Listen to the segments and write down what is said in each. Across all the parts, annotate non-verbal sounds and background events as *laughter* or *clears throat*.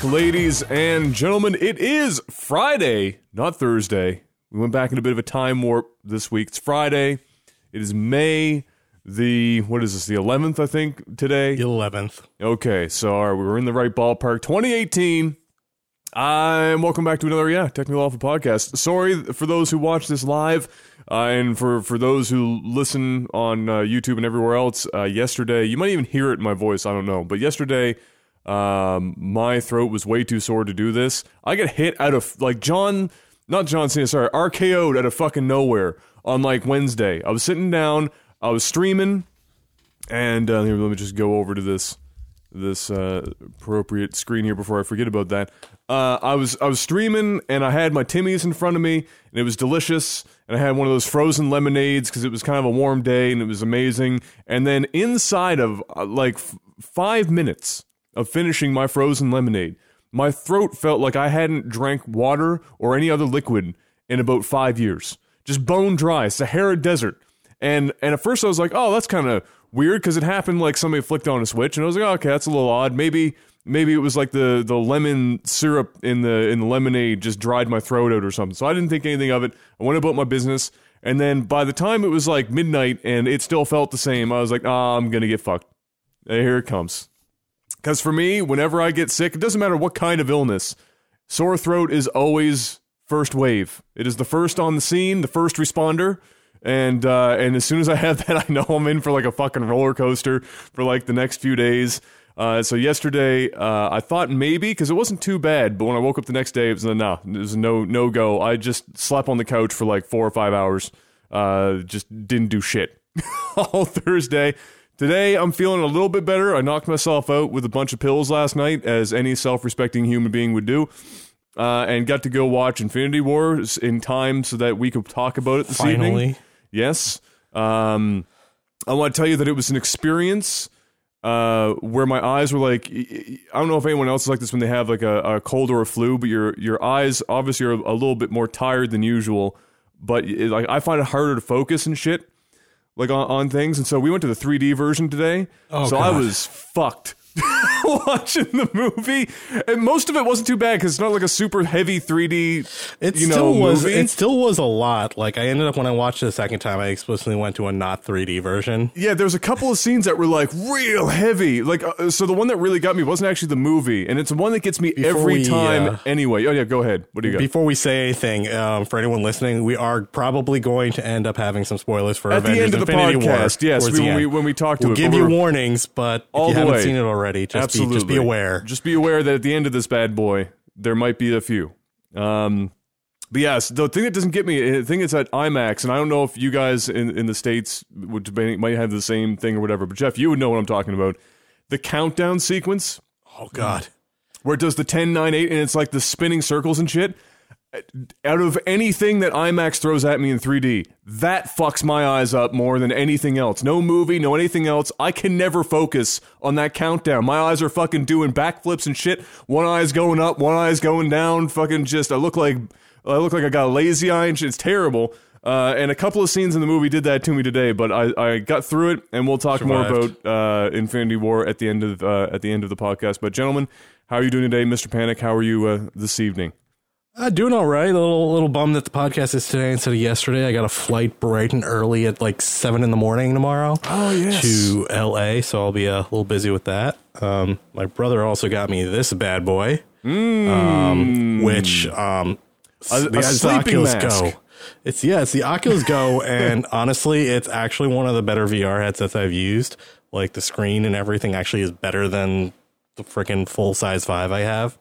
Back, ladies and gentlemen. It is Friday, not Thursday. We went back in a bit of a time warp this week. It's Friday. It is May the what is this? The 11th, I think today. Eleventh. Okay, so all right, we were in the right ballpark. 2018. I'm welcome back to another yeah technical alpha podcast. Sorry for those who watch this live, uh, and for for those who listen on uh, YouTube and everywhere else. Uh, yesterday, you might even hear it in my voice. I don't know, but yesterday, um, my throat was way too sore to do this. I get hit out of like John, not John Cena, sorry, RKO'd out of fucking nowhere on like Wednesday. I was sitting down, I was streaming, and uh, here, let me just go over to this this uh, appropriate screen here before I forget about that. Uh, I was I was streaming and I had my Timmy's in front of me and it was delicious and I had one of those frozen lemonades because it was kind of a warm day and it was amazing. And then inside of uh, like f- five minutes of finishing my frozen lemonade, my throat felt like I hadn't drank water or any other liquid in about five years. Just bone dry, Sahara Desert. And and at first I was like, oh, that's kind of weird because it happened like somebody flicked on a switch, and I was like, oh, okay, that's a little odd. Maybe maybe it was like the the lemon syrup in the in the lemonade just dried my throat out or something. So I didn't think anything of it. I went about my business, and then by the time it was like midnight and it still felt the same, I was like, ah, I'm gonna get fucked. Here it comes. Because for me, whenever I get sick, it doesn't matter what kind of illness, sore throat is always first wave. It is the first on the scene, the first responder. And uh, and as soon as I have *laughs* that, I know I'm in for like a fucking roller coaster for like the next few days. Uh, so yesterday, uh, I thought maybe because it wasn't too bad, but when I woke up the next day, it was no, it was no no go. I just slept on the couch for like four or five hours. Uh, just didn't do shit *laughs* all Thursday. Today, I'm feeling a little bit better. I knocked myself out with a bunch of pills last night, as any self respecting human being would do. Uh, and got to go watch Infinity Wars in time so that we could talk about it this evening. Finally. Yes. Um, I want to tell you that it was an experience uh, where my eyes were like I don't know if anyone else is like this when they have like a, a cold or a flu, but your your eyes obviously are a little bit more tired than usual. But it, like I find it harder to focus and shit like on, on things, and so we went to the 3D version today. Oh, so I was fucked. *laughs* watching the movie and most of it wasn't too bad because it's not like a super heavy 3d It you know still was. movie. It still was a lot. Like I ended up when I watched it the second time, I explicitly went to a not 3D version. Yeah, there's a couple of scenes that were like real heavy. Like, uh, so the one that really got me wasn't actually the movie, and it's the one that gets me Before every we, time uh, anyway. Oh yeah, go ahead. What do you got? Before we say anything, um, for anyone listening, we are probably going to end up having some spoilers for At the Avengers end of the Infinity War. podcast, yes, we- the when we- when we talk to we'll it, give you warnings, but All if you the haven't way. seen it already, just Absolutely. be just be aware. Just be aware that at the end of this bad boy, there might be a few. Um, but yes, the thing that doesn't get me, the thing is at IMAX, and I don't know if you guys in, in the states would might have the same thing or whatever. But Jeff, you would know what I'm talking about. The countdown sequence Oh God. where it does the 10, 9, 8, and it's like the spinning circles and shit. Out of anything that IMAX throws at me in 3D, that fucks my eyes up more than anything else. No movie, no anything else. I can never focus on that countdown. My eyes are fucking doing backflips and shit. One eye's going up, one eye's going down. Fucking just, I look like, I look like I got a lazy eye and shit. It's terrible. Uh, and a couple of scenes in the movie did that to me today, but I, I got through it, and we'll talk more about uh, Infinity War at the end of uh, at the end of the podcast. But gentlemen, how are you doing today, Mister Panic? How are you uh, this evening? Uh, doing all right. A little little bummed that the podcast is today instead of yesterday. I got a flight bright and early at like seven in the morning tomorrow. Oh yes. to LA, so I'll be a little busy with that. Um, my brother also got me this bad boy, um, which um, A- a the, it's the Oculus mask. Go. It's yeah, it's the Oculus Go, *laughs* and honestly, it's actually one of the better VR headsets I've used. Like the screen and everything actually is better than the freaking full size Vive I have.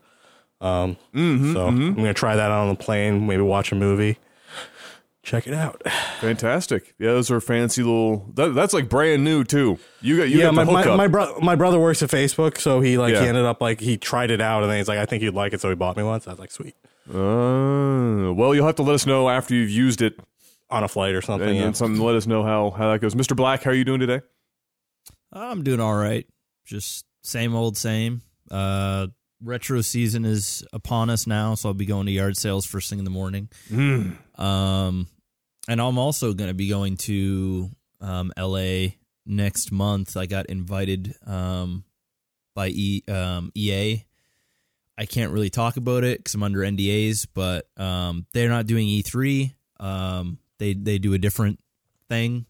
Um, Mm-hmm, so I'm gonna try that out on the plane, maybe watch a movie. Check it out. Fantastic. Yeah, those are fancy little. That, that's like brand new too. You got you yeah, got my the my, hookup. my, bro- my brother works at Facebook, so he like Yeah. he ended up like he tried it out, and then he's like, I think you'd like it, so he bought me one. So I was like, sweet, Uh, well, you'll have to let us know after you've used it, on a flight or something. and, yeah. and something. Let us know how how that goes. Mister Black, how are you doing today? I'm doing all right. Just same old same. Uh, retro season is upon us now, so I'll be going to yard sales first thing in the morning. Um, and I'm also going to be going to um, LA next month. I got invited um, by e, um, EA I can't really talk about it because I'm under NDAs. But um, they're not doing E3. Um, they they do a different thing,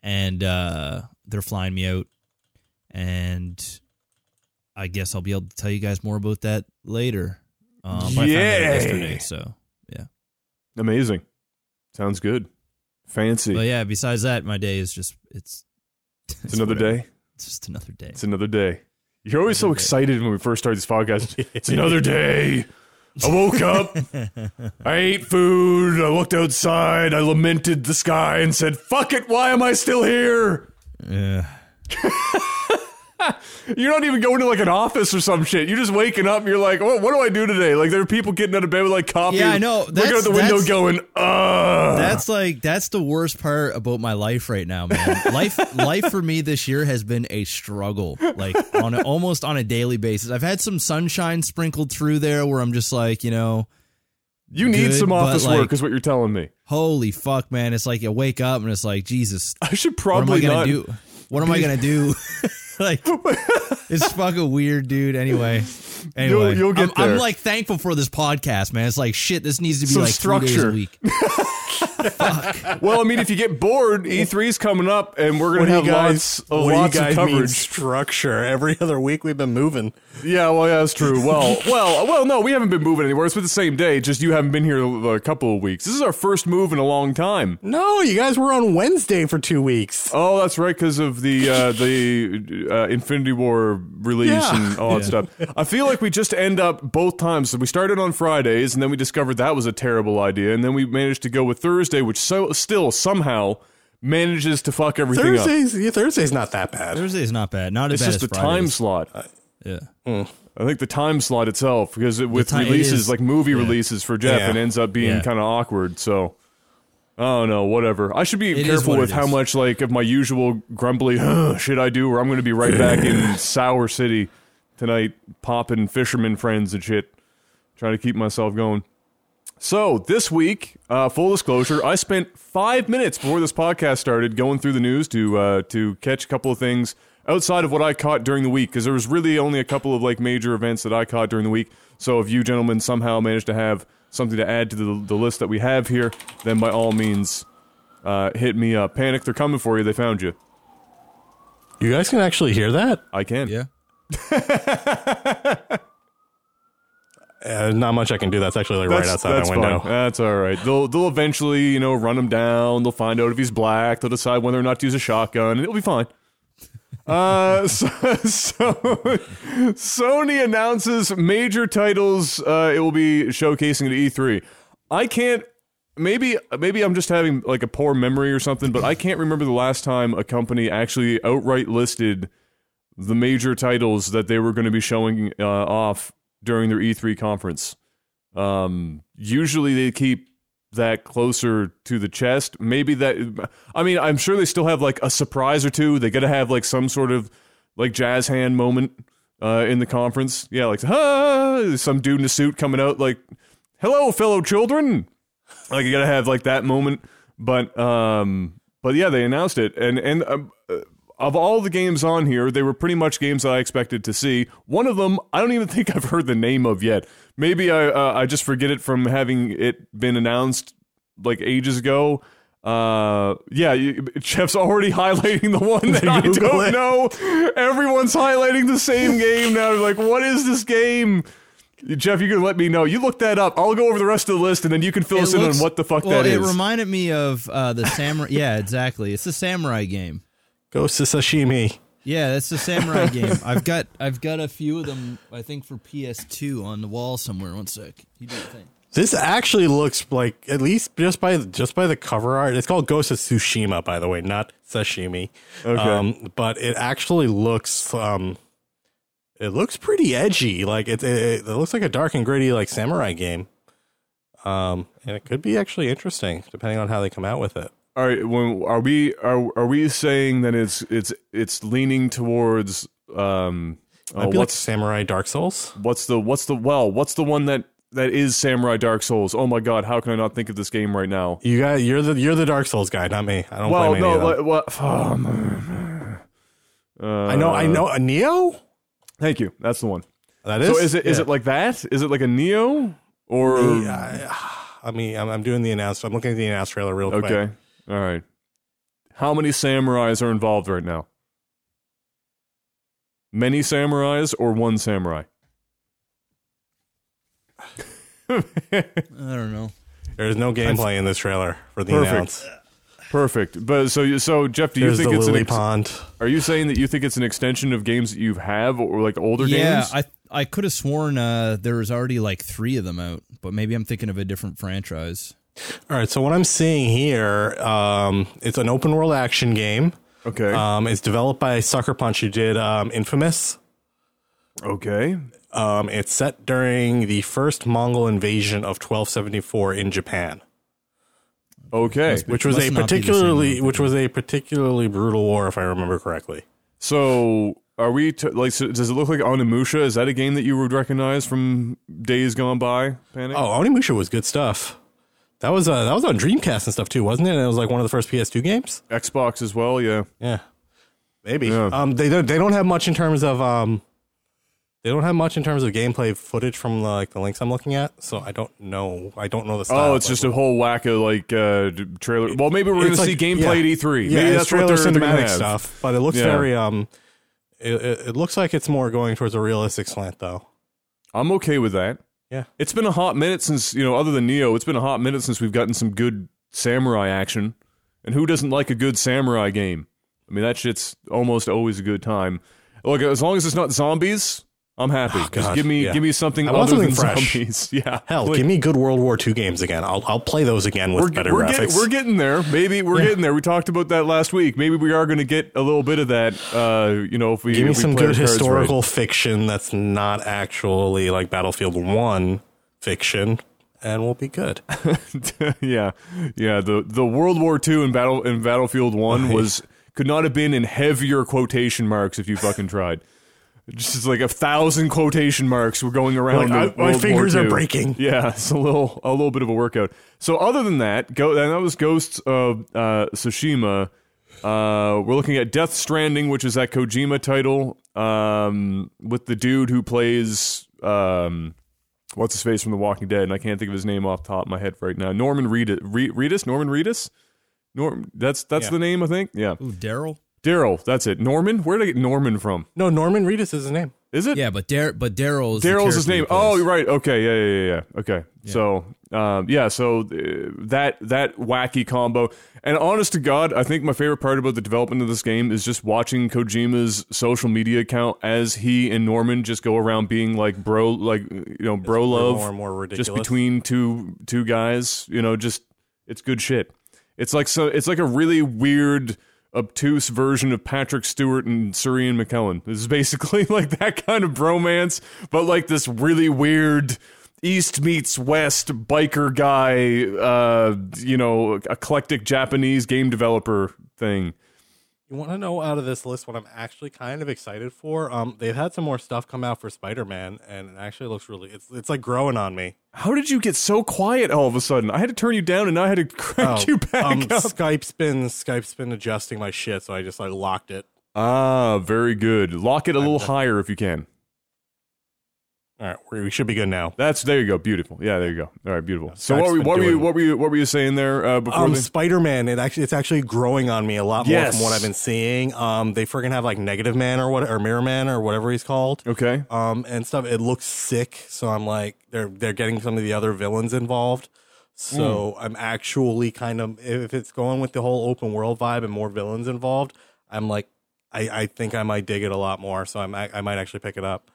and uh, they're flying me out. And I guess I'll be able to tell you guys more about that later. Um, but I found out Yay. yesterday, so yeah. Amazing. Sounds good. Fancy. But yeah, besides that, my day is just it's *laughs* it's another whatever. day. It's just another day. It's another day. You're always so Another day. excited when we first started this podcast. It's another *laughs* day. I woke up. *laughs* I ate food. I looked outside. I lamented the sky and said, "Fuck it! Why am I still here?" Yeah. *laughs* You're not even going to like an office or some shit. You're just waking up. and You're like, "Oh, what do I do today?" Like there are people getting out of bed with like coffee. Yeah, I know. Looking That's- out the window, going, "Ugh." That's like that's the worst part about my life right now, man. Life *laughs* life for me this year has been a struggle, like on a, almost on a daily basis. I've had some sunshine sprinkled through there where I'm just like, you know, you need good, some office like- work, is what you're telling me. holy fuck, man. It's like you wake up and it's like, Jesus, I should what am I probably gonna not. do? What am I gonna do? *laughs* *laughs* like it's fucking weird, dude. Anyway. Anyway, You'll- you'll get I'm, I'm like thankful for this podcast, man. It's like shit. This needs to be Some like three days structure. a week. *laughs* Well, I mean, if you get bored, E3's coming up, and we're gonna do have guys? lots, of, what do you lots of guys mean coverage. structure? Every other week we've been moving. Yeah, well, yeah, that's true. Well, well, well, no, we haven't been moving anywhere. It's been the same day. Just you haven't been here a couple of weeks. This is our first move in a long time. No, you guys were on Wednesday for two weeks. Oh, that's right, because of the uh, the uh, Infinity War release Yeah. and all that stuff. I feel like we just end up both times. So we started on Fridays, and then we discovered that was a terrible idea, and then we managed to go with Thursday, which so still somehow manages to fuck everything up. Thursdays, yeah, Thursday's not that bad. Thursday is not bad. Not as It's bad just as the Fridays. time slot. Yeah. Hmm. I think the time slot itself, because it, with ti- it releases is- like movie yeah. releases for Jeff, Yeah. it ends up being Yeah. kind of awkward. So, oh no, whatever. I should be It is careful with how much like of my usual grumbly shit I do, or I'm going to be right back in *laughs* Sour City tonight, popping fisherman friends and shit, trying to keep myself going. So this week, uh, full disclosure, I spent five minutes before this podcast started going through the news to uh, to catch a couple of things outside of what I caught during the week because there was really only a couple of like major events that I caught during the week. So if you gentlemen somehow managed to have something to add to the, the list that we have here, then by all means, uh, hit me up. Panic, they're coming for you. They found you. You guys can actually hear that? I can. Yeah. *laughs* Uh, not much I can do. That's actually like That's, right outside my window. fine. That's all right. They'll they'll eventually you know run him down. They'll find out if he's black. They'll decide whether or not to use a shotgun, and it'll be fine. *laughs* Uh, *laughs* so, so Sony announces major titles. Uh, it will be showcasing at E3. I can't. Maybe maybe I'm just having like a poor memory or something, but I can't remember the last time a company actually outright listed the major titles that they were going to be showing uh, off during their E3 conference. Um, usually they keep that closer to the chest. Maybe that. I mean, I'm sure they still have like a surprise or two. They got to have like some sort of like jazz hand moment uh, in the conference. Yeah, like ah, some dude in a suit coming out like, "Hello, fellow children." Like you got to have like that moment. But um, but yeah, they announced it, and and. Um, uh, of all the games on here, they were pretty much games I expected to see. One of them, I don't even *laughs* think I've heard the name of yet. Maybe I uh, I just forget it from having it been announced like ages ago. Uh, yeah, you, Jeff's already *laughs* highlighting the one that I don't it. know. Everyone's highlighting the same game now. Like, what is this game? Jeff, you can let me know. You look that up. I'll go over the rest of the list, and then you can fill It us in on what the fuck well, that it is. reminded me of uh, the samurai. yeah, exactly. It's the samurai game. Ghost of Sashimi. Yeah, that's the samurai game. I've got I've got a few of them. I think for PS2 on the wall somewhere. One sec. You do your thing. This actually looks like at least just by just by the cover art. It's called Ghost of Tsushima, by the way, not sashimi. Okay. Um, but it actually looks um, it looks pretty edgy. Like it, it, it looks like a dark and gritty like samurai game. Um, and it could be actually interesting depending on how they come out with it. All right, when are we are are we saying that it's it's it's leaning towards um Might be like Samurai Dark Souls. what's the what's the well what's the one that that is Samurai Dark Souls? Oh my god, how can I not think of this game right now? You got you're the you're the Dark Souls guy, not me. I don't Well, any no, them. what, *sighs* oh, uh, I know I know a Nioh. Thank you. That's the one. That is. So is it is yeah. it like that? Is it like a Nioh or Yeah, I, mean, I'm, I'm doing the announce. I'm looking at the announce trailer real quick. okay? All right. How many samurais are involved right now? Many samurais or one samurai? I don't know. There's no gameplay in this trailer for the Perfect. announce. Perfect. But so so Jeff, do you There's think the it's an lily ex- pond. Are you saying that you think it's an extension of games that you have or like older Yeah, games? Yeah, I I could have sworn uh, there was already like three of them out, but maybe I'm thinking of a different franchise. All right, so what I'm seeing here, um, it's an open world action game. okay. Um, it's developed by Sucker Punch, who did um, Infamous. okay. Um, it's set during the first Mongol invasion of 1274 in Japan, Okay. which was Must a not be the same particularly one. which was a particularly brutal war, if I remember correctly. So are we t- like? So does it look like Onimusha? Is that a game that you would recognize from days gone by? Panic. Oh, Onimusha was good stuff. That was uh, that was on Dreamcast and stuff too, wasn't it? And it was like one of the first PS2 games. Xbox as well. Yeah. Yeah, maybe. Yeah. Um, they don't they don't have much in terms of um, they don't have much in terms of gameplay footage from the, like the links I'm looking at. So I don't know. I don't know the style. Oh, it's Like, just a whole whack of like uh, trailer. Well, maybe we're to see gameplay yeah. at E3. Yeah, maybe that's what trailer they're, they're cinematic stuff, but it looks Yeah. very um. It, it, it looks like it's more going towards a realistic slant, though. I'm okay with that. Yeah. It's been a hot minute since you know, other than Nioh, it's been a hot minute since we've gotten some good samurai action. And who doesn't like a good samurai game? I mean, that shit's almost always a good time. Look, as long as it's not zombies, I'm happy. Just God, give me yeah. give me something I want other something than fresh. zombies. *laughs* Yeah. Hell, Like, give me good World War II games again. I'll I'll play those again with we're, better we're, graphics. Get, we're getting there. Maybe we're Yeah. getting there. We talked about that last week. Maybe we are going to get a little bit of that. Uh, you know, if we Give me some good cards historical fiction that's not actually like Battlefield One fiction, and we'll be good. *laughs* yeah, yeah. The the World War II in battle in Battlefield One Right. was could not have been in heavier quotation marks if you fucking tried. Just like a thousand quotation marks were going around. Like, in I- my fingers are breaking. Yeah, it's a little a little bit of a workout. So other than that, go and that was Ghosts of uh, Tsushima. Uh, we're looking at Death Stranding, which is that Kojima title um, with the dude who plays um, what's his face from The Walking Dead, and I can't think of his name off the top of my head right now. Norman Reedus, Re- Reedus, Norman Reedus. Norm, that's that's Yeah. the name I think. Yeah, Ooh, Daryl. Daryl. That's it. Norman. Where did I get Norman from? No, Norman Reedus is his name. Is it? Yeah, but Dar- but Daryl is Daryl's his name. Oh, you're right. Okay, yeah, yeah, yeah, yeah. Okay, so um, yeah, so uh, that that wacky combo, and honest to God, I think my favorite part about the development of this game is just watching Kojima's social media account as he and Norman just go around being like bro, like you know, bro love, more and more ridiculous. just between two two guys. You know, just it's good shit. It's like so. It's like a really weird, obtuse version of Patrick Stewart and Sir Ian McKellen. This is basically *laughs* like that kind of bromance, but like this really weird East meets West biker guy, uh, you know, eclectic Japanese game developer thing. You want to know out of this list what I'm actually kind of excited for? Um, they've had some more stuff come out for Spider Man, and it actually looks really. It's it's like growing on me. How did you get so quiet all of a sudden? I had to turn you down, and now I had to *laughs* crank you back um, up. Skype's been Skype's been adjusting my shit, so I just like locked it. Ah, very good. Lock it a little *laughs* higher if you can. All right, we should be good now. That's there you go. Beautiful. Yeah, there you go. All right, beautiful. So what were, what were you what were you what were you saying there uh, before? Um, Spider Man, it actually it's actually growing on me a lot more Yes. from what I've been seeing. Um, they friggin' have like Negative Man or what or Mirror Man or whatever he's called. okay. Um, and stuff. It looks sick, so I'm like they're they're getting some of the other villains involved. So Hmm. I'm actually kind of if it's going with the whole open world vibe and more villains involved, I'm like I, I think I might dig it a lot more. So I'm I might actually pick it up.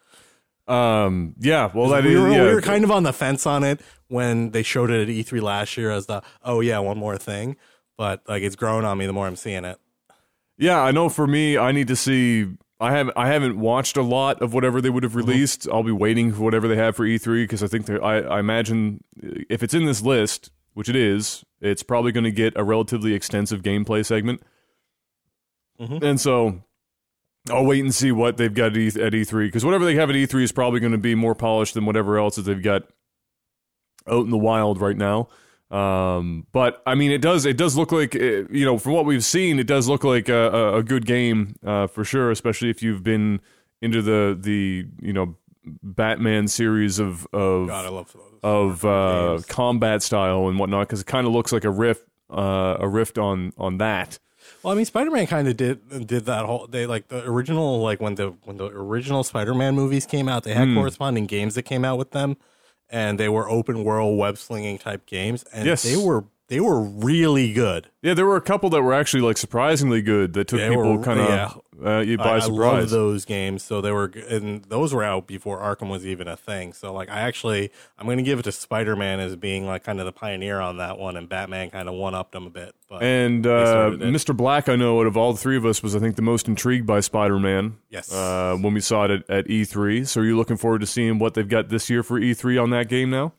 Um. Yeah. Well, that we, is. were, yeah. we were kind of on the fence on it when they showed it at E3 last year as the oh yeah one more thing, but like it's grown on me the more I'm seeing it. Yeah, I know. For me, I need to see. I haven't. I haven't watched a lot of whatever they would have Mm-hmm. released. I'll be waiting for whatever they have for E3 because I think I. I imagine if it's in this list, which it is, it's probably going to get a relatively extensive gameplay segment. Mhm. And so, I'll wait and see what they've got at, E- at E3 because whatever they have at E3 is probably going to be more polished than whatever else that they've got out in the wild right now. Um, but I mean, it does it does look like uh, you know from what we've seen, it does look like a, a, a good game uh, for sure. Especially if you've been into the the you know Batman series of of God, I love those. of uh, combat style and whatnot because it kind of looks like a riff uh, a rift on on that. Well, I mean, Spider Man kind of did did that whole. They like the original like when the when the original Spider Man movies came out, they had corresponding games that came out with them, and they were open world web slinging type games, and Yes. they were they were really good. Yeah, there were a couple that were actually like surprisingly good that took They people were- kind of uh, you I, by I surprise. love those games, so they were, g- and those were out before Arkham was even a thing. So like, I actually, I'm going to give it to Spider Man as being like kind of the pioneer on that one, and Batman kind of one upped him a bit. But And uh. Mr. Black, I know, out of all three of us, was I think the most intrigued by Spider Man. Yes. Uh, when we saw it at, at E3. So are you looking forward to seeing what they've got this year for E3 on that game now?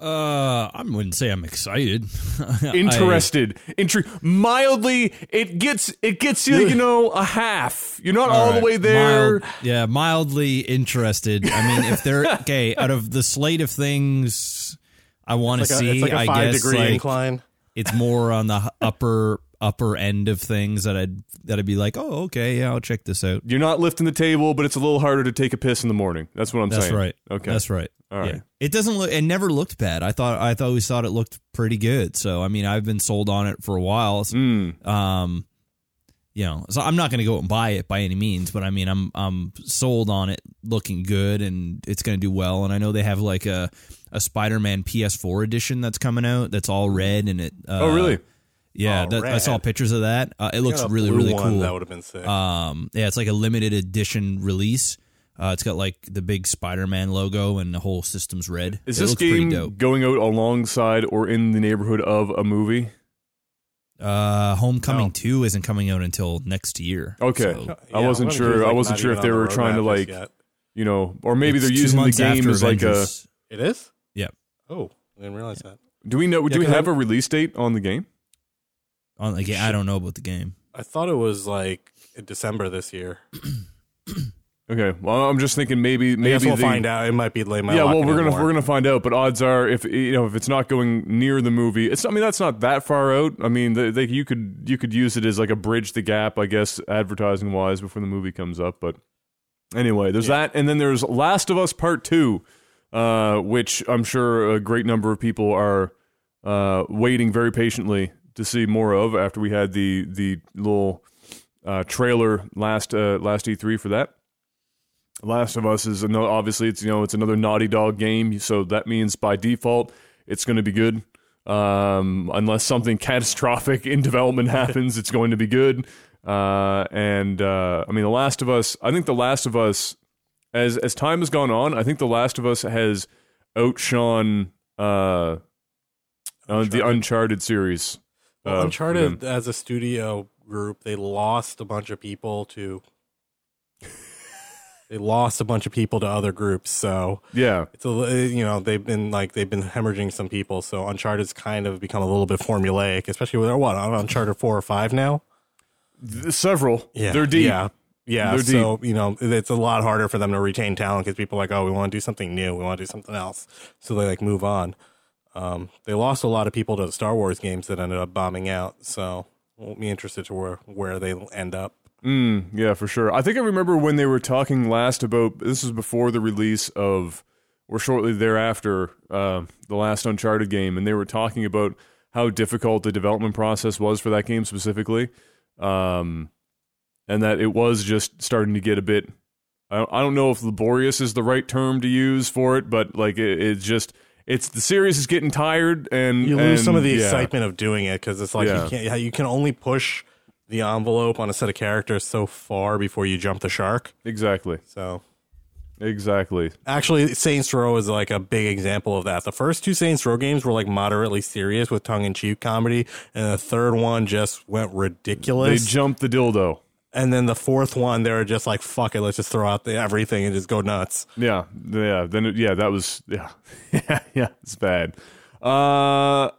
Uh, I wouldn't say I'm excited. *laughs* I- Interested, intrigued, mildly. It gets it gets you, you know, a half. You're not all, the way there. mild- yeah, mildly interested. I mean, if they're *laughs* okay, out of the slate of things I want to it's like a, see, it's like a I five guess degree like, incline. It's more on the *laughs* upper upper end of things that I'd that I'd be like, oh, okay, yeah, I'll check this out. You're not lifting the table, but it's a little harder to take a piss in the morning. That's what I'm saying. That's saying. right. Okay. That's right. All right. Yeah. It doesn't look. It never looked bad. I thought. I thought we thought it looked pretty good. So I mean, I've been sold on it for a while. Mm. Um, you know, so I'm not going to go and buy it by any means, but I mean, I'm I'm sold on it looking good and it's going to do well. And I know they have like a a Spider-Man PS4 edition that's coming out. That's all red and it. Uh, oh, really? Yeah, Oh, that, I saw pictures of that. Uh, it looks really really one, cool. That would have been sick. Um, yeah, it's like a limited edition release. Uh, it's got like the big Spider-Man logo and the whole system's red. Is it this game going out alongside or in the neighborhood of a movie? Uh, Homecoming No. Two isn't coming out until next year. Okay. so- I wasn't Homecoming sure- is, I wasn't sure if they were trying to, like, yet. You know, or maybe It's they're using the game after as like a. It is. Yeah. Oh, I didn't realize that. Do we know? do we 'cause have a release date on the game? On like, I don't know about the game. I thought it was like in December this year. *clears throat* Okay. Well, I'm just thinking maybe I maybe guess we'll the- find out. It might be late. yeah, well, we're gonna we're gonna find out, but odds are, if you know, if it's not going near the movie, it's. I mean, that's not that far out. I mean, they, they, you could you could use it as like a bridge the gap, I guess, advertising wise, before the movie comes up. But anyway, there's that, and then there's Last of Us Part Two, uh, which I'm sure a great number of people are uh, waiting very patiently to see more of after we had the the little uh, trailer last uh, last E3 for that. Last of Us is another, obviously it's you know it's another Naughty Dog game, so that means by default it's going to be good. Um, unless something catastrophic in development *laughs* happens, it's going to be good. Uh, and uh, I mean, The Last of Us. I think The Last of Us, as as time has gone on, I think The Last of Us has outshone uh, uh, the Uncharted series. Well, uh, Uncharted as a studio group, they lost a bunch of people to. *laughs* they lost a bunch of people to other groups, so Yeah, it's a you know they've been like they've been hemorrhaging some people. So Uncharted's kind of become a little bit formulaic, especially with what on Uncharted four or five now. Th- several. Yeah, they're deep. Yeah, yeah. They're so you know, it's a lot harder for them to retain talent because people are like, oh, we want to do something new, we want to do something else, so they like move on. Um, they lost a lot of people to the Star Wars games that ended up bombing out. So we'll be interested to where where they end up. Mm, yeah, for sure. I think I remember when they were talking last about this was before the release of, or shortly thereafter, uh, the last Uncharted game, and they were talking about how difficult the development process was for that game specifically, um, and that it was just starting to get a bit. I don't, know if laborious is the right term to use for it, but like it, it's just it's the series is getting tired, and You lose and, some of the yeah. excitement of doing it because it's like Yeah. you can't. You can only push the envelope on a set of characters so far before you jump the shark. Exactly, So exactly. Actually, Saints Row is like a big example of that. The first two Saints Row games were like moderately serious with tongue in cheek comedy, and the third one just went ridiculous. They jumped the dildo. And then the fourth one, they were just like, "Fuck it, let's just throw out the, everything and just go nuts." Yeah, yeah. Then it, yeah, that was yeah, *laughs* yeah, yeah. It's bad. Uh,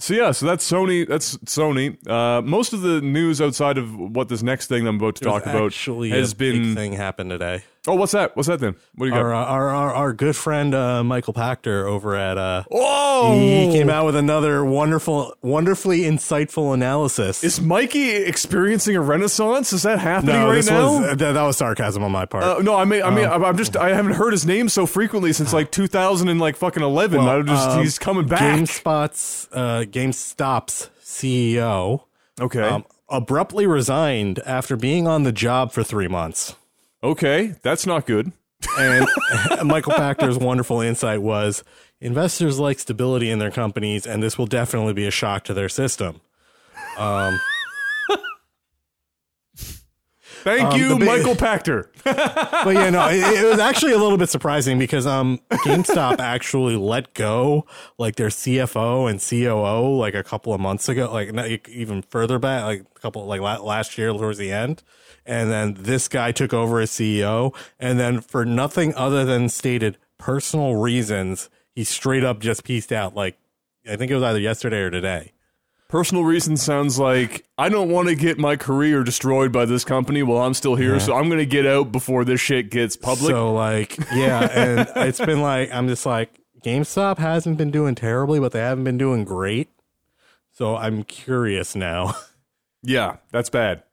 so yeah, so that's Sony. That's Sony. Uh, most of the news outside of what this next thing I'm about to talk about has been. thing happened today. Oh, what's that? What's that then? What do you got? Our, our our our good friend uh, Michael Pachter over at uh, oh, he came out with another wonderful, wonderfully insightful analysis. Is Mikey experiencing a renaissance? Is that happening no, right now? was that, that was sarcasm on my part. Uh, no, I mean, I mean, Um, I'm just, I haven't heard his name so frequently since like 2000 and like fucking 11. Well, I just, um, he's coming back. GameSpot's uh, GameStop's CEO okay, um, abruptly resigned after being on the job for three months. Okay, that's not good. And *laughs* *laughs* Michael Pachter's wonderful insight was investors like stability in their companies, and this will definitely be a shock to their system. Um, *laughs* Thank Um, you, big- Michael Pachter. but yeah, no, it, it was actually a little bit surprising because um, GameStop actually let go like their CFO and COO like a couple of months ago, like not even further back, like a couple like last year towards the end, and then this guy took over as CEO, and then for nothing other than stated personal reasons, he straight up just pieced out. Like I think it was either yesterday or today. Personal reason sounds like I don't want to get my career destroyed by this company while I'm still here, so I'm going to get out before this shit gets public. So like, yeah, and *laughs* it's been like I'm just like GameStop hasn't been doing terribly, but they haven't been doing great. So I'm curious now. *laughs* yeah, that's bad.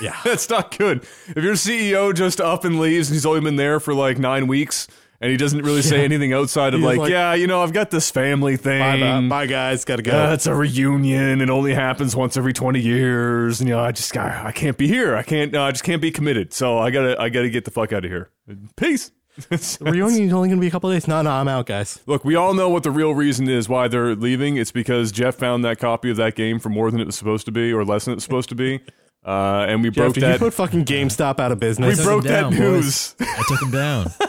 Yeah. *laughs* That's not good. If your CEO just up and leaves and he's only been there for like nine weeks and he doesn't really say anything outside of like, like- yeah, you know, I've got this family thing. bye, bye, guys. Got to go. Uh, it's a reunion. It only happens once every twenty years, and you know, I just I, I can't be here. I can't. Uh, I just can't be committed. So I gotta I gotta get the fuck out of here. Peace. the reunion's only going to be a couple days. No, no, I'm out, guys. Look, we all know what the real reason is why they're leaving. It's because Jeff found that copy of that game for more than it was supposed to be, or less than it was supposed to be, uh, and we Jeff, broke did that. you put fucking GameStop out of business? We broke him down, that news. boys. I took him down. *laughs*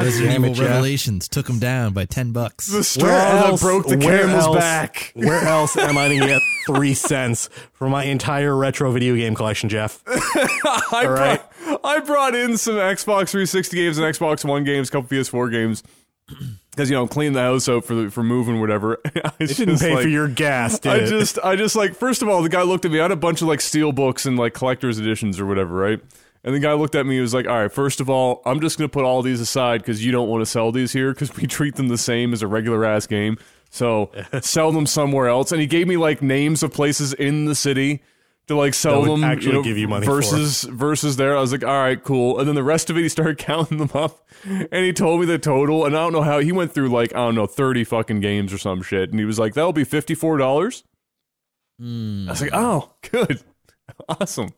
Resident damn it, Evil Revelations took him down by ten bucks. the straw that broke the where camel's else- back. Where *laughs* else am I going to get three cents for my entire retro video game collection, Jeff? *laughs* I, right. brought, I brought in some Xbox 360 games and Xbox One games, a couple PS4 games, *clears throat* because you know, clean the house out for the, for moving, whatever. *laughs* I didn't pay for your gas, did I it? just, I just like, first of all, the guy looked at me. I had a bunch of like steel books and like collector's editions or whatever, right? And the guy looked at me. He was like, "All right, first of all, I'm just gonna put all these aside because you don't want to sell these here because we treat them the same as a regular ass game. So *laughs* sell them somewhere else." And he gave me like names of places in the city to like sell That would them. actually you know, give you money for. versus versus there. I was like, "All right, cool." And then the rest of it, he started *laughs* counting them up, and he told me the total. And I don't know how he went through like I don't know thirty fucking games or some shit. And he was like, "That'll be fifty four dollars." I was like, "Oh, good, *laughs* awesome."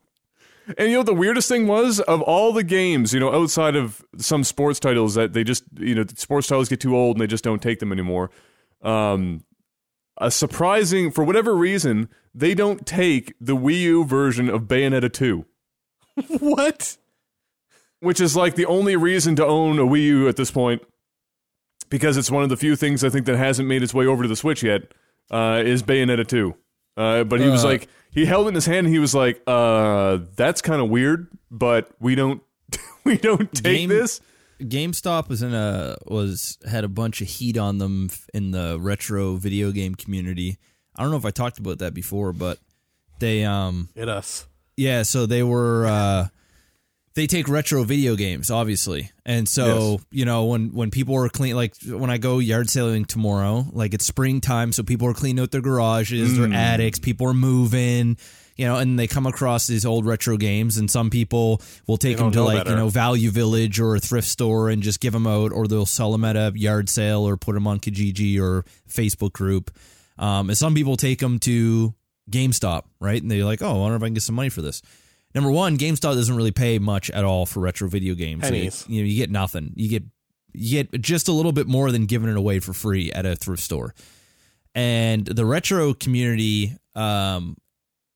And you know the weirdest thing was of all the games, you know, outside of some sports titles that they just, you know, sports titles get too old and they just don't take them anymore. Um, a surprising, for whatever reason, they don't take the Wii U version of Bayonetta 2, *laughs* what? which is like the only reason to own a Wii U at this point, because it's one of the few things I think that hasn't made its way over to the Switch yet. Uh, is Bayonetta 2. Uh, but he was Uh. like, he held it in his hand and he was like, uh, that's kind of weird, but we don't, *laughs* we don't take Game- this. GameStop was in a was had a bunch of heat on them in the retro video game community. I don't know if I talked about that before, but they um Hit us. yeah, so they were uh they take retro video games, obviously. And so, Yes. you know, when when people are clean like when I go yard sailing tomorrow, like it's springtime, so people are cleaning out their garages, Mm. their attics, people are moving, you know, and they come across these old retro games and some people will take them to like, better. you know, Value Village or a thrift store and just give them out or they'll sell them at a yard sale or put them on Kijiji or Facebook group. Um, and some people take them to GameStop, right? And they're like, oh, I wonder if I can get some money for this. Number one, GameStop doesn't really pay much at all for retro video games. Pennies. You, you know, you get nothing. You get you get just a little bit more than giving it away for free at a thrift store. And the retro community um,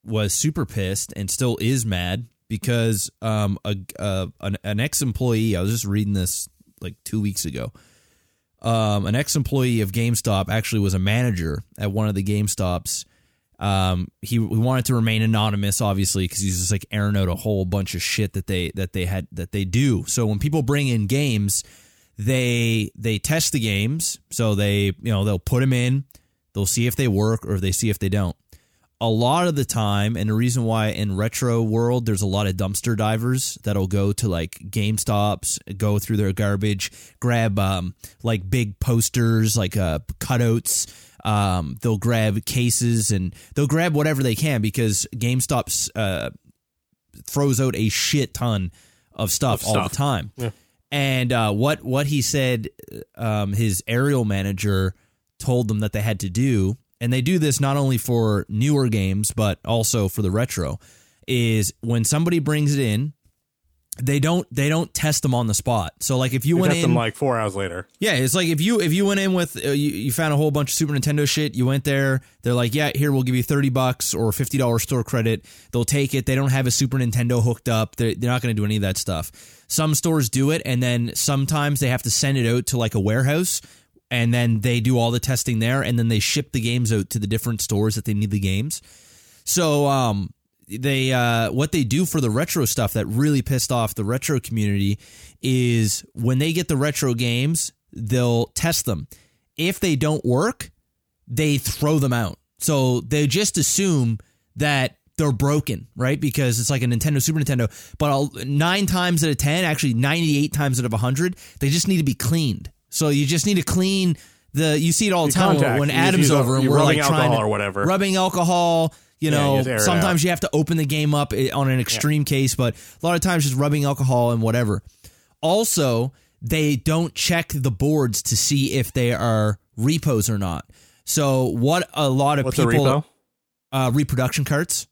was super pissed and still is mad because um, a, a an, an ex employee. I was just reading this like two weeks ago. Um, an ex employee of GameStop actually was a manager at one of the GameStops. Um, he, he wanted to remain anonymous, obviously, because he's just like airing out a whole bunch of shit that they that they had that they do. So when people bring in games, they they test the games. So they you know they'll put them in, they'll see if they work or they see if they don't. A lot of the time, and the reason why in retro world there's a lot of dumpster divers that'll go to like GameStops, go through their garbage, grab um, like big posters, like uh, cutouts. Um, they'll grab cases and they'll grab whatever they can because GameStop's uh, throws out a shit ton of stuff, Of all the time. Yeah. And uh, what what he said, um, his aerial manager told them that they had to do, and they do this not only for newer games but also for the retro, is when somebody brings it in, they don't they don't test them on the spot. So like if you You went in, like four hours later. yeah, it's like if you if you went in with uh, you, you found a whole bunch of Super Nintendo shit, you went there, they're like, "Yeah, here we'll give you 30 bucks or $50 store credit." They'll take it. They don't have a Super Nintendo hooked up. They're, they're not going to do any of that stuff. Some stores do it and then sometimes they have to send it out to like a warehouse and then they do all the testing there and then they ship the games out to the different stores that they need the games. So um they uh what they do for the retro stuff that really pissed off the retro community is when they get the retro games, they'll test them. If they don't work, they throw them out. So they just assume that they're broken, right? Because it's like a Nintendo, Super Nintendo. But I'll, nine times out of 10, actually 98 times out of 100, they just need to be cleaned. So you just need to clean the, you see it all the time when- contact. when You Adam's over and we're rubbing like trying alcohol to, or whatever. rubbing alcohol, you Yeah, know, you air it sometimes you have to open the game up eh, on an extreme case, but a lot of times just rubbing alcohol and whatever. Also, they don't check the boards to see if they are repos or not. So what a lot of What's people uh reproduction carts,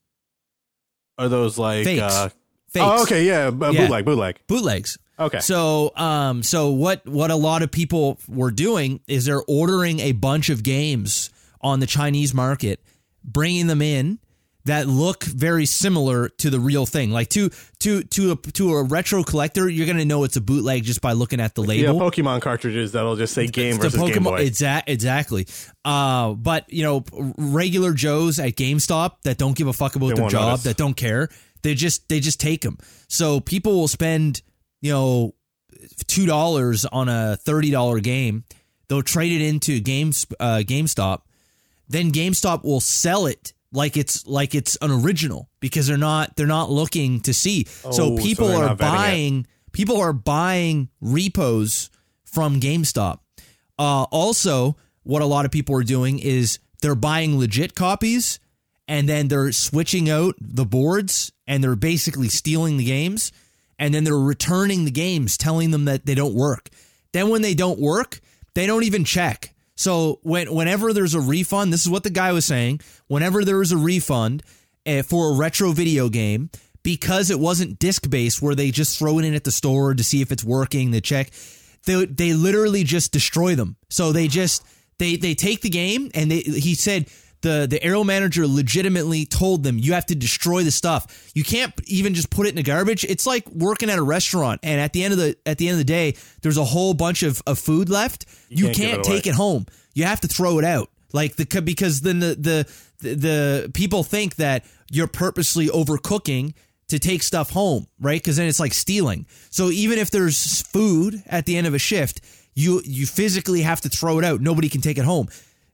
Are those like Fakes. uh fakes, Oh, okay, yeah, Yeah. bootleg, bootleg. bootlegs. Okay. So, um, so what what a lot of people were doing is they're ordering a bunch of games on the Chinese market, bringing them in that look very similar to the real thing. Like to to to a to a retro collector, you're gonna know it's a bootleg just by looking at the label. yeah. Pokemon cartridges that'll just say game It's versus Game Boy. Exa- exactly. Uh, but you know, regular Joes at GameStop that don't give a fuck about They their job, notice. that don't care, they just they just take them. So people will spend you know two dollars on a thirty dollar game. They'll trade it into games uh, GameStop. Then GameStop will sell it like it's like it's an original because they're not they're not looking to see. Oh, so so people they're are not vetting it. buying people are buying repos from GameStop. Uh, also, what a lot of people are doing is they're buying legit copies and then they're switching out the boards and they're basically stealing the games and then they're returning the games telling them that they don't work. Then when they don't work, they don't even check. So when whenever there's a refund, this is what the guy was saying, whenever there is a refund uh, for a retro video game because it wasn't disc based where they just throw it in at the store to see if it's working, they check they they literally just destroy them. So they just they they take the game and they he said the the aerial manager legitimately told them you have to destroy the stuff. You can't even just put it in the garbage. It's like working at a restaurant and at the end of the at the end of the day there's a whole bunch of, of food left. You, can't can't it take it home. You have to throw it out. Like the because then the the the, the people think that you're purposely overcooking to take stuff home, right? Because then it's like stealing. So even if there's food at the end of a shift, you you physically have to throw it out. Nobody can take it home.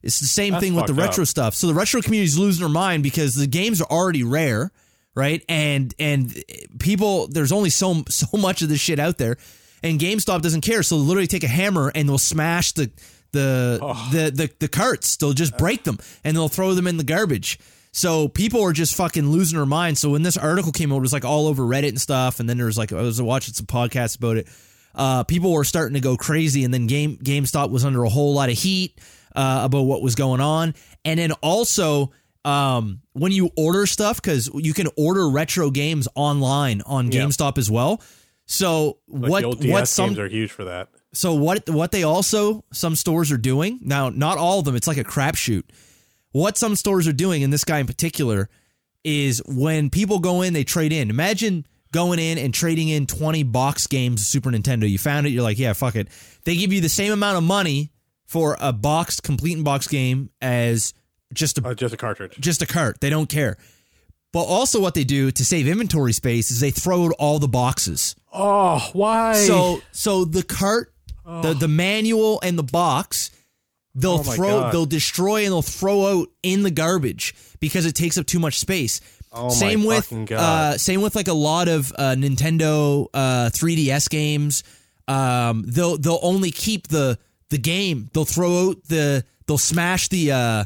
It's the same That's thing with the retro up. stuff. So the retro community is losing their mind because the games are already rare, right? And and people, there's only so *laughs* so much of this shit out there, and GameStop doesn't care. So they'll literally take a hammer and they'll smash the the the, the the carts. They'll just break them and they'll throw them in the garbage. So people are just fucking losing their mind. So when this article came out, it was like all over Reddit and stuff. And then there was like I was watching some podcasts about it. Uh, people were starting to go crazy, and then Game GameStop was under a whole lot of heat uh, about what was going on. And then also um, when you order stuff, because you can order retro games online on Yeah. GameStop as well. So Like what the old DS what some games are huge for that. so what what they also some stores are doing now, not all of them. It's like a crapshoot. What some stores are doing, and this guy in particular, is when people go in, they trade in. Imagine going in and trading in twenty box games of Super Nintendo. You found it, you're like, yeah, fuck it. They give you the same amount of money for a boxed, complete and box game as just a Uh, just a cartridge. just a cart. They don't care. But also, what they do to save inventory space is they throw out all the boxes. Oh, why? So so the cart, the the manual and the box they'll Oh throw God. they'll destroy and they'll throw out in the garbage because it takes up too much space. Oh my same with uh same with like a lot of uh Nintendo uh 3DS games. Um they'll they'll only keep the the game. They'll throw out the they'll smash the uh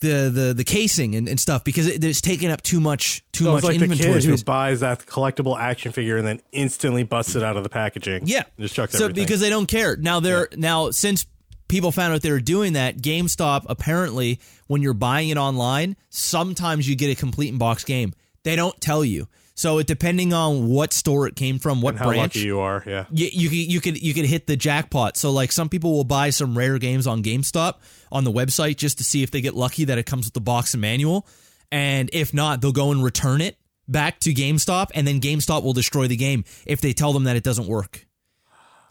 the the the casing and, and stuff because it, it's taking up too much too So much it's like the kid who buys that collectible action figure and then instantly busts it out of the packaging. Yeah, just chucks so everything. because they don't care now. They're now since people found out they were doing that. GameStop apparently, when you're buying it online, sometimes you get a complete in box game. They don't tell you. So it depending on what store it came from, what and how branch. lucky you are, yeah. you, you you could you could hit the jackpot. So like some people will buy some rare games on GameStop on the website just to see if they get lucky that it comes with the box and manual, and if not, they'll go and return it back to GameStop, and then GameStop will destroy the game if they tell them that it doesn't work.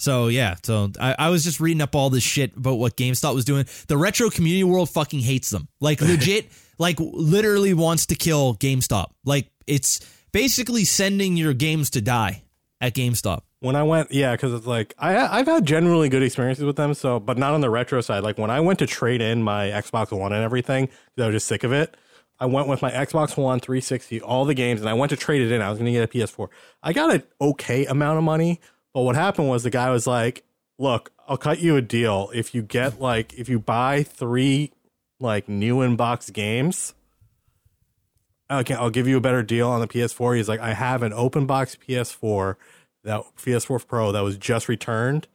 So yeah, so I, I was just reading up all this shit about what GameStop was doing. The retro community world fucking hates them. Like *laughs* legit, like literally wants to kill GameStop. Like it's basically sending your games to die at GameStop. When I went, yeah, because it's like I I've had generally good experiences with them. So, but not on the retro side. Like when I went to trade in my Xbox One and everything, 'cause I was just sick of it. I went with my Xbox One 360, all the games, and I went to trade it in. I was going to get a PS4. I got an okay amount of money, but what happened was the guy was like, "Look, I'll cut you a deal if you get like if you buy three like new in box games." Okay, I'll give you a better deal on the PS4. He's like, I have an open box PS4, that PS4 Pro that was just returned,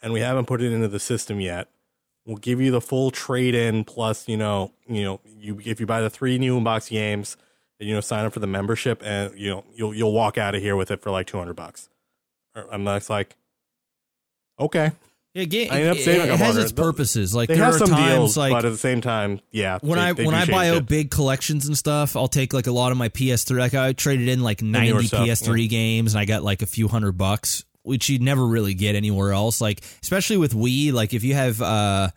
and we haven't put it into the system yet. We'll give you the full trade in plus, you know, you know, you if you buy the three new in-box games, and, you know, sign up for the membership, and you know, you'll you'll walk out of here with it for like two hundred bucks. Er, and that's like, okay, Yeah, ga- I up it, saving it a has its purposes. Like they there have are some times deals, like but at the same time, yeah. when they- I they when I buy out big collections and stuff, I'll take like a lot of my PS3. Like I traded in like ninety stuff, PS3 games, and I got like a few hundred bucks, which you'd never really get anywhere else. Like especially with Wii, like if you have uh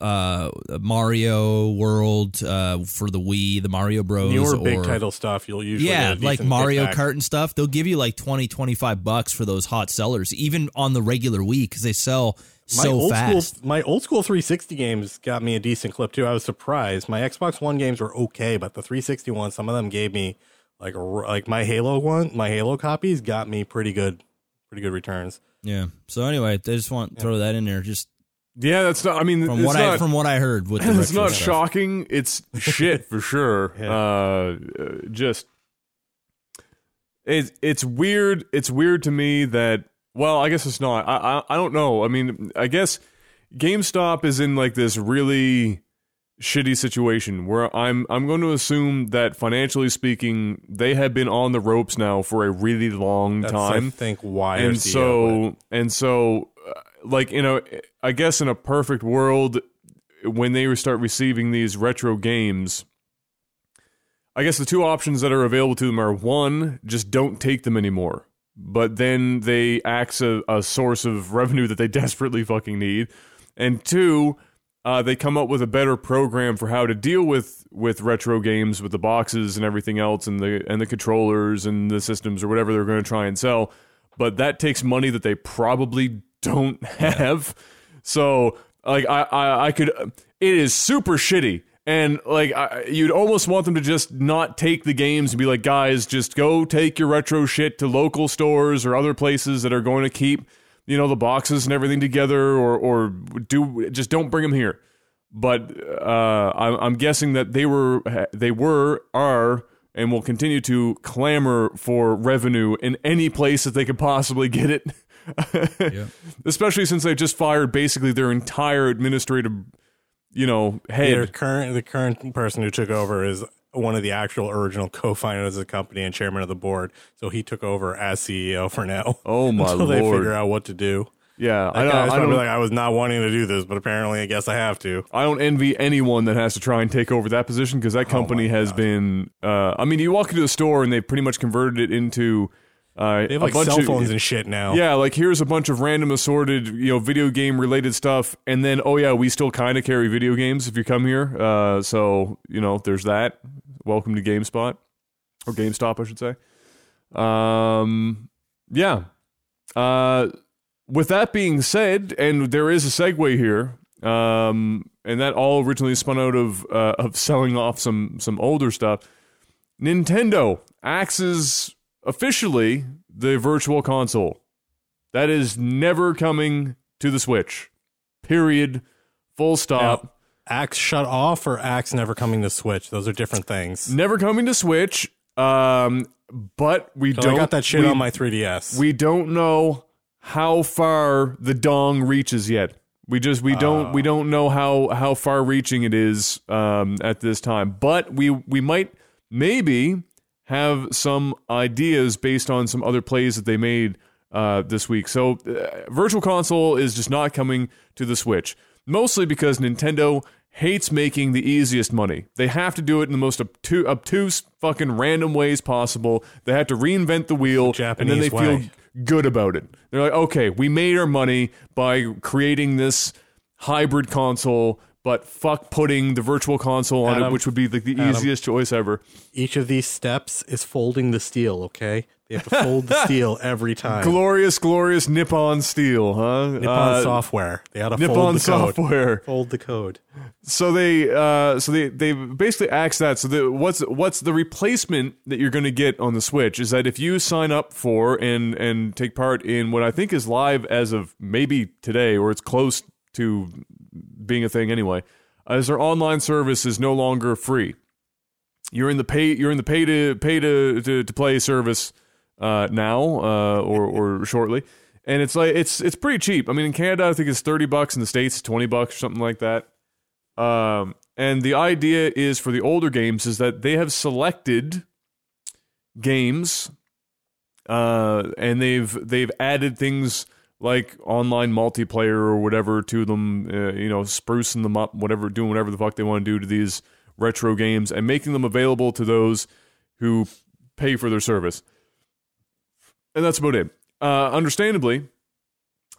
uh Mario World uh for the Wii, the Mario Bros. newer or, big title stuff, you'll usually yeah, like Mario kickback. Kart and stuff, they'll give you like 20, 25 bucks for those hot sellers, even on the regular Wii, because they sell my so old fast. school my old school 360 games got me a decent clip too. I was surprised. My Xbox One games were okay, but the 360 ones, some of them gave me like like my Halo one, my Halo copies got me pretty good, pretty good returns. Yeah. So anyway, I just want to throw that in there, just Yeah, that's not. I mean, from it's what not, I from what I heard with *laughs* the it's not stuff. shocking. It's shit for sure. *laughs* Yeah. Uh, uh, just it's it's weird. It's weird to me that. Well, I guess it's not. I, I I don't know. I mean, I guess GameStop is in like this really shitty situation where I'm I'm going to assume that financially speaking, they have been on the ropes now for a really long That's time I think why. and so and so uh, like you know i guess in a perfect world when they start receiving these retro games i guess the two options that are available to them are one just don't take them anymore but then they act a, a source of revenue that they *laughs* desperately fucking need. And two uh, they come up with a better program for how to deal with with retro games with the boxes and everything else and the and the controllers and the systems or whatever they're going to try and sell. But that takes money that they probably don't *laughs* have. So like I, I i could it is super shitty and like I, you'd almost want them to just not take the games and be like guys just go take your retro shit to local stores or other places that are going to keep you know the boxes and everything together or or do just don't bring them here but uh, I'm, I'm guessing that they were they were are and will continue to clamor for revenue in any place that they could possibly get it *laughs* Yeah. especially since they just fired basically their entire administrative you know their head current the current person who took over is one of the actual original co-founders of the company and chairman of the board. So he took over as CEO for now. *laughs* Oh, my *laughs* until they figure out what to do. yeah I, I, I, don't, I, don't, like I was not wanting to do this, but apparently I guess I have to. I don't envy anyone that has to try and take over that position because that company has been uh, I mean you walk into the store and they've pretty much converted it into uh, They have a like bunch cell of, phones and shit now. Yeah, like here's a bunch of random assorted, you know, video game related stuff, and then oh yeah, we still kind of carry video games if you come here. Uh, so you know, there's that. Welcome to GameSpot or GameStop, I should say. Um, yeah. Uh, with that being said, and there is a segue here. um, and that all originally spun out of uh, of selling off some some older stuff. Nintendo axes officially the Virtual Console. That is never coming to the Switch. Period. Full stop. Axe shut off or Axe never coming to Switch? Those are different things. Never coming to Switch. Um, but we don't. I got that shit we, on my 3DS. We don't know how far the dong reaches yet. We just we don't we don't know how how far reaching it is um, at this time. But we we might maybe have some ideas based on some other plays that they made uh, this week. So uh, Virtual Console is just not coming to the Switch, mostly because Nintendo hates making the easiest money. They have to do it in the most obtu- obtuse, fucking random ways possible. They have to reinvent the wheel, and then they Japanese feel good about it. They're like, okay, we made our money by creating this hybrid console, but fuck putting the virtual console on it, which would be like the Adam. easiest choice ever. Each of these steps is folding the steel, okay? They have to fold the *laughs* steel every time. Glorious, glorious Nippon Steel, huh? Nippon Uh, software. They had to Nippon fold the code. software. Fold the code. So they, uh, so they, they basically axed that. So the, what's what's the replacement that you're going to get on the Switch is that if you sign up for and and take part in what I think is live as of maybe today, or it's close to being a thing anyway, as their online service is no longer free. You're in the pay. You're in the pay to pay to to, to play service uh, now uh, or or *laughs* shortly, and it's like it's it's pretty cheap. I mean, in Canada, I think it's thirty bucks. In the states, twenty bucks or something like that. Um, and the idea is for the older games is that they have selected games, uh, and they've they've added things like online multiplayer or whatever to them. Uh, you know, sprucing them up, whatever, doing whatever the fuck they want to do to these retro games, and making them available to those who pay for their service. And that's about it. Uh, understandably,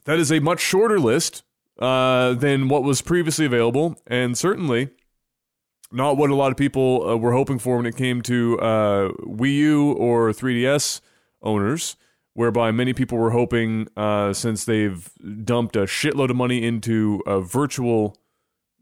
that is a much shorter list uh, than what was previously available, and certainly not what a lot of people uh, were hoping for when it came to uh, Wii U or 3DS owners. Whereby many people were hoping, uh, since they've dumped a shitload of money into uh, virtual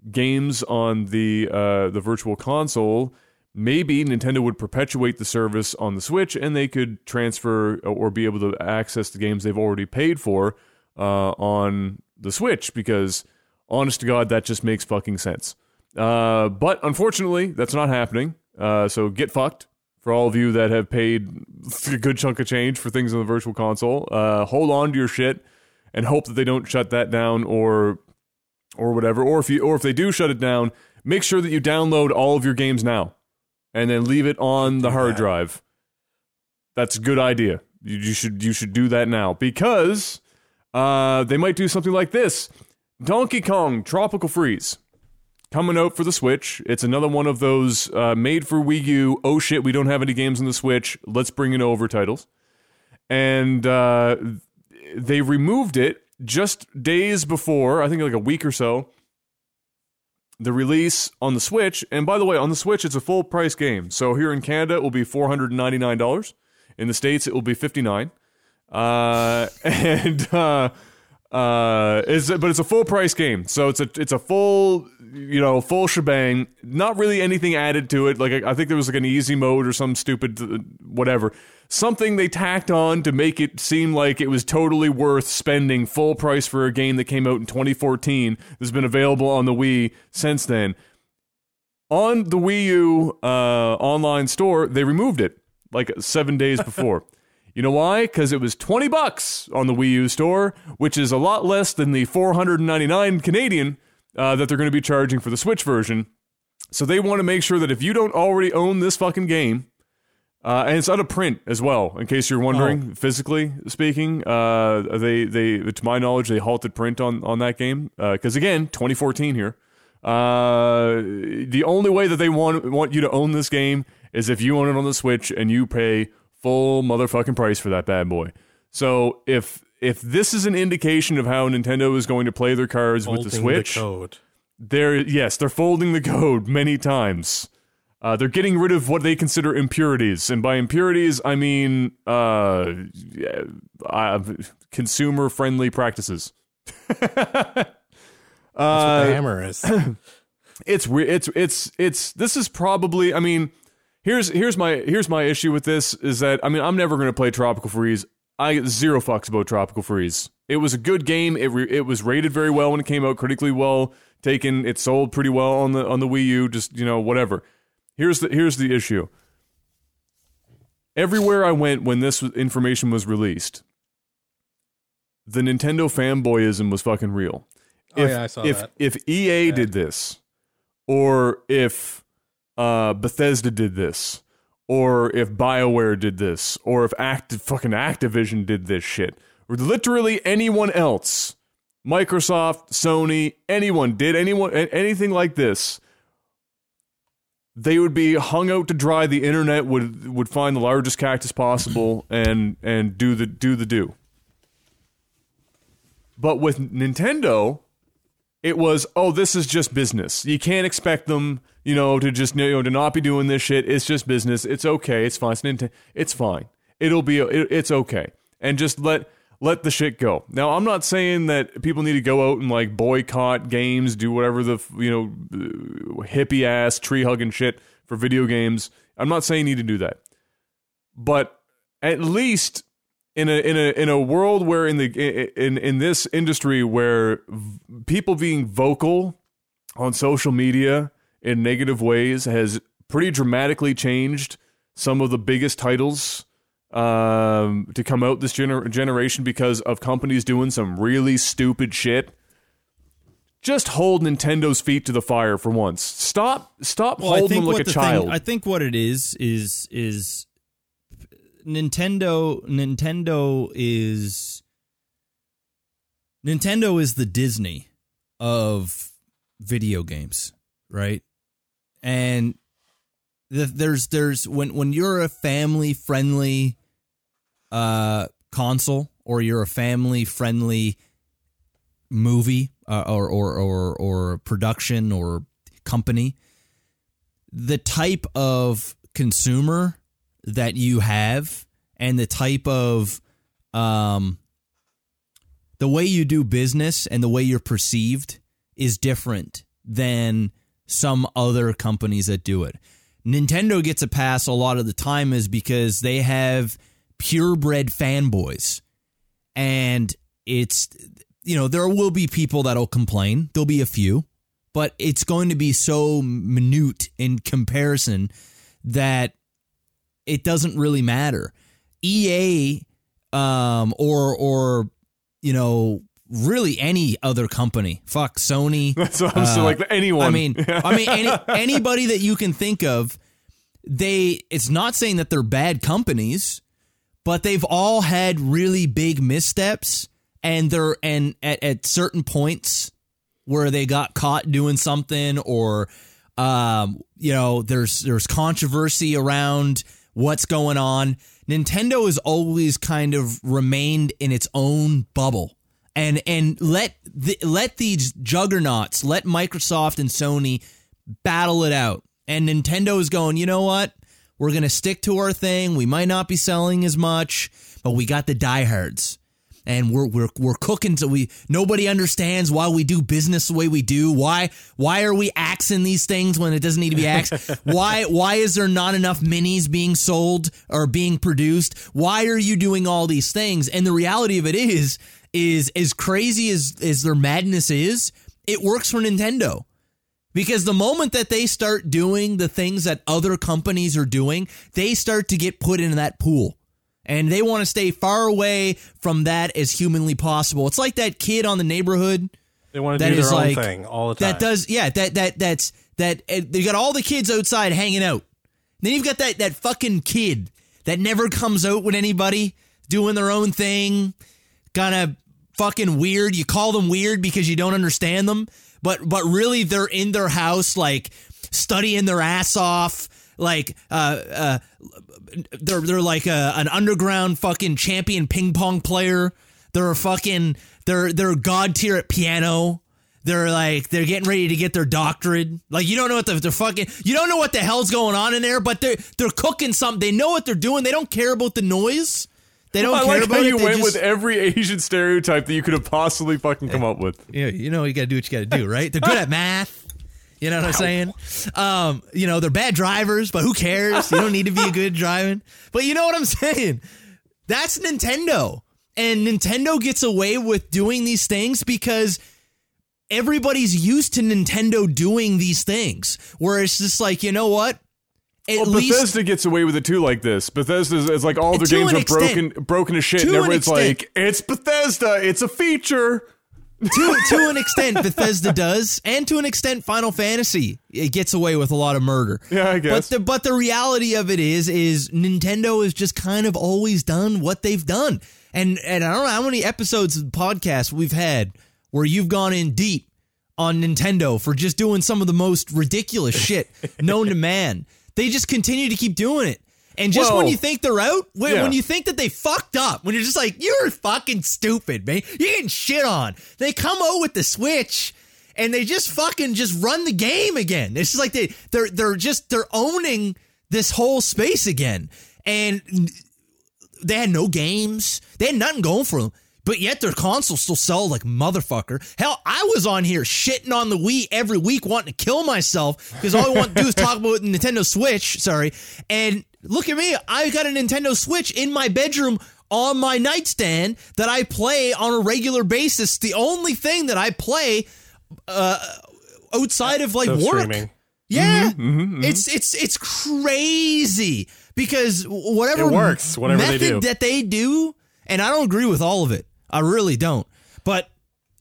games on the uh, the virtual console, maybe Nintendo would perpetuate the service on the Switch, and they could transfer or be able to access the games they've already paid for uh, on the Switch. Because, honest to God, that just makes fucking sense. Uh, but unfortunately, that's not happening. Uh, so get fucked for all of you that have paid a good chunk of change for things on the Virtual Console. Uh, hold on to your shit and hope that they don't shut that down or or whatever. Or if you or if they do shut it down, make sure that you download all of your games now and then leave it on the hard drive. That's a good idea. You, you should you should do that now because uh, they might do something like this: Donkey Kong Tropical Freeze coming out for the Switch. It's another one of those uh, made for Wii U. Oh shit, we don't have any games on the Switch. Let's bring it over titles. And uh, they removed it just days before, I think like a week or so, the release on the Switch. And by the way, on the Switch, it's a full price game. So here in Canada, it will be four hundred and ninety nine dollars. In the states, it will be fifty nine. Uh, *laughs* and uh, is but it's a full price game, so it's a it's a full you know full shebang. Not really anything added to it. Like I, I think there was like an easy mode or some stupid uh, whatever something they tacked on to make it seem like it was totally worth spending full price for a game that came out in 2014 that's been available on the Wii since then. On the Wii U uh, online store, they removed it like seven days before. You know why? Because it was 20 bucks on the Wii U store, which is a lot less than the 499 Canadian uh, that they're going to be charging for the Switch version. So they want to make sure that if you don't already own this fucking game, uh, and it's out of print as well, in case you're wondering. Physically speaking, uh, they they to my knowledge they halted print on on that game because again, 2014 here. Uh, the only way that they want want you to own this game is if you own it on the Switch and you pay full motherfucking price for that bad boy. So if if this is an indication of how Nintendo is going to play their cards with the Folding Switch, code. they're yes, they're folding the code many times. Uh, they're getting rid of what they consider impurities, and by impurities, I mean uh, uh, consumer-friendly practices. That's what Uh, the hammer is. *clears throat* it's it's it's it's this is probably I mean here's here's my here's my issue with this is that I mean I'm never going to play Tropical Freeze. I get zero fucks about Tropical Freeze. It was a good game. It re- it was rated very well when it came out, critically well taken. It sold pretty well on the on the Wii U. Just you know whatever. Here's the here's the issue. Everywhere I went when this information was released, the Nintendo fanboyism was fucking real. Oh, If, yeah, I saw if, that. If EA did this, or if uh, Bethesda did this, or if BioWare did this, or if fucking Activision did this shit, or literally anyone else, Microsoft, Sony, anyone did anyone anything like this, they would be hung out to dry. The internet would would find the largest cactus possible and and do the do the do. But with Nintendo, it was oh this is just business. You can't expect them, you know, to just you know to not be doing this shit. It's just business. It's okay. It's fine. It's, it's fine. It'll be it, it's okay. And just let let the shit go. Now, I'm not saying that people need to go out and like boycott games, do whatever the you know hippie ass tree hugging shit for video games. I'm not saying you need to do that. But at least in a in a in a world where in the in in this industry where v- people being vocal on social media in negative ways has pretty dramatically changed some of the biggest titles um, to come out this gener- generation because of companies doing some really stupid shit. Just hold Nintendo's feet to the fire for once. Stop, stop Well, holding them like a the child. Thing, I think what it is is is Nintendo. Nintendo is Nintendo is the Disney of video games, right? And the, there's there's when when you're a family friendly uh console or you're a family friendly movie uh, or or or or production or company the type of consumer that you have and the type of um the way you do business and the way you're perceived is different than some other companies that do it. Nintendo gets a pass a lot of the time is because they have purebred fanboys. And it's you know, there will be people that'll complain. There'll be a few, but it's going to be so minute in comparison that it doesn't really matter. EA um or or you know really any other company fuck Sony *laughs* That's what I'm saying. uh, Like anyone. I mean, *laughs* I mean, any, anybody that you can think of, they. It's not saying that they're bad companies, but they've all had really big missteps, and they're and at, at certain points where they got caught doing something, or um, you know, there's there's controversy around what's going on. Nintendo has always kind of remained in its own bubble and and let the, let these juggernauts, let Microsoft and Sony battle it out. And Nintendo is going, you know what? We're gonna stick to our thing. We might not be selling as much, but we got the diehards, and we're we're we're cooking. So we nobody understands why we do business the way we do. Why why are we axing these things when it doesn't need to be axed? *laughs* why why is there not enough minis being sold or being produced? Why are you doing all these things? And the reality of it is is as crazy as as their madness is, it works for Nintendo. Because the moment that they start doing the things that other companies are doing, they start to get put into that pool. And they want to stay far away from that as humanly possible. It's like that kid on the neighborhood They want to do their own like thing all the time. that does yeah that that that's that they got all the kids outside hanging out. Then you've got that that fucking kid that never comes out with anybody, doing their own thing, kind of fucking weird. You call them weird because you don't understand them, but but really they're in their house like studying their ass off. Like uh, uh, they're they're like a, an underground fucking champion ping pong player. They're a fucking they're they're god tier at piano. They're like they're getting ready to get their doctorate. Like you don't know what the, they're fucking you don't know what the hell's going on in there, but they're they're cooking something. They know what they're doing. They don't care about the noise. They don't I care like about how it. you They went just- with every Asian stereotype that you could have possibly fucking come up with. Yeah, you know you got to do what you got to do, right? They're good at math. You know what I'm saying? Um, you know, they're bad drivers, but who cares? You don't need to be a good *laughs* driving. But you know what I'm saying? That's Nintendo. And Nintendo gets away with doing these things because everybody's used to Nintendo doing these things. Where it's just like, you know what? At Well, least Bethesda gets away with it too, like this. Bethesda is, is like all their games are extent. broken, broken to shit, To and an everyone's extent. like, "It's Bethesda, it's a feature." To to an extent Bethesda does, and to an extent Final Fantasy it gets away with a lot of murder. Yeah, I guess. But the but the reality of it is is Nintendo has just kind of always done what they've done, and and I don't know how many episodes of podcasts we've had where you've gone in deep on Nintendo for just doing some of the most ridiculous shit known to man. They just continue to keep doing it. And just when you think they're out, when, yeah. when you think that they fucked up, when you're just like, you're fucking stupid, man. You're getting shit on. They come out with the Switch and they just fucking just run the game again. It's just like they they're they're just they're owning this whole space again. And they had no games. They had nothing going for them. But yet their console still sell like motherfucker. Hell, I was on here shitting on the Wii every week, wanting to kill myself because all I want to do is talk about Nintendo Switch. Sorry, and look at me. I've got a Nintendo Switch in my bedroom on my nightstand that I play on a regular basis. The only thing that I play uh, outside of like So work. streaming. Yeah, Mm-hmm, it's it's it's crazy because whatever It works, whatever they method do. that they do, and I don't agree with all of it. I really don't, but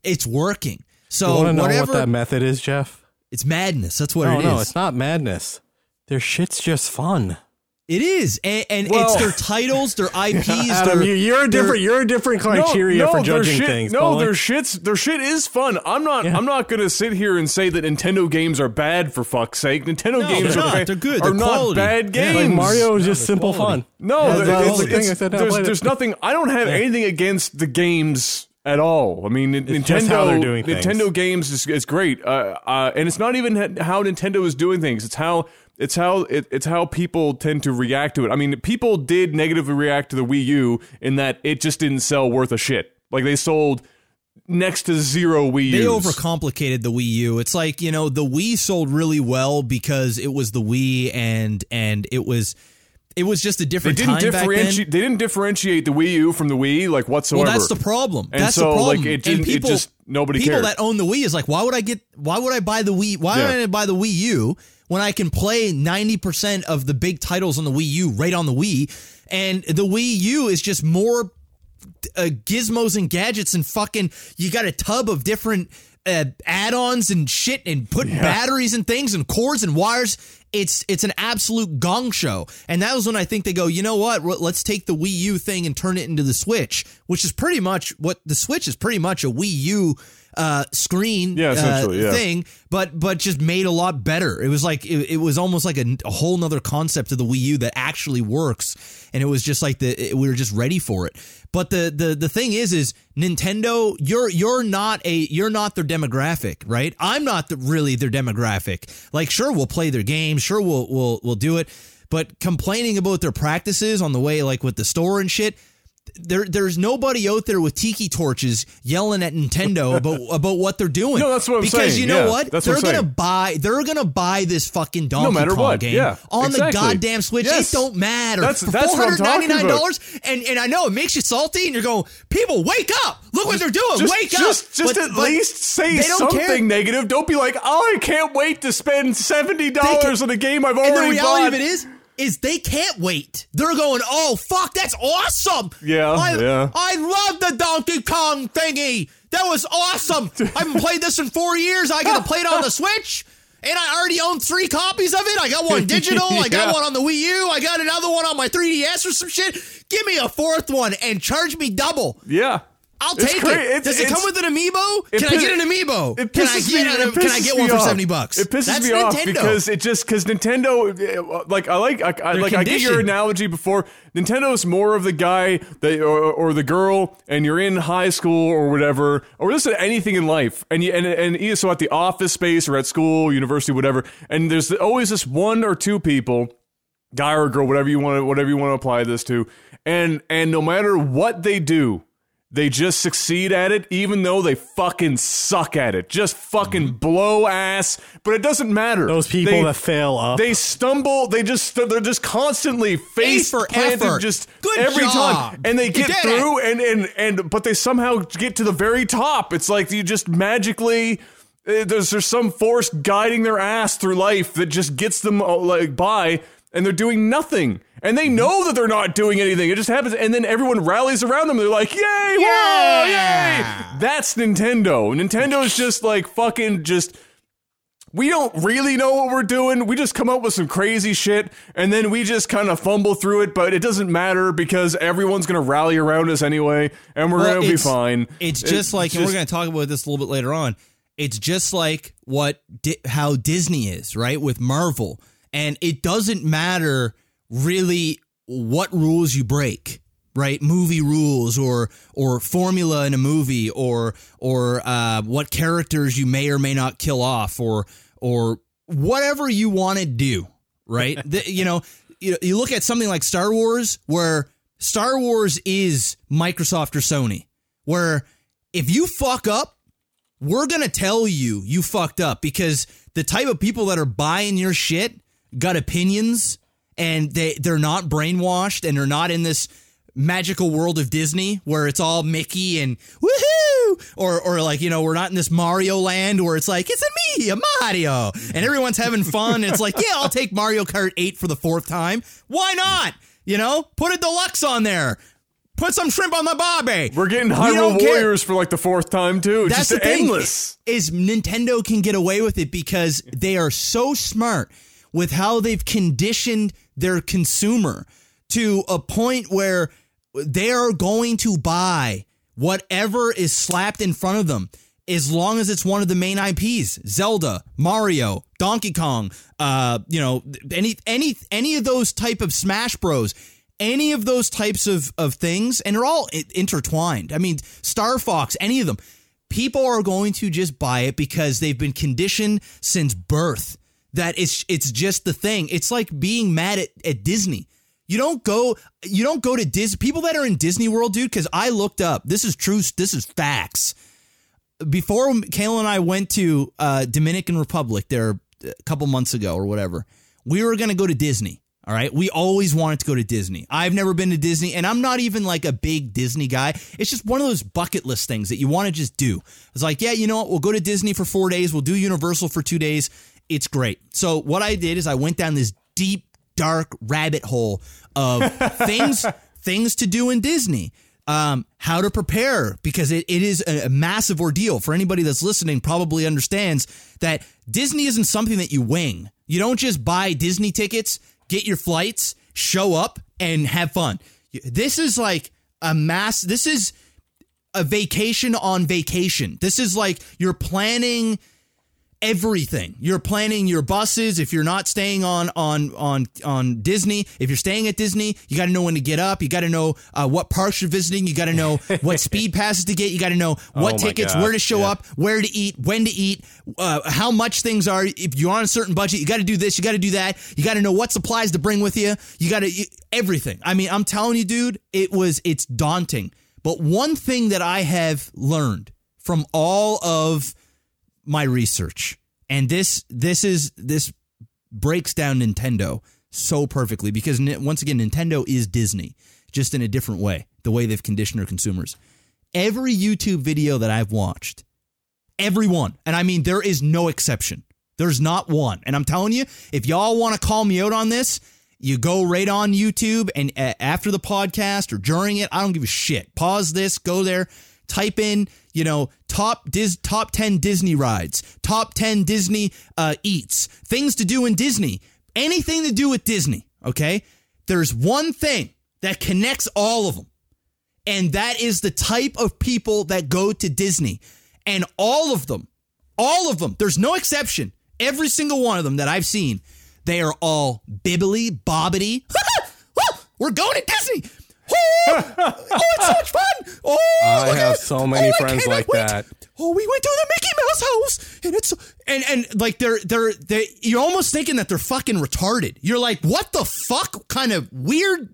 it's working. So know whatever, what that method is, Jeff? it's madness. That's what No, it no, it's not madness. Their shit's just fun. It is, and, and Well- it's their titles, their *laughs* IPs. Adam, their, you, you're a different. You're a different criteria for judging shit, things. No, Paulie. their shit's their shit is fun. I'm not. Yeah. I'm not gonna sit here and say that Nintendo games are bad for fuck's sake. Nintendo No, games they're are not. They're good. Are They're not quality. bad Yeah, games. like Mario is just they're simple quality. fun. No, That's the it's- it's- thing I said. There's, it. there's nothing. I don't have anything against the games at all. I mean, N- Nintendo. just how they're doing things. Nintendo games is, is great, uh, uh, and it's not even how Nintendo is doing things. It's how it's how it, it's how people tend to react to it. I mean, people did negatively react to the Wii U in that it just didn't sell worth a shit. Like they sold next to zero Wii They overcomplicated the Wii U. It's like you know the Wii sold really well because it was the Wii and and it was it was just a They different didn't time back then. differentiate. They didn't differentiate the Wii U from the Wii like whatsoever. Well, that's the problem. And that's so, the problem. like, it And didn't- it people, just- nobody people cared. that own the Wii is like, why would I get? Why would I buy the Wii? Why Yeah. would I buy the Wii U when I can play ninety percent of the big titles on the Wii U right on the Wii? And the Wii U is just more uh, gizmos and gadgets and fucking. You got a tub of different uh, add-ons and shit and putting batteries and things and cords and wires. It's it's an absolute gong show, and that was when I think they go, you know what? Let's take the Wii U thing and turn it into the Switch, which is pretty much what the Switch is pretty much a Wii U uh, screen Yeah, uh, yeah. thing, but but just made a lot better. It was like it, it was almost like a, a whole nother concept of the Wii U that actually works, and it was just like the it, we were just ready for it. But the the the thing is, is Nintendo, you're you're not a you're not their demographic, right? I'm not the, really their demographic. Like, sure, we'll play their games, sure, we'll we'll we'll do it, but complaining about their practices on the way, like with the store and shit. There, there's nobody out there with tiki torches yelling at Nintendo *laughs* about about what they're doing. No, that's what I'm because saying. Because you know Yeah, what? they're what gonna saying. buy. They're gonna buy this fucking Donkey matter Kong what, game yeah, on exactly. the goddamn Switch. Yes. It don't matter. That's- For what I'm talking about. $499, and and I know it makes you salty, and you're going, people, wake up! Look what they're doing. just, wake just, up! Just But- at but least say something care. negative. Don't be like, oh, I can't wait to spend seventy dollars on a game I've already And the reality bought. of it is, is they can't wait. They're going, oh fuck, that's awesome. Yeah, I, yeah. I love the Donkey Kong thingy. That was awesome. I haven't played this in four years. I get to play it on the *laughs* Switch. And I already own three copies of it. I got one *laughs* digital. I got one on the Wii U. I got another one on my 3DS or some shit. Give me a fourth one and charge me double. yeah, I'll It's take great. it. Does it come with an amiibo? Can I get an amiibo? It Can I pisses get me, a, it Can I get me one for off. seventy bucks? It pisses That's me off because it just because Nintendo, uh, like I like I, I like I get your analogy before. Nintendo's more of the guy that or, or the girl, and you're in high school or whatever, or just anything in life, and you and and either so at the office space or at school, university, whatever, and there's always this one or two people guy or girl, whatever you want to, whatever you want to apply this to, and and no matter what they do, they just succeed at it, even though they fucking suck at it. Just fucking Mm-hmm. blow ass. But it doesn't matter. Those people They- that fail up. they stumble. They just they're just constantly face for planted effort. just Good every job. time, and they get through, and and and but they somehow get to the very top. It's like you just magically. uh, There's there's some force guiding their ass through life that just gets them uh, like by, and they're doing nothing, and they mm-hmm. know that they're not doing anything. It just happens, and then everyone rallies around them. They're like, "Yay! Whoa! Yeah. Yay!" That's Nintendo. Nintendo is just like fucking just we don't really know what we're doing. We just come up with some crazy shit and then we just kind of fumble through it, but it doesn't matter because everyone's going to rally around us anyway and we're Well, going to be fine. It's just like, and we're going to talk about this a little bit later on. It's just like what how Disney is, right? With Marvel, and it doesn't matter really what rules you break, right? Movie rules or or formula in a movie, or or uh, what characters you may or may not kill off, or or whatever you want to do, right? *laughs* the, you know, you, you look at something like Star Wars, where Star Wars is Microsoft or Sony, where if you fuck up, we're gonna tell you you fucked up because the type of people that are buying your shit got opinions and they they're not brainwashed and they're not in this magical world of Disney where it's all Mickey and woohoo or or like you know we're not in this Mario land where it's like it's a me a Mario and everyone's having fun. And it's like yeah I'll take Mario Kart 8 for the fourth time. Why not? You know put a deluxe on there. Put some shrimp on the bobby we're getting We Hyrule care. Warriors for like the fourth time too. It's That's just the thing, endless. Is Nintendo can get away with it because they are so smart with how they've conditioned their consumer to a point where they are going to buy whatever is slapped in front of them as long as it's one of the main IPs Zelda, Mario, Donkey Kong, uh, you know, any any any of those type of Smash Bros. Any of those types of, of things, and they're all intertwined. I mean, Star Fox, any of them. People are going to just buy it because they've been conditioned since birth that it's it's just the thing. It's like being mad at, at Disney. You don't go you don't go to Disney people that are in Disney World, dude, because I looked up. This is true, this is facts. Before Kayla and I went to uh, Dominican Republic there a couple months ago or whatever, we were gonna go to Disney. All right. We always wanted to go to Disney. I've never been to Disney, and I'm not even like a big Disney guy. It's just one of those bucket list things that you want to just do. It's like, yeah, you know what? We'll go to Disney for four days. We'll do Universal for two days. It's great. So what I did is I went down this deep, dark rabbit hole of *laughs* things things to do in Disney. Um, how to prepare because it, it is a, a massive ordeal for anybody that's listening probably understands that Disney isn't something that you wing. You don't just buy Disney tickets, get your flights, show up and have fun. This is like a mass this is a vacation on vacation. This is like you're planning everything. You're planning your buses. If you're not staying on on on on Disney, if you're staying at Disney, you got to know when to get up. You got to know uh, what parks you're visiting. You got to know *laughs* what speed passes to get. You got to know what Oh tickets, God, where to show yeah. up, where to eat, when to eat, uh, how much things are. If you're on a certain budget, you got to do this. You got to do that. You got to know what supplies to bring with you. You got to everything. I mean, I'm telling you, dude, it was it's daunting. But one thing that I have learned from all of my research. And this this is this breaks down Nintendo so perfectly because once again Nintendo is Disney just in a different way the way they've conditioned their consumers. Every YouTube video that I've watched everyone, and I mean there is no exception. There's not one. And I'm telling you if y'all want to call me out on this you go right on YouTube and after the podcast or during it I don't give a shit. Pause this go there type in you know top dis top 10 disney rides top 10 disney uh, eats things to do in disney anything to do with disney okay? There's one thing that connects all of them and that is the type of people that go to disney. And all of them all of them there's no exception. Every single one of them that i've seen they are all bibbly bobbity. *laughs* We're going to disney oh, it's so much fun oh I have so oh, many oh, friends like wait. that. oh, we went to the Mickey Mouse house, and it's and and like they're they're they you're almost thinking that they're fucking retarded. You're like, what the fuck, kind of weird.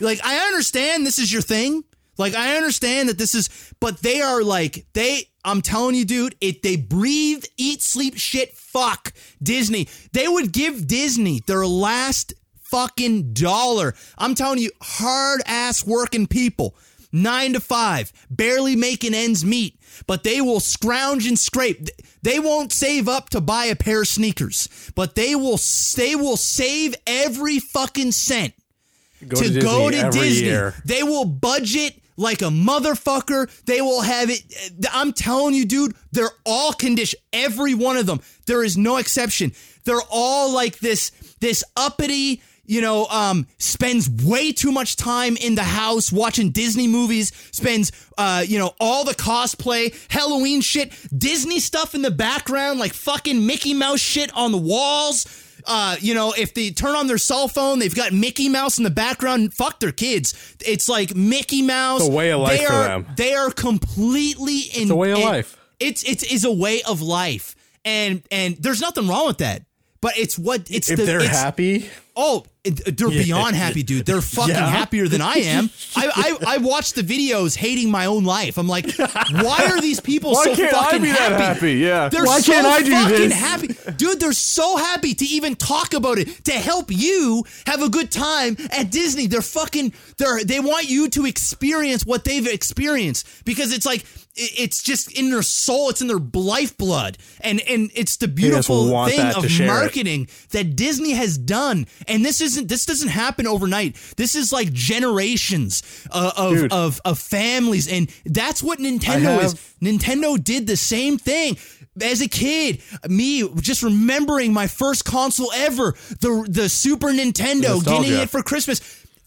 Like I understand this is your thing. Like I understand that this is, but they are like they. I'm telling you, dude. It they breathe, eat, sleep, shit. Fuck Disney. They would give Disney their last fucking dollar. I'm telling you, hard ass working people, nine to five, barely making ends meet, but they will scrounge and scrape. They won't save up to buy a pair of sneakers, but they will. They will save every fucking cent Go to, to go to Disney. year. They will budget like a motherfucker. They will have it. I'm telling you, dude, they're all conditioned. Every one of them. There is no exception. They're all like this, this uppity, you know, um, spends way too much time in the house watching Disney movies, spends, uh, you know, all the cosplay, Halloween shit, Disney stuff in the background, like fucking Mickey Mouse shit on the walls. Uh, you know, if they turn on their cell phone, they've got Mickey Mouse in the background. Fuck their kids. It's like Mickey Mouse. It's a way of life they for are, them. They are completely in. It's a way of in- life. It's it's is a way of life, and and there's nothing wrong with that. But it's what it's If the, they're it's- happy, Oh, it- uh, they're beyond happy, dude. They're *laughs* fucking Yeah. happier than I am. I, I I watch the videos hating my own life. I'm like, why are these people *laughs* Why so can't I fucking be that happy? happy? Yeah. They're Why so can't I do fucking this? happy, dude. They're so happy to even talk about it to help you have a good time at Disney. They're fucking. They're they want you to experience what they've experienced because it's like it's just in their soul. It's in their lifeblood, and and it's the beautiful thing of share it. marketing that Disney has done. And this isn't this doesn't happen overnight. This is like generations uh, of Dude. of of families, and that's what Nintendo I is. Nintendo did the same thing. As a kid, me just remembering my first console ever, the the Super Nintendo, Nostalgia. getting it for Christmas.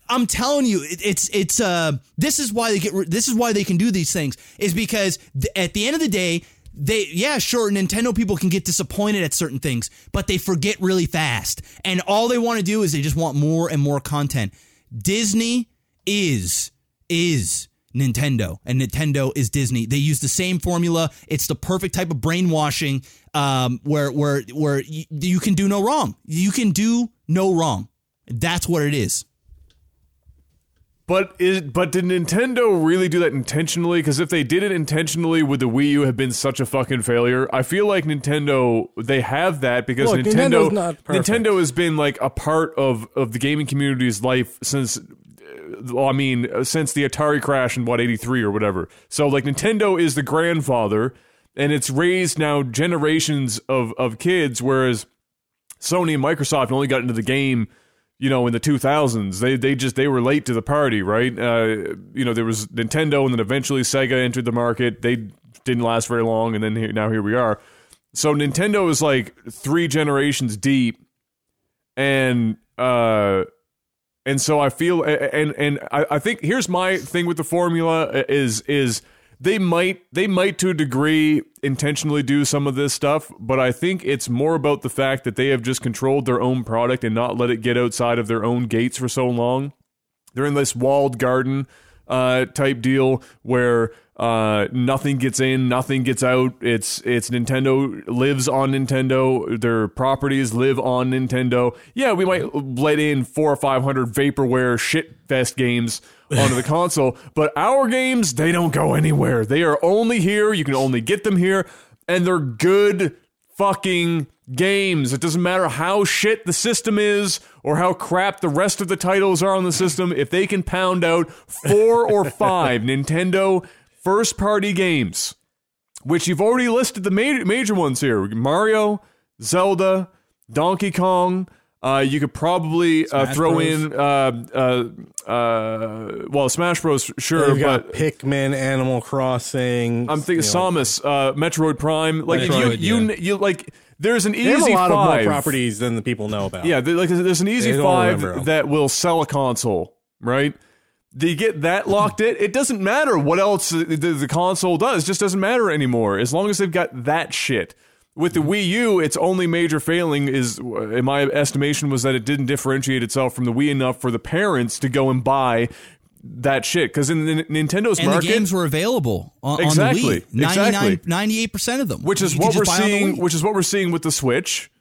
I'm telling you, it, it's it's uh this is why they get this is why they can do these things is because th- at the end of the day they yeah sure Nintendo people can get disappointed at certain things but they forget really fast and all they want to do is they just want more and more content. Disney is is Nintendo and Nintendo is Disney. They use the same formula. It's the perfect type of brainwashing um, where where where you, you can do no wrong. You can do no wrong. That's what it is. But is but did Nintendo really do that intentionally? Because if they did it intentionally, would the Wii U have been such a fucking failure? I feel like Nintendo they have that because Look, Nintendo not. Nintendo has been like a part of of the gaming community's life since. uh, Well, I mean, uh, since the Atari crash in what eighty three or whatever. So like Nintendo is the grandfather, and it's raised now generations of of kids, whereas Sony and Microsoft only got into the game, you know, in the 2000s. They they just they were late to the party, right? Uh, you know, there was Nintendo, and then eventually Sega entered the market. They didn't last very long, and then here, now here we are. So Nintendo is like three generations deep, and uh, and so I feel, and and I, I think here's my thing with the formula is is they might they might to a degree intentionally do some of this stuff, but I think it's more about the fact that they have just controlled their own product and not let it get outside of their own gates for so long. They're in this walled garden uh, type deal where uh, nothing gets in, nothing gets out. It's it's Nintendo lives on Nintendo. Their properties live on Nintendo. Yeah, we might let in four or five hundred vaporware shitfest games onto the *laughs* console, but our games they don't go anywhere. They are only here. You can only get them here, and they're good fucking games. It doesn't matter how shit the system is or how crap the rest of the titles are on the system. If they can pound out four or five *laughs* Nintendo first party games, which you've already listed the major, major ones here Mario, Zelda, Donkey Kong. Uh, you could probably uh, throw Bros. in, uh, uh, uh, well, Smash Bros. Sure, You've got but Pikmin, Animal Crossing. I'm thinking Samus, uh, Metroid Prime. Like Metroid, you, you, yeah. you, like. There's an They have easy a lot five. of more properties than the people know about. Yeah, like there's an easy five that will sell a console, right? They get that locked in. It doesn't matter what else the, the, the console does. It just doesn't matter anymore as long as they've got that shit. With the mm-hmm. Wii U, its only major failing is, uh, in my estimation, was that it didn't differentiate itself from the Wii enough for the parents to go and buy that shit because in the, Nintendo's and market, the games were available on, Exactly, on the Wii. exactly. 98 percent of them, which is You what we're just buy on the seeing. Which is what we're seeing with the Switch,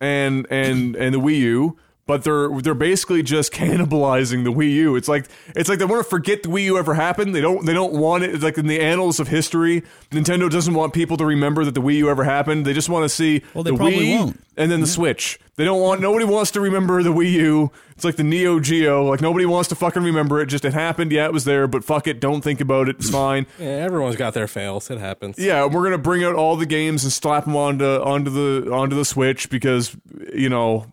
and and and the Wii U. But they're they're basically just *laughs* cannibalizing the Wii U. It's like it's like they want to forget the Wii U ever happened. They don't they don't want it. It's like in the annals of history, Nintendo doesn't want people to remember that the Wii U ever happened. They just want to see Well, they the Wii won't. and then the Switch. They don't want nobody wants to remember the Wii U. It's like the Neo Geo. Like nobody wants to fucking remember it. Just it happened. Yeah, it was there. But fuck it. Don't think about it. It's fine. *laughs* Yeah, everyone's got their fails. It happens. Yeah, we're gonna bring out all the games and slap them onto onto the onto the Switch because you know.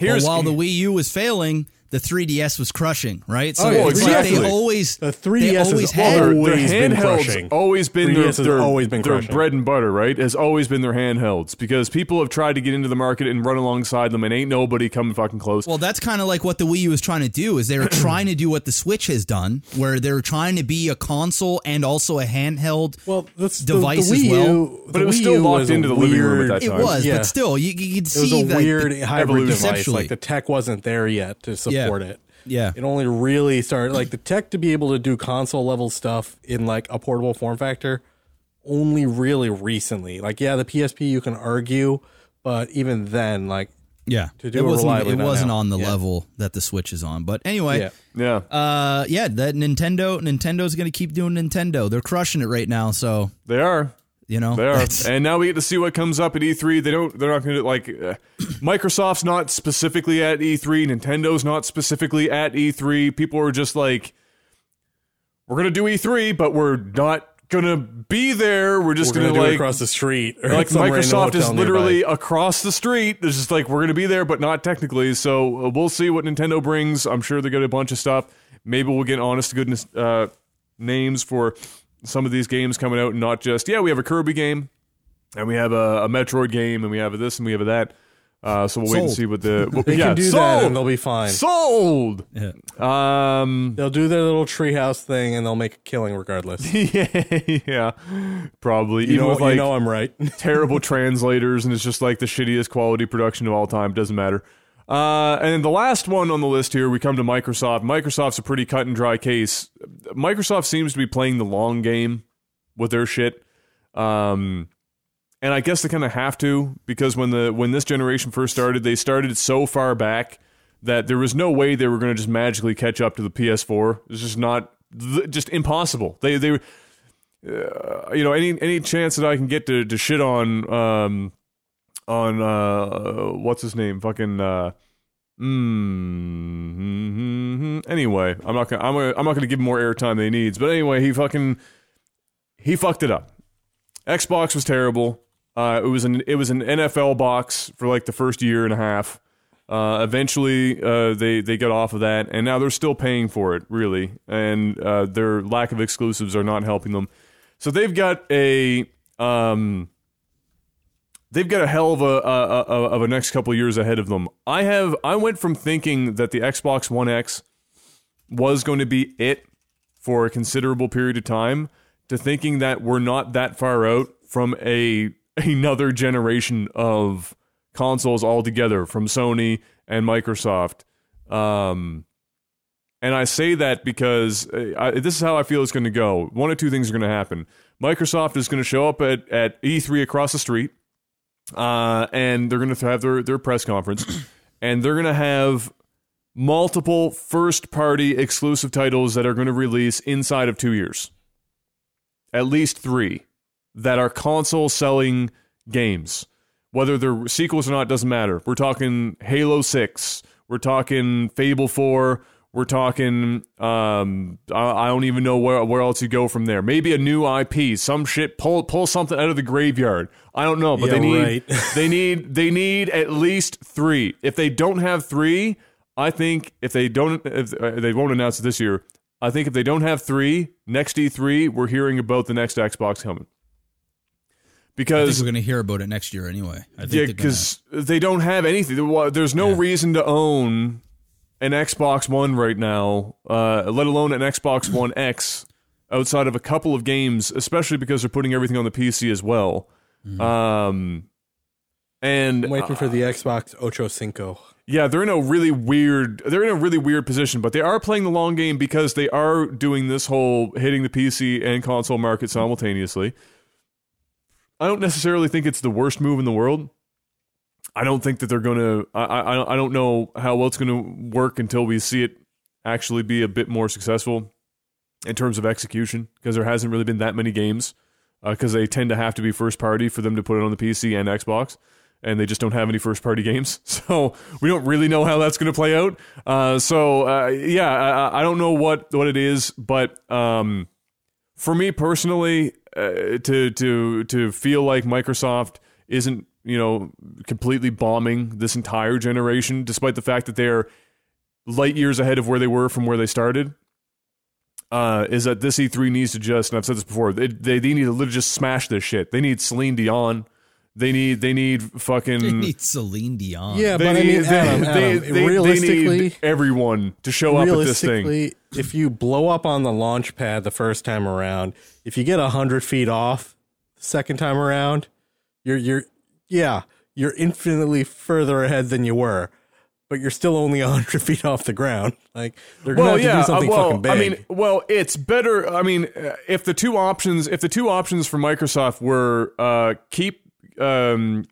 Well, while the *clears throat* Wii U was failing, the 3DS was crushing, right? So Oh, yeah, it's like exactly. they always The they 3DS has always always had their, their always been crushing. always been 3DS their, has their, always been their crushing. bread and butter, right? Has always been their handhelds because people have tried to get into the market and run alongside them, and ain't nobody coming fucking close. Well, that's kind of like what the Wii U was trying to do. Is they were *clears throat* trying to do what the Switch has done, where they're trying to be a console and also a handheld. Well, that's Device the, as the Wii well. U, But it was Wii still locked was into the living room at weird- that it was, Yeah. but still, you, you could It was see a that weird the- hybrid device. Like the tech wasn't there yet to support it. Yeah. It only really started like the tech to be able to do console level stuff in like a portable form factor only really recently. Like yeah, the PSP you can argue, but even then like yeah, to do it it wasn't it wasn't on the Yeah. level that the Switch is on. But anyway, yeah. yeah, uh, yeah, that Nintendo Nintendo's going to keep doing Nintendo. They're crushing it right now. So they are. You know, They are, and now we get to see what comes up at E3. They don't. They're not going to like. Uh, Microsoft's not specifically at E3. Nintendo's not specifically at E3. People are just like, we're going to do E3, but we're not going to be there. We're just going gonna to like across the street. or like Microsoft is literally nearby. across the street. It's just like we're going to be there, but not technically. So uh, we'll see what Nintendo brings. I'm sure they got a bunch of stuff. Maybe we'll get honest to goodness uh, names for some of these games coming out, and not just yeah, we have a Kirby game, and we have a, a Metroid game, and we have a this, and we have a that. Uh, so we'll wait and see what the *laughs* well, They yeah can do sold that and they'll be fine. sold. yeah. Um, They'll do their little treehouse thing and they'll make a killing regardless. *laughs* yeah, yeah, probably. You Even know, with like you know I'm right. *laughs* terrible translators, and it's just like the shittiest quality production of all time. Doesn't matter. Uh, and then the last one on the list here, we come to Microsoft. Microsoft's a pretty cut and dry case. Microsoft seems to be playing the long game with their shit. Um, and I guess they kind of have to because when the when this generation first started, they started so far back that there was no way they were going to just magically catch up to the PS4. It's just not just impossible. They they uh, you know any any chance that I can get to, to shit on um on uh what's his name? Fucking uh mm, anyway I'm not gonna I'm gonna, I'm not gonna give him more airtime than he needs but anyway he fucking he fucked it up. Xbox was terrible. Uh it was an it was an NFL box for like the first year and a half. Uh, eventually, uh, they they got off of that, and now they're still paying for it, really, and uh, their lack of exclusives are not helping them. So they've got a um, they've got a hell of a, of a next couple years ahead of them. I have I went from thinking that the Xbox One X was going to be it for a considerable period of time to thinking that we're not that far out from a *laughs* another generation of consoles altogether from Sony and Microsoft. Um, and I say that because uh, I, this is how I feel it's going to go. One or two things are going to happen. Microsoft is going to show up at, at E3 across the street, uh, and they're going to have their, their press conference, *clears throat* and they're going to have multiple first party exclusive titles that are going to release inside of two years. At least three that are console selling games. Whether they're sequels or not doesn't matter. We're talking Halo 6. We're talking Fable 4. We're talking um I, I don't even know where where else you go from there. Maybe a new IP, some shit pull pull something out of the graveyard. I don't know, but Yeah, they need right. *laughs* they need they need at least 3. If they don't have 3, I think if they don't if uh, they won't announce it this year, I think if they don't have 3, next E3 we're hearing about the next Xbox coming. I think Because we're going to hear about it next year anyway. I think yeah, because they don't have anything. There's no Yeah. reason to own an Xbox One right now, uh, let alone an Xbox One X, outside of a couple of games, especially because they're putting everything on the PC as well. Mm-hmm. Um, and I'm waiting for the Xbox Ocho Cinco. yeah, they're in a really weird they're in a really weird position, but they are playing the long game because they are doing this whole hitting the PC and console market simultaneously. I don't necessarily think it's the worst move in the world. I don't think that they're going to I I don't know how well it's going to work until we see it actually be a bit more successful in terms of execution because there hasn't really been that many games because uh, they tend to have to be first party for them to put it on the PC and Xbox and they just don't have any first party games. *laughs* So we don't really know how that's going to play out. Uh, so uh, yeah, I, I, don't know what what it is, but um, for me personally, uh, to to to feel like Microsoft isn't you know completely bombing this entire generation, despite the fact that they're light years ahead of where they were from where they started. Uh, is that this E3 needs to just, and I've said this before, they, they, they need to literally just smash this shit. They need Celine Dion they need they need fucking they need Celine Dion. Yeah, they but need, I mean, they, Adam, they, Adam, they, realistically, they need everyone to show up at this thing. if you blow up on the launch pad the first time around, if you get a hundred feet off the second time around, you're you're yeah, you're infinitely further ahead than you were. But you're still only *laughs* a hundred feet off the ground. Like they're Well, have to yeah, do something uh, well, fucking big. I mean, well, it's better. I mean, uh, if the two options, if the two options for Microsoft were uh, keep um,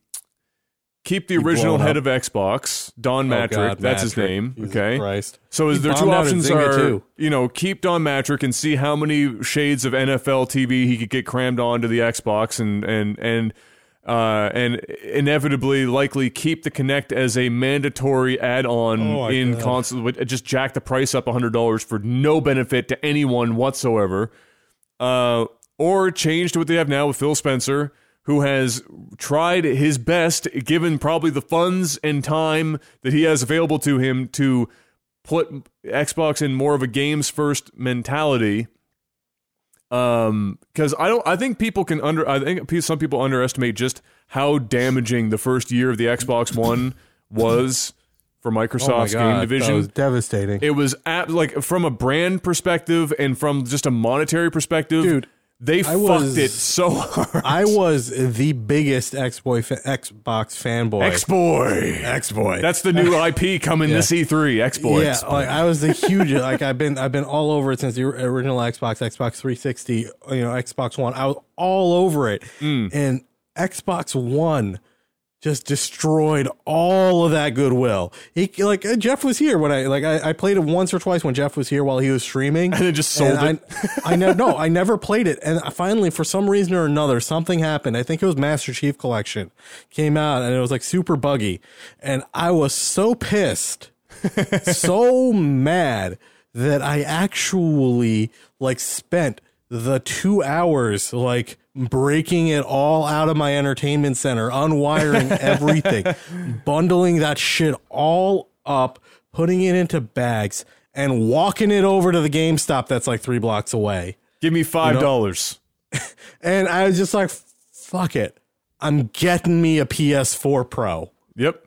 keep the original head up. of Xbox, Don Oh, Mattrick, God, that's his name. Jesus okay, Christ. So is He their two bombed out at options are too. you know keep Don Mattrick and see how many shades of NFL TV he could get crammed onto the Xbox and and and uh, and inevitably likely keep the Kinect as a mandatory add-on Oh in God. console. Just jack the price up hundred dollars for no benefit to anyone whatsoever. Uh, or change to what they have now with Phil Spencer, who has tried his best, given probably the funds and time that he has available to him, to put Xbox in more of a games first mentality. Um, because I don't, I think people can under, I think some people underestimate just how damaging the first year of the Xbox One was for oh Microsoft's God, game division. that was devastating. It was at, like from a brand perspective and from just a monetary perspective, Dude, They I fucked was- it so hard. I was the biggest X-boy fa- Xbox fanboy. X boy. X-boy. That's the new IP coming this E3. X boy. Yeah, like I was the huge like I've been I've been all over it since the original Xbox, Xbox 360, you know, Xbox One. I was all over it, mm. and Xbox One just destroyed all of that goodwill. He like uh, Jeff was here when I like I, I played it once or twice when Jeff was here while he was streaming, And it just sold and it. I, I never no, I never played it, and finally, for some reason or another, something happened. I think it was Master Chief Collection came out, and it was like super buggy, and I was so pissed, *laughs* so mad that I actually like spent the two hours like breaking it all out of my entertainment center, unwiring *laughs* everything, bundling that shit all up, putting it into bags, and walking it over to the GameStop that's like three blocks away. Give me five dollars. *laughs* And I was just like, fuck it. I'm getting me a PS4 Pro. Yep.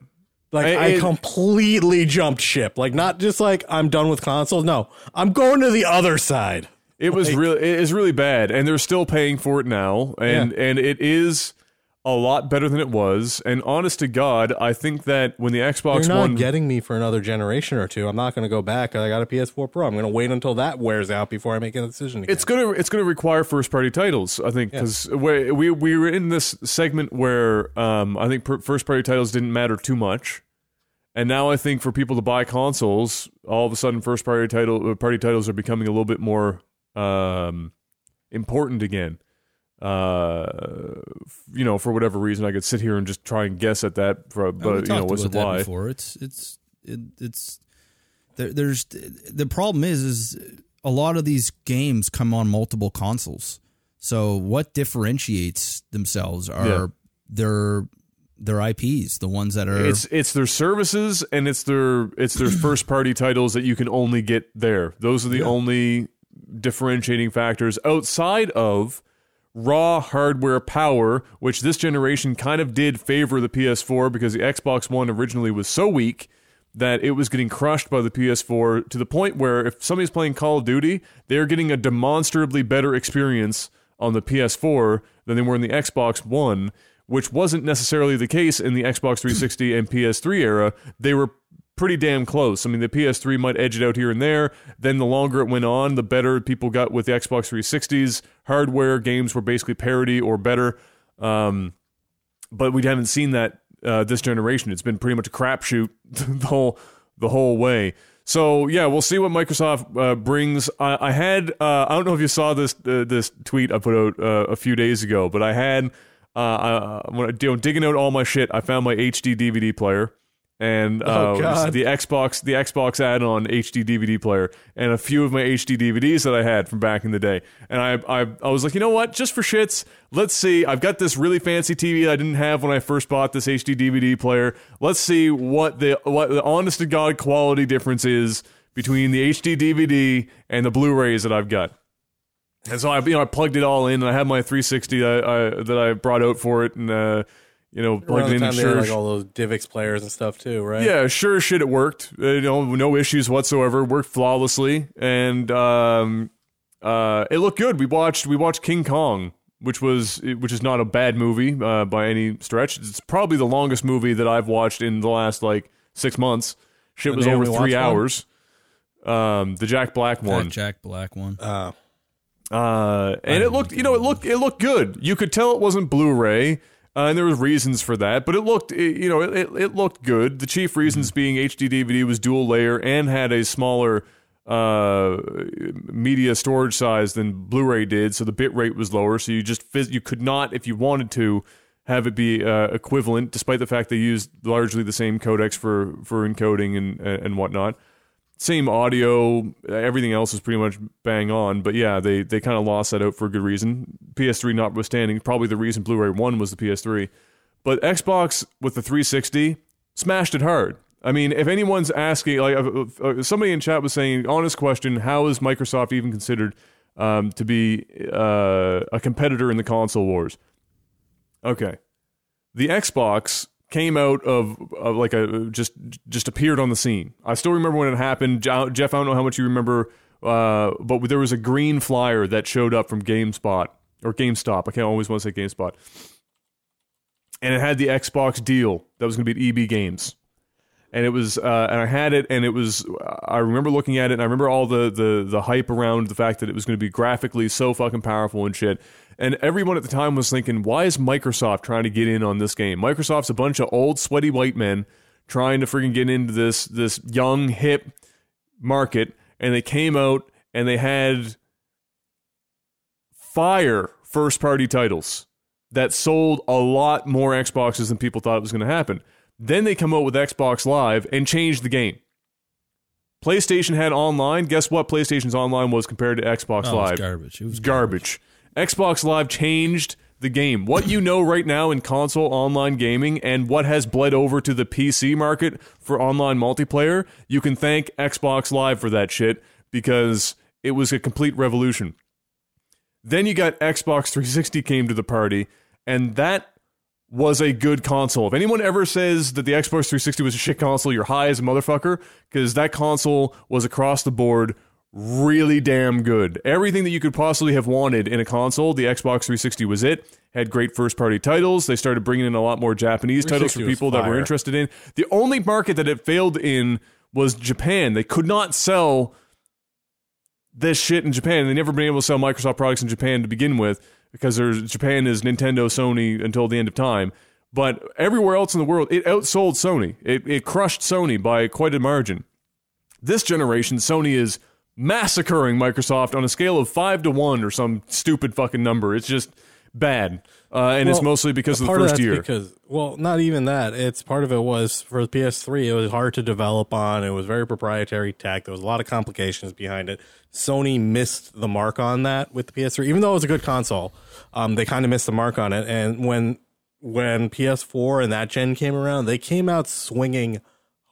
Like I- I, it- completely jumped ship. Like not just like I'm done with consoles. No, I'm going to the other side. It was really it is really bad, and they're still paying for it now, and and it is a lot better than it was. And honest to God, I think that when the Xbox You're not One getting me for another generation or two. I'm not going to go back. I got a PS4 Pro. I'm going to wait until that wears out before I make a decision. Again. it's gonna it's gonna require first party titles. I think because we we we were in this segment where um I think per- first party titles didn't matter too much, and now I think for people to buy consoles, all of a sudden first party title uh, party titles are becoming a little bit more um important again. Uh, you know, for whatever reason, I could sit here and just try and guess at that, for, but you know, what's the why? before. It's it's it, it's there, there's the problem is is a lot of these games come on multiple consoles. So what differentiates themselves are Yeah. their their IPs, the ones that are It's it's their services and it's their it's their *clears throat* first party titles that you can only get there. Those are the only differentiating factors outside of raw hardware power, which this generation kind of did favor the PS4 because the Xbox One originally was so weak that it was getting crushed by the PS4 to the point where if somebody's playing Call of Duty, they're getting a demonstrably better experience on the PS4 than they were in the Xbox One, which wasn't necessarily the case in the Xbox 360 and PS3 era. They were pretty damn close. I mean, the PS3 might edge it out here and there. Then the longer it went on, the better people got with the Xbox 360's hardware. Games were basically parity or better. Um, but we haven't seen that uh, this generation. It's been pretty much a crapshoot *laughs* the whole the whole way. So yeah, we'll see what Microsoft uh, brings. I, I had uh, I don't know if you saw this uh, this tweet I put out uh, a few days ago, but I had uh, uh, when I, you know, digging out all my shit, I found my HD DVD player and *laughs* uh, Oh, the Xbox the Xbox add-on HD DVD player and a few of my HD DVDs that I had from back in the day. And I I I was like, you know what? Just for shits, let's see. I've got this really fancy TV I didn't have when I first bought this HD DVD player. Let's see what the what the honest to god quality difference is between the HD DVD and the Blu-rays that I've got. And so I, you know, I plugged it all in, and I had my 360 I, I, that I brought out for it, and uh, you know, Around plugged the it in. time And they had sure, like all those DivX players and stuff too, right? yeah, sure shit, it worked. Uh, you know, no issues whatsoever. Worked flawlessly, and um, uh, it looked good. We watched we watched King Kong, which was which is not a bad movie uh, by any stretch. It's probably the longest movie that I've watched in the last like six months. Shit The was over three Watts one? hours. Um, the Jack Black one. That Jack Black one. Uh, Uh, and it looked, you know, it looked, it looked good. You could tell it wasn't Blu-ray, uh, and there was reasons for that. But it looked, it, you know, it, it, looked good. The chief reasons being HD DVD was dual layer and had a smaller uh, media storage size than Blu-ray did, so the bit rate was lower. So you just you could not, if you wanted to, have it be uh, equivalent, despite the fact they used largely the same codecs for for encoding and and whatnot same audio everything else is pretty much bang on but yeah they they kind of lost that out for a good reason. Ps3 notwithstanding probably the reason blu-ray 1 was the ps3 but xbox with the 360 smashed it hard. I mean if anyone's asking like uh, somebody in chat was saying honest question how is microsoft even considered um, to be uh, a competitor in the console wars? Okay. The xbox came out of, of like a just just appeared on the scene. I still remember when it happened. Jeff, I don't know how much you remember, uh, but there was a green flyer that showed up from GameSpot or GameStop. I can't always want to say GameSpot, and it had the Xbox deal that was going to be at EB Games. And it was, uh, and I had it, and it was. I remember looking at it, and I remember all the the the hype around the fact that it was going to be graphically so fucking powerful and shit. And everyone at the time was thinking, why is Microsoft trying to get in on this game? Microsoft's a bunch of old, sweaty white men trying to freaking get into this this young, hip market, and they came out and they had fire first party titles that sold a lot more Xboxes than people thought it was going to happen. Then they come out with Xbox Live and changed the game. PlayStation had online. Guess what? PlayStation's online was compared to Xbox Oh, it was Live garbage. It was garbage. Xbox Live changed the game. What you know right now in console online gaming and what has bled over to the PC market for online multiplayer, you can thank Xbox Live for that shit because it was a complete revolution. Then you got Xbox 360 came to the party, and that was a good console. If anyone ever says that the Xbox 360 was a shit console, you're high as a motherfucker because that console was across the board really damn good. Everything that you could possibly have wanted in a console, the Xbox 360 was it. Had great first party titles. They started bringing in a lot more Japanese titles for people that were interested in. The only market that it failed in was Japan. They could not sell this shit in Japan. They never been able to sell Microsoft products in Japan to begin with because there's Japan is Nintendo, Sony until the end of time. But everywhere else in the world, it outsold Sony. It, it crushed Sony by quite a margin. This generation, Sony is massacring Microsoft on a scale of five to one or some stupid fucking number. It's just bad, uh, and it's mostly because of the first that's year. Because well, not even that. It's part of it was for the PS3. It was hard to develop on. It was very proprietary tech. There was a lot of complications behind it. Sony missed the mark on that with the PS3, even though it was a good console. Um, they kind of missed the mark on it. And when when PS4 and that gen came around, they came out swinging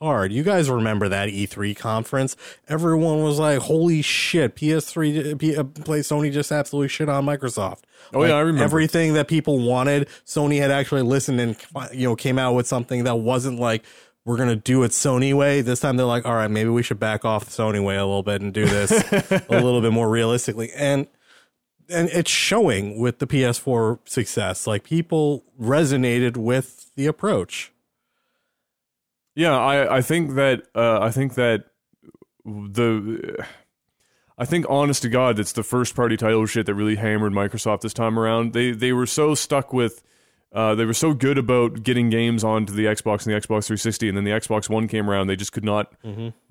hard. You guys remember that E3 conference? Everyone was like, "Holy shit! PS3, P, uh, play Sony just absolutely shit on Microsoft." Oh, yeah, I remember. everything that people wanted. Sony had actually listened and you know came out with something that wasn't like we're gonna do it Sony way. This time they're like, all right, maybe we should back off the Sony way a little bit and do this *laughs* a little bit more realistically. And and it's showing with the PS4 success. Like people resonated with the approach. Yeah, I, I think that uh, I think that the I think honest to God, that's the first party title shit that really hammered Microsoft this time around. They they were so stuck with uh, they were so good about getting games onto the Xbox and the Xbox 360, and then the Xbox One came around. They just could not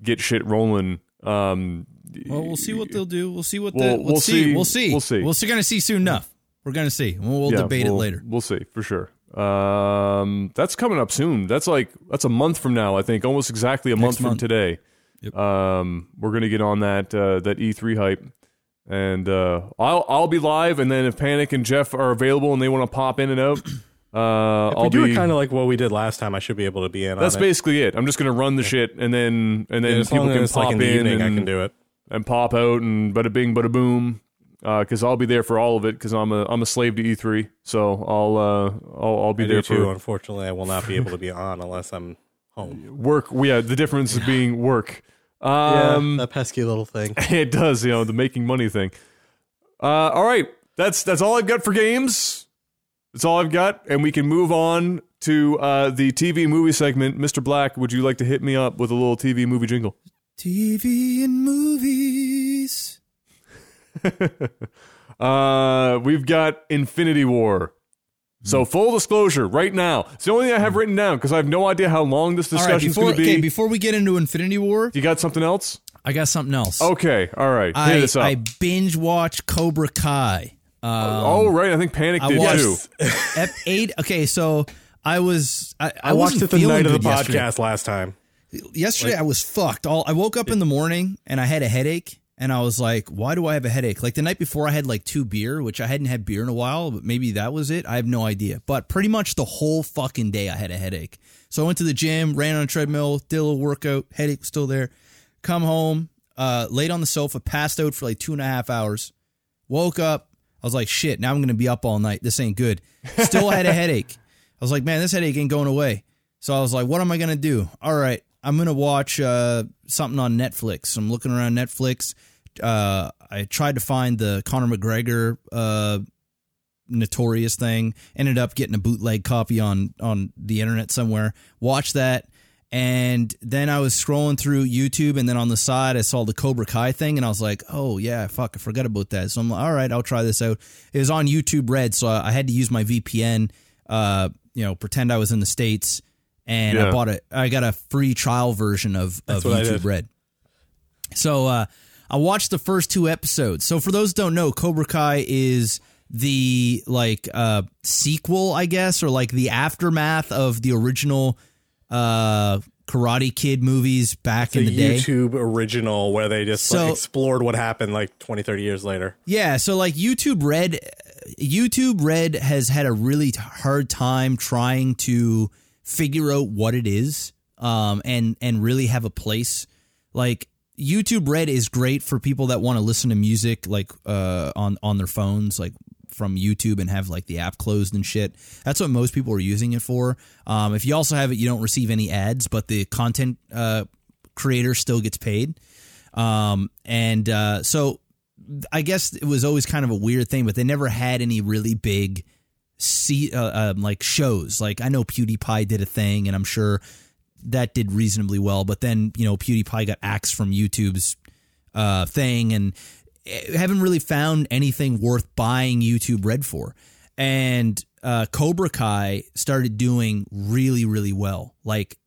get shit rolling. Um, Well, we'll see what they'll do. We'll see what We'll- the. we'll We'll see. see. We'll see. We'll see. We're going to see soon enough. We're going to see. We'll, we'll yeah, debate we'll- it later. We'll see for sure. Um, that's coming up soon. That's like that's a month from now. I think almost exactly a month, from today. Yep. Um, we're gonna get on that uh, that E3 hype, and uh, I'll I'll be live. And then if Panic and Jeff are available and they want to pop in and out, *clears throat* uh, If I'll we do it kind of like what we did last time. I should be able to be in. that's it. basically it. I'm just gonna run the shit, and then and then Yeah, people can pop like in the in evening, and, I can do it. and pop out and bada bing bada boom. Because I'll be there for all of it. Because I'm a I'm a slave to E3, so I'll uh I'll, I'll be I there do for too. Unfortunately, I will not be able to be on unless I'm home. *laughs* work. Yeah, the difference is being work. Yeah, Um, that pesky little thing. *laughs* it does, you know, the making money thing. Uh, all right, that's that's all I've got for games. That's all I've got, and we can move on to uh, the TV movie segment. Mr. Black, would you like to hit me up with a little TV movie jingle? TV and movies. *laughs* Uh, we've got Infinity War. So full disclosure, right now, it's the only thing I have written down because I have no idea how long this All right, discussion's before, going to be. okay, before we get into Infinity War, you got something else? I got something else. Okay, all right, hit I, us up. I binge watch Cobra Kai. Um, oh right, I think Panic I did watched- too. *laughs* ep eight. Okay, so I was I, I, I watched wasn't it the feeling night of the good yesterday. podcast last time. Yesterday I was fucked. All I woke up in the morning and I had a headache, and I was like, "Why do I have a headache?" Like the night before, I had like two beer, which I hadn't had beer in a while, but maybe that was it. I have no idea. But pretty much the whole fucking day, I had a headache. So I went to the gym, ran on a treadmill, did a little workout. Headache was still there. Come home, uh, laid on the sofa, passed out for like two and a half hours. Woke up. I was like, shit, now I'm going to be up all night. This ain't good. Still had a *laughs* headache. I was like, man, this headache ain't going away. So I was like, what am I going to do? All right, I'm going to watch uh, something on Netflix. I'm looking around Netflix. Uh, I tried to find the Conor McGregor uh, notorious thing. Ended up getting a bootleg copy on on the internet somewhere. Watched that. And then I was scrolling through YouTube, and then on the side I saw the Cobra Kai thing, and I was like, "Oh yeah, fuck, I forgot about that." So I'm like, "All right, I'll try this out." It was on YouTube Red, so I had to use my VPN. Uh, you know, pretend I was in the states, and I bought it. I got a free trial version of of That's I YouTube. Red. So uh, I watched the first two episodes. So for those who don't know, Cobra Kai is the like uh, sequel, I guess, or like the aftermath of the original uh, Karate Kid movies back The in the day. YouTube original where they just So- like, explored what happened like 20, 30 years later. Yeah, so like YouTube Red, YouTube Red has had a really hard time trying to figure out what it is, um, and and really have a place. Like YouTube Red is great for people that want to listen to music like uh on on their phones, like from YouTube and have like the app closed and shit. That's what most people are using it for. Um, if you also have it, you don't receive any ads, but the content uh, creator still gets paid. Um, and uh, so I guess it was always kind of a weird thing, but they never had any really big see uh, um, like shows. Like I know PewDiePie did a thing, and I'm sure that did reasonably well. But then you know PewDiePie got axed from YouTube's uh, thing, and eh, haven't really found anything worth buying YouTube Red for. And uh, Cobra Kai started doing really, really well. Like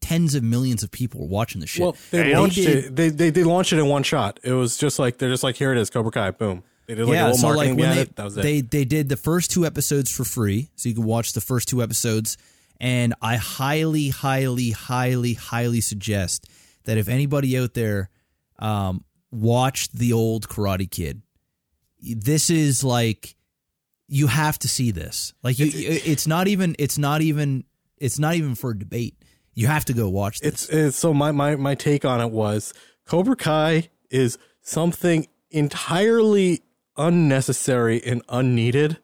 tens of millions of people were watching the shit. Well, they Damn. launched They did- it. They, they they launched it in one shot. It was just like they're just like here it is, Cobra Kai, boom. They did like a little so marketing like when they, it. That was it. they they did the first two episodes for free, so you can watch the first two episodes. And I highly, highly, highly, highly suggest that if anybody out there um, watched the old Karate Kid, this is like you have to see this. Like you, it's not even, it's not even, it's not even for debate. You have to go watch this. It's, it's so my, my my take on it was Cobra Kai is something entirely unnecessary and unneeded,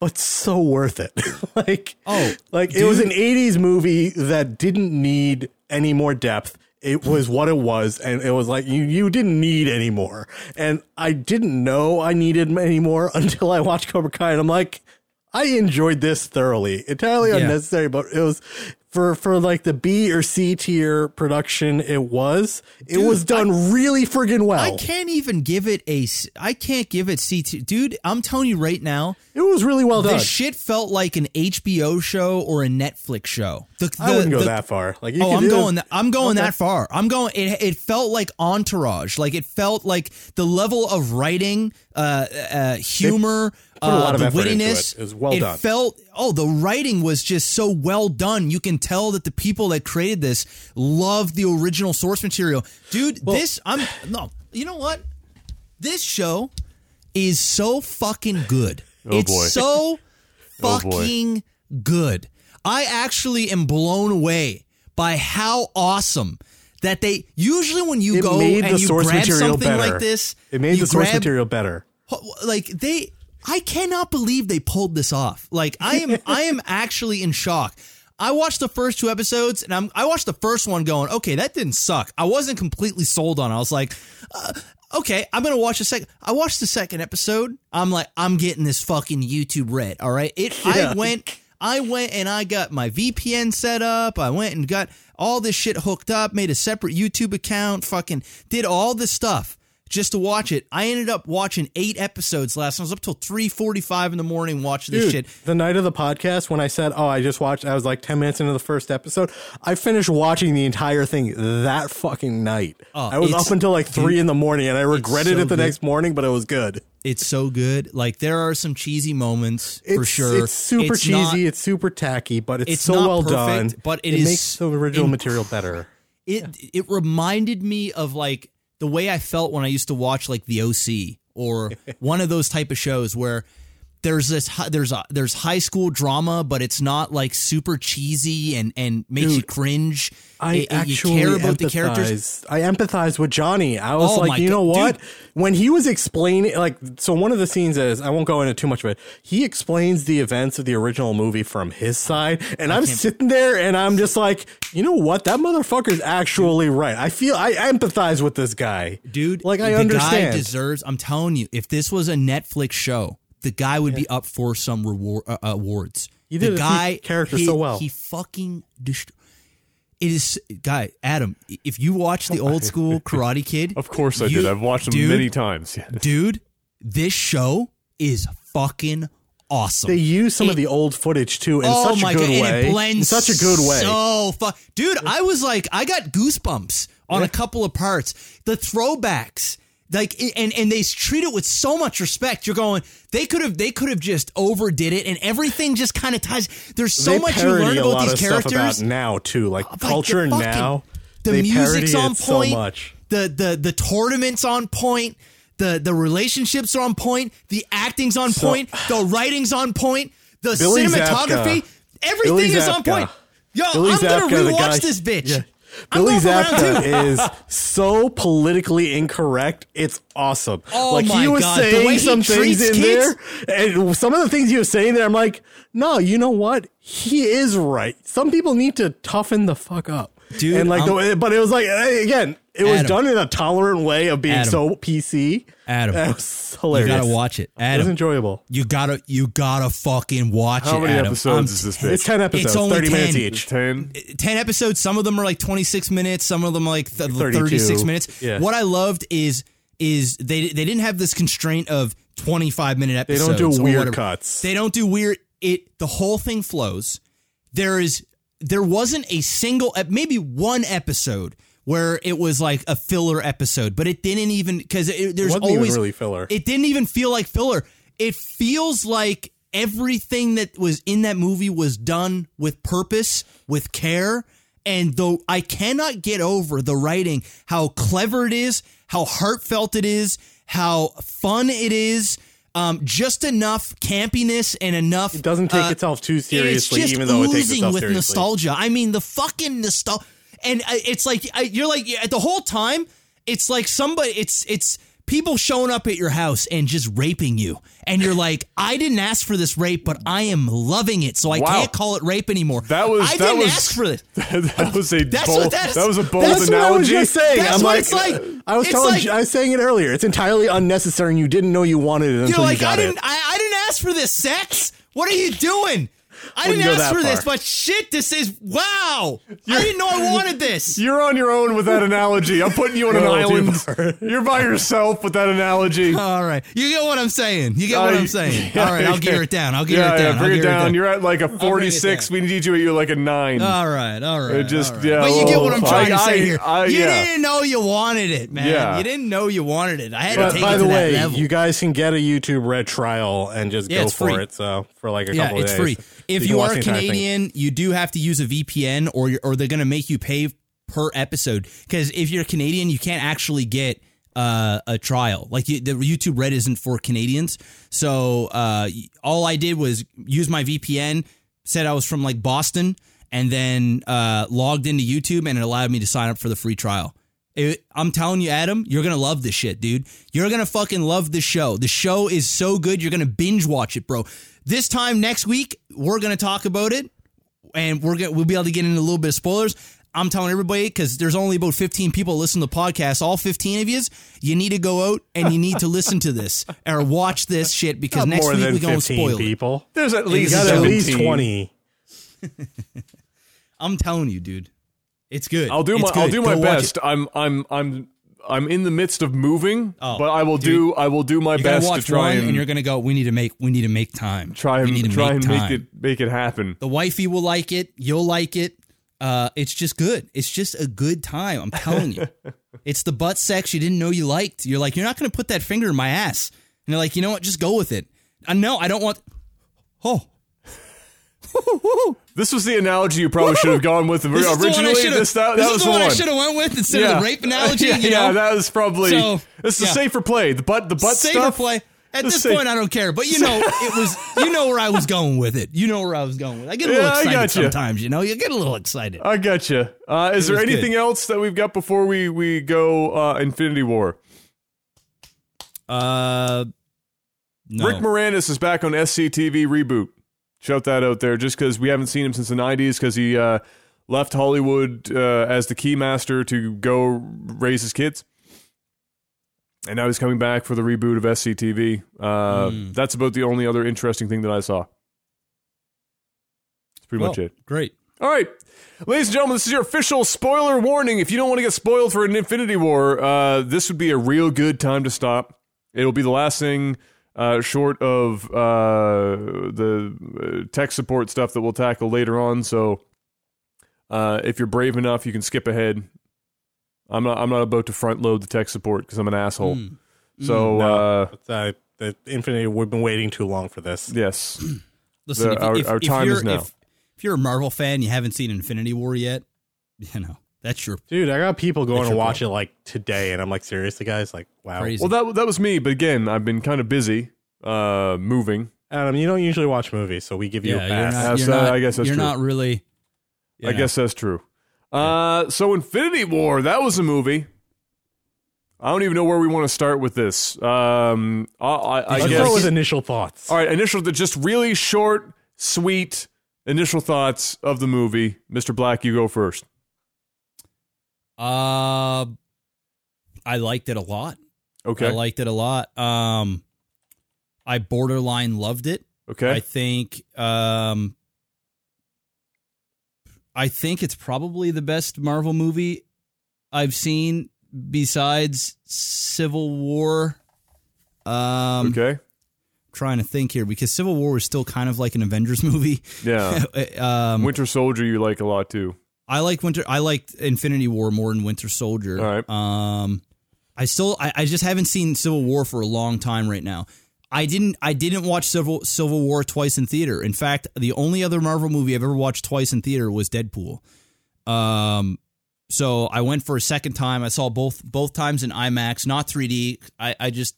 but so worth it. *laughs* like Oh, like it was an '80s movie that didn't need any more depth. It was what it was, and it was like you you didn't need any more. And I didn't know I needed any more *laughs* until I watched Cobra Kai, and I'm like, I enjoyed this thoroughly. Entirely Yeah. unnecessary, but it was for for like the B or C tier production. It was. It Dude, was done really friggin' well. I can't even give it a I can't give it CT. Dude, I'm telling you right now, it was really well done. this shit felt like an HBO show or a Netflix show. The, I wouldn't go the- that far. Like, you Oh, I'm going. That, I'm going Okay. that far. I'm going. It, it felt like Entourage. Like it felt like the level of writing, uh, uh, humor, a lot uh, of the effort into wittiness. it. It well done. felt. Oh, the writing was just so well done. You can tell that the people that created this loved the original source material, dude. this I'm no. You know what? This show is so fucking good. Oh, it's boy. so *laughs* Oh, fucking good. I actually am blown away by how awesome that they usually when you It go and the you source grab something better. like this, It made the source grab- material better. like they I cannot believe they pulled this off. Like I am *laughs* I am actually in shock. I watched the first two episodes and I'm I watched the first one going, okay, that didn't suck. I wasn't completely sold on it. I was like, uh, okay, I'm going to watch the second I watched the second episode. I'm like I'm getting this fucking YouTube red, all right? It Yeah. I went I went and I got my VPN set up. I went and got all this shit hooked up, made a separate YouTube account, fucking did all this stuff just to watch it. I ended up watching eight episodes last night. I was up till three forty five in the morning watching this Dude, shit. the night of the podcast, when I said, "Oh, I just watched," I was like ten minutes into the first episode. I finished watching the entire thing that fucking night. Oh, I was up until like three in the morning, and I regretted so it the good. next morning, but it was good. It's so good. Like there are some cheesy moments for sure. It's super It's cheesy. not- it's super tacky, but it's, it's so not well perfect, done. but it makes the original inc- material better. it it reminded me of like the way I felt when I used to watch like The OC or *laughs* one of those type of shows where there's this there's a there's high school drama, but it's not like super cheesy and and makes you cringe. I It- actually you care about empathize. the characters. I empathize with Johnny. I was Oh like, you know what? dude. When he was explaining, like, so one of the scenes is, I won't go into too much of it. He explains the events of the original movie from his side, and I'm sitting there and I'm just like, you know what? That motherfucker's actually right. I feel I empathize with this guy, dude. Like, I understand. guy deserves. I'm telling you, if this was a Netflix show, the guy would be up for some reward uh, awards. Did the guy character he, so well. He fucking. Dist- it is guy Adam. If you watch the old school *laughs* Karate Kid, Of course I you- did. I've watched them dude, many times. Yeah. dude. This show is fucking awesome. They use some It- of the old footage too in oh such my a good god, way. and it blends in such a good way. So fu- dude, I was like, I got goosebumps on a couple of parts. The throwbacks, like, and and they treat it with so much respect. You're going, they could have, they could have just overdid it, and everything just kind of ties. There's so they much you learn a about lot these of characters. about now too, like culture the fucking- now. The music's on point. so much. The the the tournaments on point. The the relationships are on point. The acting's on So- point. The writing's on point. The Billy cinematography. Zabka. Everything Billy is on point. Yo, Billy I'm gonna Zabka, rewatch guy- this bitch. Yeah. Billy going for round Zabka is so politically incorrect. It's awesome. Oh like he was God, the saying some things in kids. there, and some of the things he was saying there, I'm like, no, you know what? He is right. Some people need to toughen the fuck up, Dude, And like, I'm- the, but it was like again, it was done in a tolerant way of being Adam. so PC. Adam, It was you gotta watch it. It was enjoyable. you gotta you gotta fucking watch How it. How many Adam. episodes I'm- is this bitch? It's ten episodes, It's only thirty minutes 10. each. Ten. 10 episodes some of them are like 26 minutes some of them are like th- 32. 36 minutes Yeah. what i loved is is they they didn't have this constraint of 25 minute episodes. They don't do weird whatever. cuts. they don't do weird it the whole thing flows there is there wasn't a single maybe one episode where it was like a filler episode but it didn't even because there's always really filler. it didn't even feel like filler. It feels like everything that was in that movie was done with purpose, with care. And though I cannot get over the writing, how clever it is, how heartfelt it is, how fun it is, um, just enough campiness and enough. It doesn't take uh, itself too it's seriously, just even though it takes oozing itself with seriously. nostalgia. I mean, the fucking nostalgia, and uh, it's like I- you're like at the whole time. It's like somebody. It's it's people showing up at your house and just raping you, and you're like, I didn't ask for this rape, but I am loving it, so I Wow. can't call it rape anymore. That was- I that didn't was- ask for this. *laughs* that was a That's bold. what that is- that was a bold That's what I was analogy. just saying. That's I'm what like, it's like. I was telling, like- I was saying it earlier. It's entirely unnecessary, and you didn't know you wanted it until You're like, you got I didn't, it. I, I didn't ask for this sex. What are you doing? I didn't ask for this, but shit, this is wow. I didn't know I wanted this. *laughs* You're on your own with that analogy. I'm putting you on an A little too island. *laughs* You're by yourself with that analogy. All right, you get what I'm saying. You get what Uh, I'm saying. *laughs* yeah, All right, I'll gear it down. I'll gear yeah, it down. yeah, I'll bring it down. You're at like a 46. We need you at you like a nine. All right, all right. It just- right. yeah, But you get what I'm oh, trying I- to say I- here. I- you didn't know you wanted it, man. Yeah. You didn't know you wanted it. I had to take by it the to way, that level. you guys can get a YouTube Red trial and just go for it. So for like a couple of days, It's free. If you, are. Canadian, you do have to use a VPN, or or they're going to make you pay per episode. Because if you're a Canadian, you can't actually get uh, a trial. Like you, the YouTube Red isn't for Canadians. So uh, all I did was use my VPN, said I was from like Boston, and then uh, logged into YouTube, and it allowed me to sign up for the free trial. It- I'm telling you, Adam, you're gonna love this shit, dude. You're gonna fucking love the show. The show is so good, you're gonna binge watch it, bro. This time next week, we're gonna talk about it, and we're gonna we'll be able to get into a little bit of spoilers. I'm telling everybody because there's only about 15 people listen to the podcast. All 15 of yous, you need to go out and you need to *laughs* listen to this or watch this shit because Not next more week than we're going to 15 spoil it. people. There's at least got at least 20. *laughs* I'm telling you, dude, it's good. I'll do my It's I'll do my Go watch best. it. I'm I'm I'm I'm in the midst of moving, Oh, but I will do I will do my gonna best to try and, and, you're gonna go. We need to make. We need to make time. try we need and to try make and time. make it make it happen. The wifey will like it. You'll like it. Uh, it's just good. It's just a good time. I'm telling you. *laughs* it's the butt sex you didn't know you liked. You're like, you're not going to put that finger in my ass. And they're like, you know what? Just go with it. I know. I don't want. Oh. *laughs* This was the analogy you probably should have gone with This is the one I originally. This that, this that is was the one I should have went with instead of the rape analogy. *laughs* yeah, you yeah, that was probably So, this is yeah. safer play. The butt the butt Safer stuff. play. At this safe- point, I don't care. But you know, it was. *laughs* You know where I was going with it. You know where I was going with. it. I get a little Yeah, excited gotcha. sometimes. You know, you get a little excited. I gotcha. Uh, is there anything good. else that we've got before we we go uh, Infinity War? Uh, no. Rick Moranis is back on SCTV reboot. Shout that out there, just because we haven't seen him since the '90s, because he uh, left Hollywood uh, as the keymaster to go raise his kids, and now he's coming back for the reboot of SCTV. Uh, Hmm. That's about the only other interesting thing that I saw. That's pretty much it. Great. All right, ladies and gentlemen, this is your official spoiler warning. If you don't want to get spoiled for an Infinity War, uh, this would be a real good time to stop. It'll be the last thing uh, short of uh, the uh, tech support stuff that we'll tackle later on. So, uh, if you're brave enough, you can skip ahead. I'm not. I'm not about to front load the tech support because I'm an asshole. Mm. So, uh, But, uh, the Infinity, we've been waiting too long for this. yes, *clears throat* Listen, The- if, our- if, our if time you're, is now. If, if you're a Marvel fan, you haven't seen Infinity War yet. *laughs* You know that's your Dude, I got people going to watch it like today, and I'm like, seriously, guys? Like, wow. crazy. well that that was me. But again, I've been kind of busy uh, moving. Adam, you don't usually watch movies, so we give you yeah, a you're pass. not. That's, You're uh, not I guess that's you're true. not really. I yeah. guess that's true. Uh, so Infinity War, that was a movie. I don't even know where we want to start with this. Um, I, I, I Let's guess. start with initial thoughts. All right, initial, just really short, sweet initial thoughts of the movie. Mr. Black, you go first. Uh, I liked it a lot. Okay. I liked it a lot. Um, I borderline loved it. okay. I think um I think it's probably the best Marvel movie I've seen besides Civil War. Um okay. trying to think here because Civil War was still kind of like an Avengers *laughs* movie. Yeah. *laughs* um Winter Soldier, you like a lot too. I like Winter I liked Infinity War more than Winter Soldier. All right. Um I still I, I just haven't seen Civil War for a long time right now. I didn't I didn't watch Civil Civil War twice in theater. In fact, the only other Marvel movie I've ever watched twice in theater was Deadpool. Um so I went for a second time. I saw both both times in IMAX, not 3D. I, I just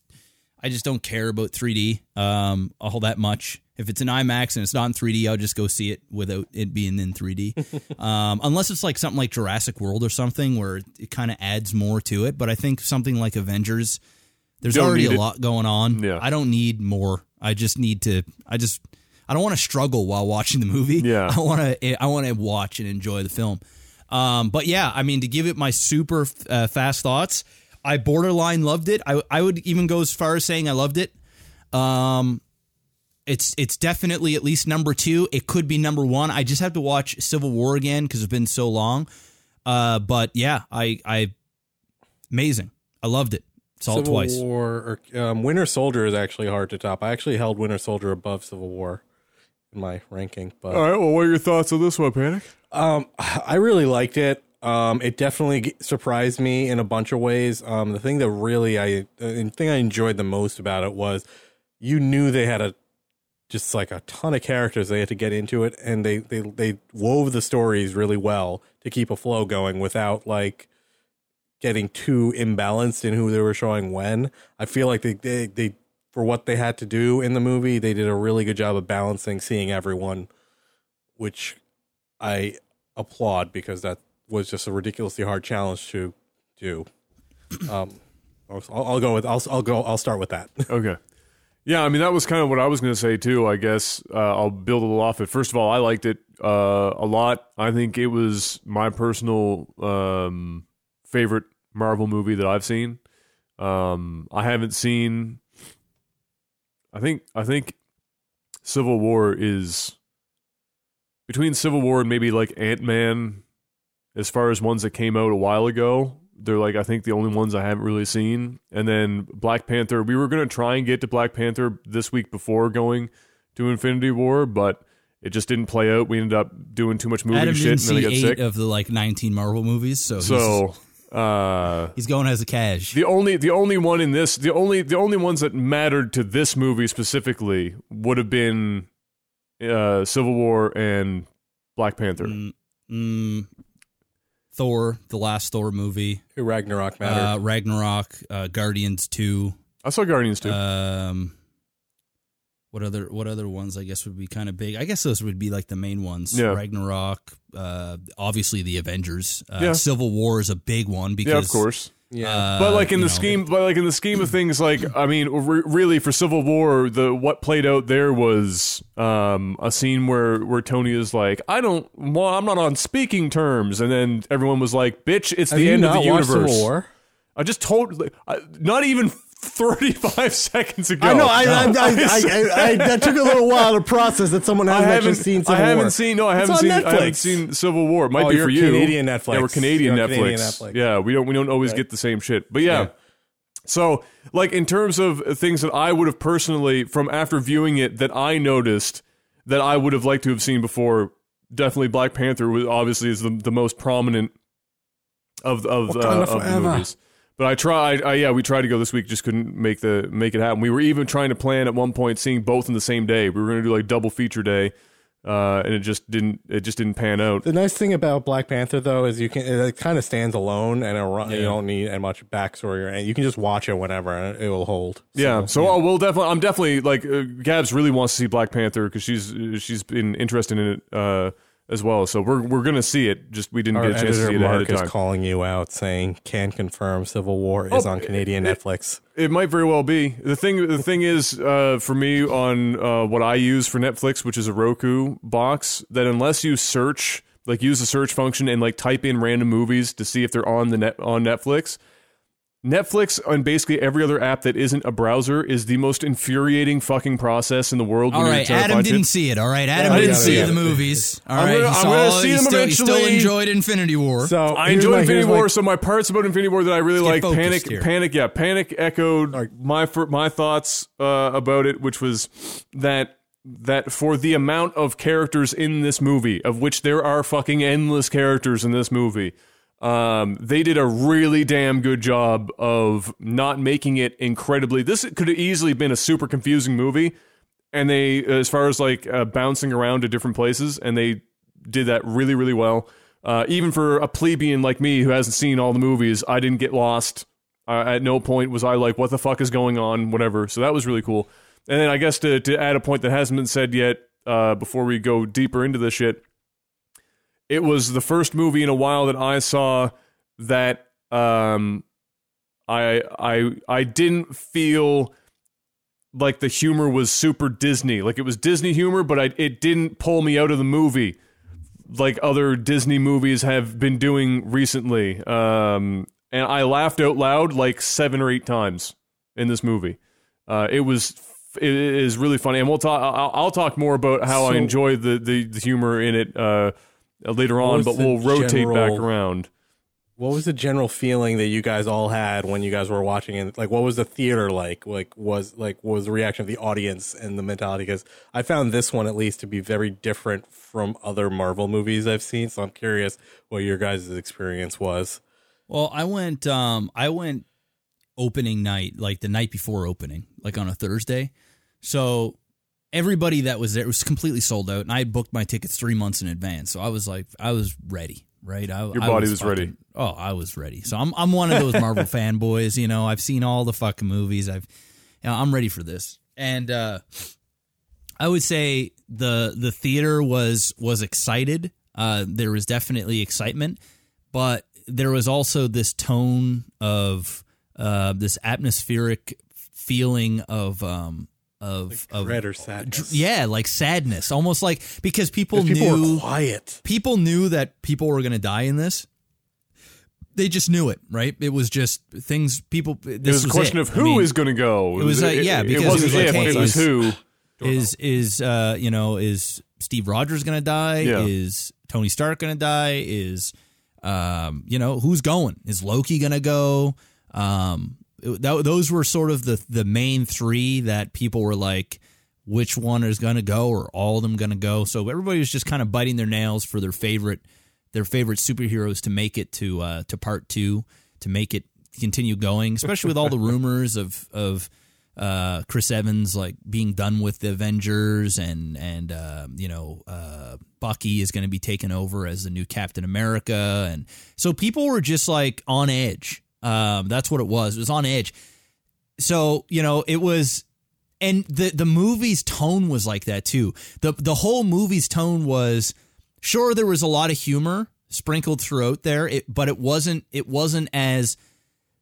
I just don't care about 3D um all that much. If it's an IMAX and it's not in 3D, I'll just go see it without it being in 3D. *laughs* um, unless it's like something like Jurassic World or something where it, it kind of adds more to it. But I think something like Avengers, there's Don't already a it. lot going on. Yeah. I don't need more. I just need to. I just. I don't want to struggle while watching the movie. Yeah. *laughs* I want to. I want to watch and enjoy the film. Um, but yeah, I mean, to give it my super uh, fast thoughts, I borderline loved it. I I would even go as far as saying I loved it. Um, it's it's definitely at least number two. It could be number one. I just have to watch Civil War again because it's been so long. Uh, but yeah, I I amazing. I loved it. Saw it twice. War or um, Winter Soldier is actually hard to top. I actually held Winter Soldier above Civil War in my ranking, but All right. Well, what are your thoughts on this one, Panic? Um, I really liked it. Um, it definitely surprised me in a bunch of ways. Um, the thing that really I, the thing I enjoyed the most about it was you knew they had a just like a ton of characters they had to get into it, and they they they wove the stories really well to keep a flow going without like getting too imbalanced in who they were showing when. I feel like they they, they for what they had to do in the movie, they did a really good job of balancing seeing everyone, which I applaud because that was just a ridiculously hard challenge to do. Um, I'll, I'll go with I'll I'll go I'll start with that. Okay. Yeah, I mean that was kind of what I was going to say too. I guess uh, I'll build a little off it. First of all, I liked it uh, a lot. I think it was my personal um, favorite Marvel movie that I've seen. Um, I haven't seen. I think I think Civil War is between Civil War and maybe like Ant Man, as far as ones that came out a while ago. They're like I think the only ones I haven't really seen. And then Black Panther. We were gonna try and get to Black Panther this week before going to Infinity War, but it just didn't play out. We ended up doing too much movie Adam shit, and then I got eight sick. of the like 19 Marvel movies, so, he's, so uh, he's going as a cash. the only the only one in this the only the only ones that mattered to this movie specifically would have been uh, Civil War and Black Panther. Mm, mm, Thor, the last Thor movie, Ragnarok mattered. uh, Ragnarok, uh, Guardians 2. I saw Guardians two. Um, what other what other ones I guess would be kind of big? I guess those would be like the main ones. Yeah. Ragnarok, uh, obviously the Avengers. Uh, Yeah. Civil War is a big one because yeah, of course. Yeah, uh, But like in the know, scheme, but like in the scheme of things, like I mean, re- really for Civil War, the what played out there was um, a scene where where Tony is like, I don't, well, I'm not on speaking terms, and then everyone was like, bitch, it's the end of the universe. Civil War? I just told, like, I- not even 35 *laughs* seconds ago. I know. I, *laughs* I, I, I, I, that took a little while to process that someone I hasn't actually seen Civil I haven't War. seen. No, I haven't seen. I haven't seen Civil War. It might Oh, be for you. Canadian Netflix. Yeah, we're Canadian, Netflix. Canadian Netflix. Yeah, we don't we don't always get the same shit. But yeah. Yeah. So, like in terms of things that I would have personally from after viewing it that I noticed that I would have liked to have seen before, definitely Black Panther was obviously is the the most prominent of of, uh, of the movies. But I tried. I, yeah, we tried to go this week, just couldn't make the make it happen. We were even trying to plan at one point seeing both in the same day. We were going to do like double feature day, uh, and it just didn't. It just didn't pan out. The nice thing about Black Panther though is you can it kind of stands alone and it, you don't need as much backstory or anything. You can just watch it whenever and it will hold. Yeah, so uh, we'll definitely. I'm definitely like uh, Gabs really wants to see Black Panther because she's she's been interested in it uh, as well. So we're we're gonna see it. Just we didn't Our get a chance to see it ahead Mark of is calling you out, saying can confirm Civil War is Oh, on Canadian Netflix. It might very well be. The thing the thing is uh, for me on uh, what I use for Netflix, which is a Roku box, that unless you search like use the search function and like type in random movies to see if they're on the net on Netflix. Netflix and basically every other app that isn't a browser is the most infuriating fucking process in the world. All right, Adam find didn't shit. see it. All right, Adam I didn't gotta see get the it. movies. All I'm right, gonna- he I'm saw, gonna see he them still, he still enjoyed Infinity War. So I enjoyed my- Infinity here's my- War, so my parts about Infinity War that I really like, Panic, here. Panic, yeah, Panic echoed my my thoughts uh, about it, which was that that for the amount of characters in this movie, of which there are fucking endless characters in this movie, um, they did a really damn good job of not making it incredibly. This could have easily been a super confusing movie, and they, as far as like uh, bouncing around to different places, and they did that really, really well. Uh, even for a plebeian like me who hasn't seen all the movies, I didn't get lost. Uh, at no point was I like, "What the fuck is going on?" Whatever. So that was really cool. And then I guess to to add a point that hasn't been said yet, uh, before we go deeper into this shit, it was the first movie in a while that I saw that um, I I I didn't feel like the humor was super Disney. Like it was Disney humor, but I, it didn't pull me out of the movie like other Disney movies have been doing recently. Um, and I laughed out loud like seven or eight times in this movie. Uh, it was i- is really funny, and we'll talk. I'll, I'll talk more about how I enjoy the, the, the humor in it uh, later on, but we'll rotate back around. What was the general feeling that you guys all had when you guys were watching it? Like, what was the theater like? Like, was like what was the reaction of the audience and the mentality? Because I found this one at least to be very different from other Marvel movies I've seen. So I'm curious what your guys' experience was. Well, I went um I went opening night, like the night before opening, like on a Thursday. So everybody that was there it was completely sold out and I had booked my tickets 3 months in advance. So I was like I was ready, right? I, Your I body was ready. Oh, I was ready. So I'm I'm one of those Marvel *laughs* fanboys, you know. I've seen all the fucking movies. I've you know, I'm ready for this. And uh I would say the the theater was was excited. Uh, there was definitely excitement, but there was also this tone of uh, this atmospheric feeling of um, of of Dread or sadness? yeah, like sadness, almost like because people, 'Cause people knew quiet. people knew that people were going to die in this. They just knew it, right? It was just things people. This It was a question it. of I who is mean, going to go. it was, uh, yeah, because it it wasn't was like, hey, it was is- who. is is uh you know is Steve Rogers gonna die? Yeah. Is Tony Stark gonna die? Is um you know who's going? Is Loki gonna go? Um, it- that, those were sort of the the main three that people were like, which one is gonna go, or all of them gonna go? So everybody was just kind of biting their nails for their favorite their favorite superheroes to make it to uh to part two to make it continue going, especially with all the rumors of of uh, Chris Evans like being done with the Avengers and and uh, you know uh, Bucky is going to be taken over as the new Captain America and so people were just like on edge. Um, that's what it was. It was on edge. So you know it was, and the the movie's tone was like that too. the The whole movie's tone was sure there was a lot of humor sprinkled throughout there, it, but it wasn't it wasn't as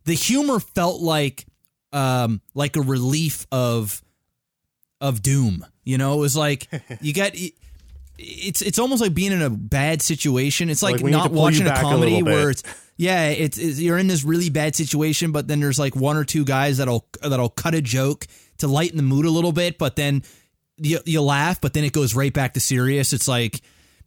the humor felt like um like a relief of of doom you know it was like you got it's it's almost like being in a bad situation it's like, Like, we need to not watching a back a comedy where it's yeah it's, it's you're in this really bad situation but then there's like one or two guys that'll that'll cut a joke to lighten the mood a little bit but then you, you laugh but then it goes right back to serious it's like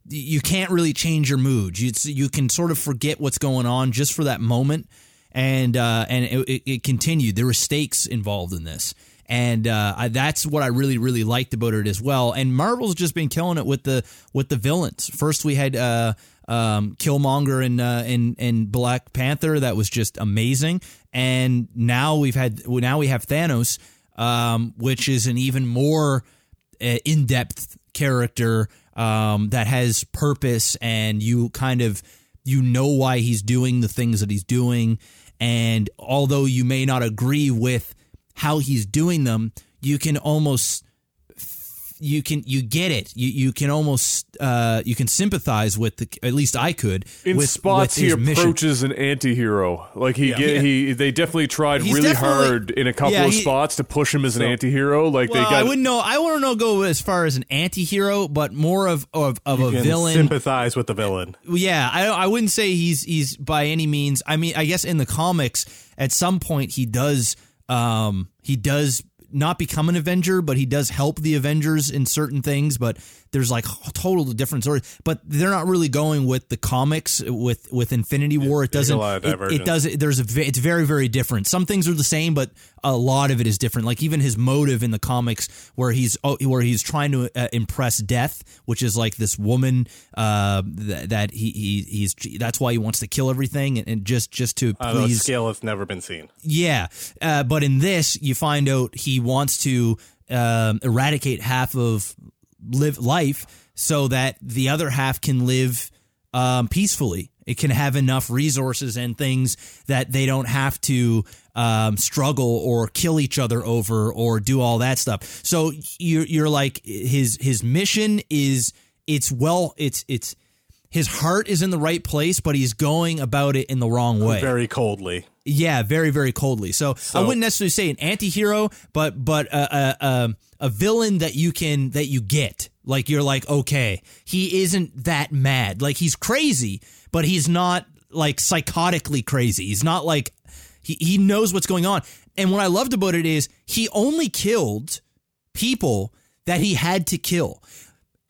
you can't really change your mood. You you can sort of forget what's going on just for that moment, and uh, and it, it, it continued. There were stakes involved in this, and uh, I, that's what I really really liked about it as well. And Marvel's just been killing it with the with the villains. First we had. Uh, um, Killmonger and uh, and and Black Panther that was just amazing, and now we've had now we have Thanos, um, which is an even more uh, in depth character um, that has purpose and you kind of you know why he's doing the things that he's doing and although you may not agree with how he's doing them you can almost you can you get it you you can almost uh you can sympathize with the at least I could In with, spots, with he his mission. approaches an anti-hero. Like he get Yeah. he they definitely tried He's really definitely- hard in a couple Yeah, of he- spots to push him as an anti-hero. Like well, they got I wouldn't know. I wouldn't know go as far as an anti-hero, but more of of, of a can villain. sympathize with the villain. yeah, I I wouldn't say he's he's by any means. I mean, I guess in the comics, at some point he does um he does not become an Avenger, but he does help the Avengers in certain things. But there's like total different stories. But they're not really going with the comics with with Infinity War. It a doesn't. it- it, does. There's a. It's very very different. Some things are the same, but a lot of it is different. Like even his motive in the comics, where he's oh, where he's trying to uh, impress Death, which is like this woman uh, that, that he, he he's that's why he wants to kill everything and, and just just to Uh, please scale has never been seen. yeah, uh, but in this, you find out he wants to um, eradicate half of live life so that the other half can live um, peacefully. It can have enough resources and things that they don't have to um, struggle or kill each other over or do all that stuff. So you're you're like his his mission is it's well it's it's his heart is in the right place, but he's going about it in the wrong way. Very coldly. Yeah, very very coldly. So, I wouldn't necessarily say an anti-hero, but but a, a, a a villain that you can that you get. Like you're like, okay, he isn't that mad. Like he's crazy, but he's not like psychotically crazy. He's not like he he knows what's going on. And what I loved about it is he only killed people that he had to kill.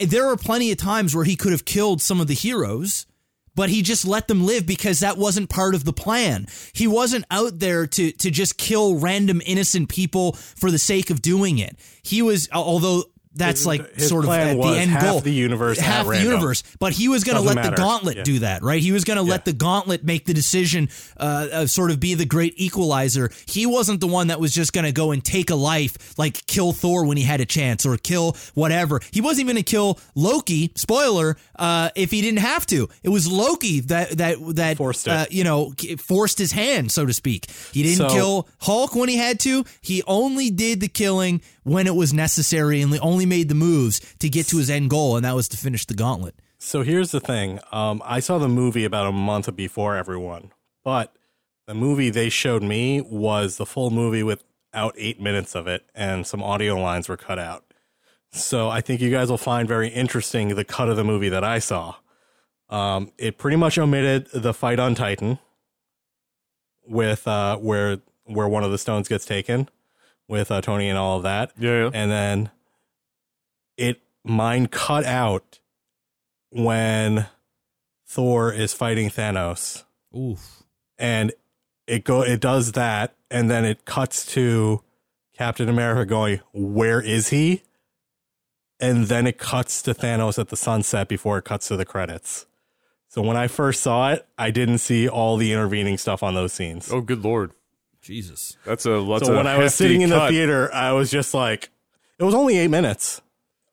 There are plenty of times where he could have killed some of the heroes, but he just let them live because that wasn't part of the plan. He wasn't out there to to just kill random innocent people for the sake of doing it. He was although that's His- like his sort of plan at was the end half goal. the universe half the universe, but he was going to let the gauntlet Yeah. do that, right? He was going to let the gauntlet make the decision, uh, uh, sort of be the great equalizer. He wasn't the one that was just going to go and take a life, like kill Thor when he had a chance, or kill whatever. He wasn't even going to kill Loki. Spoiler: uh, if he didn't have to, it was Loki that that that Forced it. Uh, you know, forced his hand, so to speak. He didn't So- kill Hulk when he had to. He only did the killing when it was necessary, and only made the moves to get to his end goal, and that was to finish the gauntlet. So here's the thing. Um, I saw the movie about a month before everyone, but the movie they showed me was the full movie without eight minutes of it, and some audio lines were cut out. So I think you guys will find very interesting the cut of the movie that I saw. Um, it pretty much omitted the fight on Titan, with uh, where where one of the stones gets taken, with uh, Tony and all of that Yeah, yeah. and then it mine cut out when Thor is fighting Thanos, Oof. and it go it does that, and then it cuts to Captain America going, "Where is he?" And then it cuts to Thanos at the sunset before it cuts to the credits. So when I first saw it, I didn't see all the intervening stuff on those scenes. Oh, good lord. Jesus. That's a that's so a when I was hefty sitting in the theater, I was just like, it was only eight minutes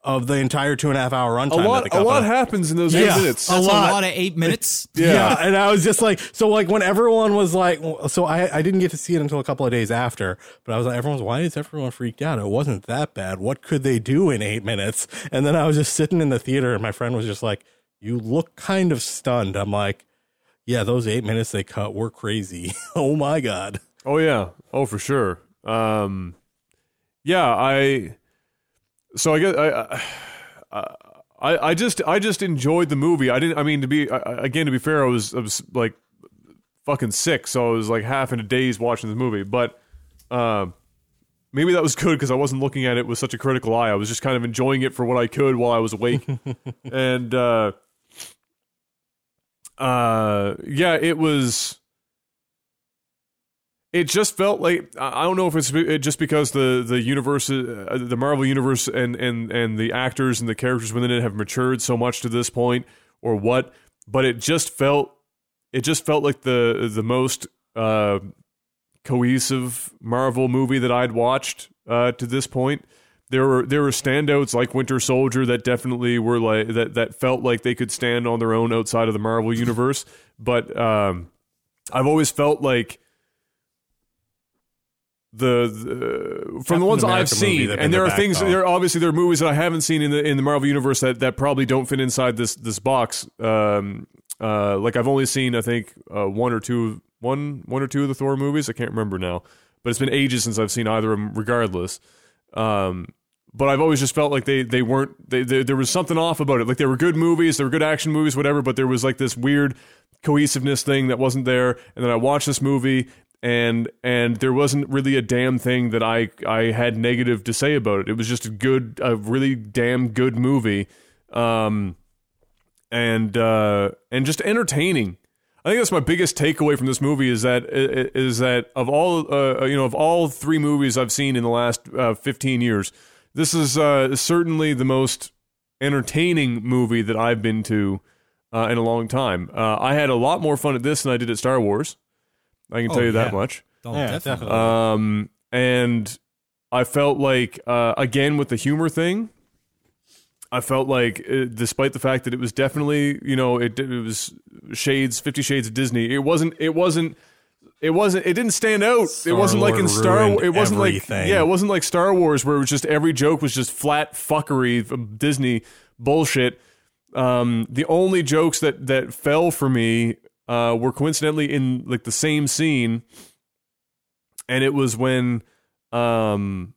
of the entire two and a half hour runtime. that lot a lot happens in those Yeah. eight minutes. A That's a lot. lot, of eight minutes. Yeah. Yeah. and I was just like, so like when everyone was like, so I I didn't get to see it until a couple of days after, but I was like, everyone's why is everyone freaked out? It wasn't that bad. What could they do in eight minutes? And then I was just sitting in the theater, and my friend was just like, you look kind of stunned. I'm like, yeah, those eight minutes they cut were crazy. *laughs* oh my god. Oh yeah. Oh for sure. Um, yeah. I. So I guess I. I *sighs* I, I just I just enjoyed the movie. I didn't. I mean, to be again to be fair, I was I was like fucking sick, so I was like half in a daze watching the movie. But um, maybe that was good because I wasn't looking at it with such a critical eye. I was just kind of enjoying it for what I could while I was awake. *laughs* and uh, uh, yeah, it was it just felt like I don't know if it's just because the the universe, uh, the Marvel universe, and and and the actors and the characters within it have matured so much to this point, or what. But it just felt, it just felt like the the most uh, cohesive Marvel movie that I'd watched uh, to this point. There were there were standouts like Winter Soldier that definitely were like that that felt like they could stand on their own outside of the Marvel universe. But um, I've always felt like the, the from the ones America I've seen, and there the are things. There are obviously there are movies that I haven't seen in the in the Marvel universe that, that probably don't fit inside this this box. Um, uh, like I've only seen I think uh, one or two one one or two of the Thor movies. I can't remember now, but it's been ages since I've seen either of them. Regardless, um, but I've always just felt like they they weren't they, they there was something off about it. Like they were good movies, they were good action movies, whatever. But there was like this weird cohesiveness thing that wasn't there. And then I watched this movie and and there wasn't really a damn thing that I I had negative to say about it. It was just a good, a really damn good movie, um, and uh, and just entertaining. I think that's my biggest takeaway from this movie is that is that of all uh, you know of all three movies I've seen in the last uh, 15 years, this is uh, certainly the most entertaining movie that I've been to uh, in a long time. Uh, I had a lot more fun at this than I did at Star Wars. I can Oh, tell you that yeah. much. Oh, Yeah, definitely. definitely. Um, and I felt like uh, again with the humor thing, I felt like uh, despite the fact that it was definitely you know it, it was shades Fifty Shades of Disney, it wasn't it wasn't. It wasn't. It didn't stand out. it wasn't like in Star-Lord It wasn't like yeah. It wasn't like Star Wars where it was just every joke was just flat fuckery Disney bullshit. Um, the only jokes that that fell for me uh, were coincidentally in like the same scene, and it was when um,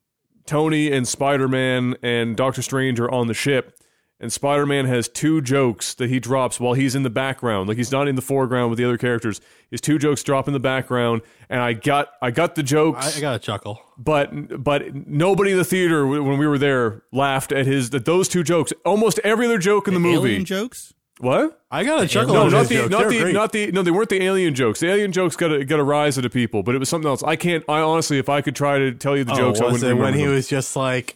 Tony and Spider Man and Doctor Strange are on the ship, and Spider Man has two jokes that he drops while he's in the background. Like he's not in the foreground with the other characters. His two jokes drop in the background, and I got I got the jokes, I, I got a chuckle. but but nobody in the theater when we were there laughed at his that those two jokes. Almost every other joke in the movie. Alien jokes. What? I got a chuckle. No, not the not They're the not the no. They weren't the alien jokes. The alien jokes got a got a rise out of people, but it was something else. I can't. I honestly, if I could try to tell you the Oh, jokes, I wouldn't it remember when he them. was just like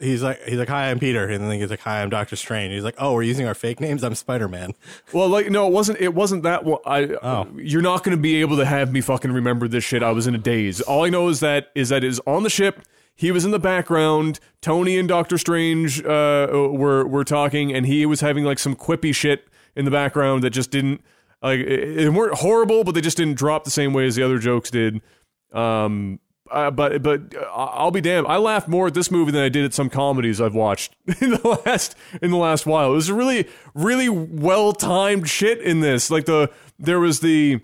he's like he's like hi I'm Peter and then he's like hi I'm Doctor Strange. He's like oh we're using our fake names. I'm Spider Man. *laughs* Well, like no, it wasn't. It wasn't that one. I. Oh. You're not going to be able to have me fucking remember this shit. I was in a daze. All I know is that is that is on the ship. He was in the background. Tony and Doctor Strange uh, were were talking, and he was having like some quippy shit in the background that just didn't like it, it weren't horrible, but they just didn't drop the same way as the other jokes did. Um, uh, but but uh, I'll be damned. I laughed more at this movie than I did at some comedies I've watched *laughs* in the last in the last while. It was really really well timed shit in this. Like the there was the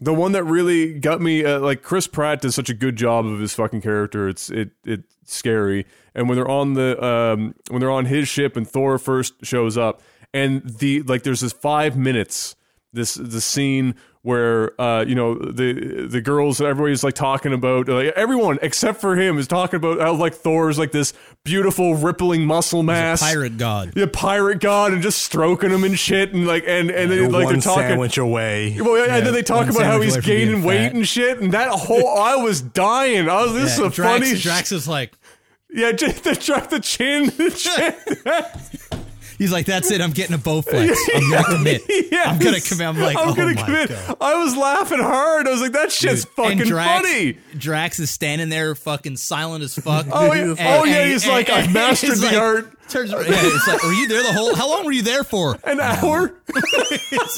the one that really got me. Uh, like Chris Pratt does such a good job of his fucking character. It's it it's scary. And when they're on the um when they're on his ship and Thor first shows up and the like there's this five minutes this the scene where uh you know the the girls everybody's like talking about like everyone except for him is talking about how like Thor's like this beautiful rippling muscle mass Pirate god. the pirate god and just stroking him and shit and like and and then, like they're talking sandwich away. well, yeah, and then they talk about how he's away from being gaining weight fat. and shit, and that whole I was dying. I was this Yeah, is a Drax, funny, Drax is like, yeah, just *laughs* the Drax the chin, the chin. *laughs* *laughs* he's like, that's it. I'm getting a Bowflex. I'm gonna *laughs* commit. Yes. I'm gonna commit. I'm like, I'm oh gonna my commit. god. I was laughing hard. I was like, that shit's fucking and Drax, funny. Drax is standing there, fucking silent as fuck. Oh, yeah. Oh, yeah, he's like, "I've mastered he's the like- art." Turns, around- yeah, it's like, were you there the whole? How long were you there for? An hour, *laughs*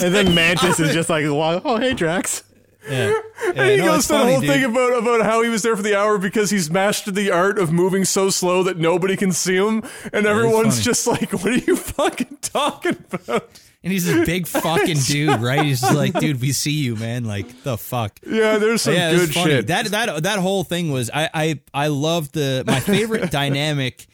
and then Mantis is just like oh hey Drax. Yeah, *laughs* and Yeah, he no, goes to the whole dude. thing about about how he was there for the hour because he's mastered the art of moving so slow that nobody can see him, and everyone's just like, "What are you *laughs* fucking talking about?" And he's this big *laughs* fucking dude, right? He's like, dude, we see you, man. Like the fuck. Yeah, there's some yeah, good shit. That that that whole thing was I I I loved the my favorite dynamic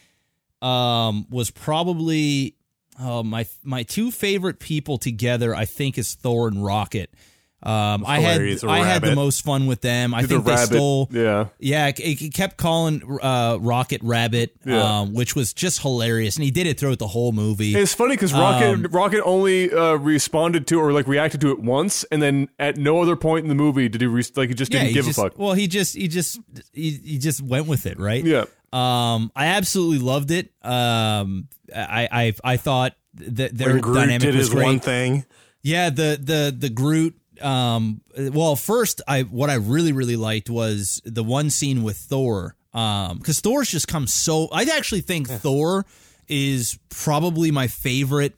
um was probably uh, my my two favorite people together I think is Thor and Rocket. Um, I had I had the most fun with them. I the think they rabbit, stole. yeah. Yeah, it kept calling uh, Rocket Rabbit, Yeah. um, which was just hilarious, and he did it throughout the whole movie. It's funny because Rocket Um, Rocket only uh, responded to or like reacted to it once, and then at no other point in the movie did he re- like he just didn't he give just, a fuck. Well, he just he just he, he just went with it, right? Yeah, Um, I absolutely loved it. Um, I I I thought that their dynamic did was his great. one thing. Yeah, the the the Groot. Um, well, first, I what I really really liked was the one scene with Thor. Um, because Thor's just come so. I actually think Thor is probably my favorite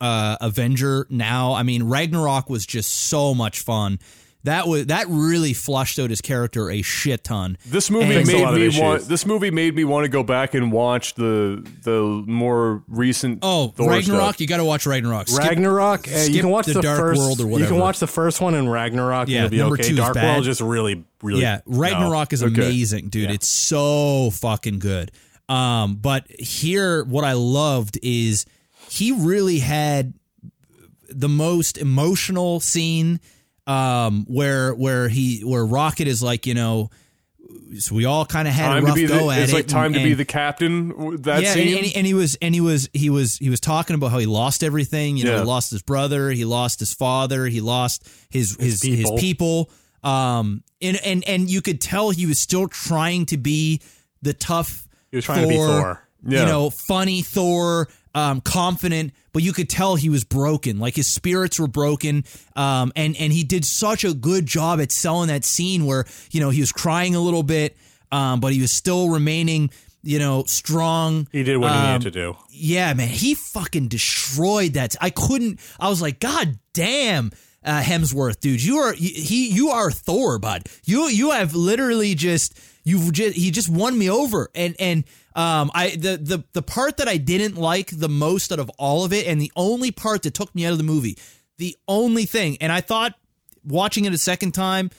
uh Avenger now. I mean, Ragnarok was just so much fun. That was that really flushed out his character a shit ton. this movie And- made me want. This movie made me want to go back and watch the the more recent. Oh, Thor Ragnarok! stuff. You got to watch Ragnarok. Skip- Ragnarok. uh, you skip can watch the the, Dark first. World or whatever. You can watch the first one in Ragnarok. Yeah, and it'll number be two okay. is Dark bad. World just really, really. Yeah, Ragnarok is Okay. amazing, dude. It's so fucking good. Um, but here, what I loved is he really had the most emotional scene um where where he where rocket is like you know so we all kind of had Time a to rough be go the, at it's it It's like time and- to be and- the captain. That yeah, scene. and, and, he was and he was he was he was talking about how he lost everything. You know, Yeah. he lost his brother, he lost his father, he lost his his his people. people. Um, and and and you could tell he was still trying to be the tough. He was trying to be Thor. Yeah. You know, funny Thor, um, confident, but you could tell he was broken. Like his spirits were broken. Um, and and he did such a good job at selling that scene where you know he was crying a little bit, um, but he was still remaining. You know, strong. He did what he Um, needed to do. Yeah, man, he fucking destroyed that. I couldn't. I was like, God damn, uh, Hemsworth, dude, you are he. You are Thor, bud. You you have literally just you've just he just won me over. And and um, I the the the part that I didn't like the most out of all of it, and the only part that took me out of the movie, the only thing, and I thought watching it a second time,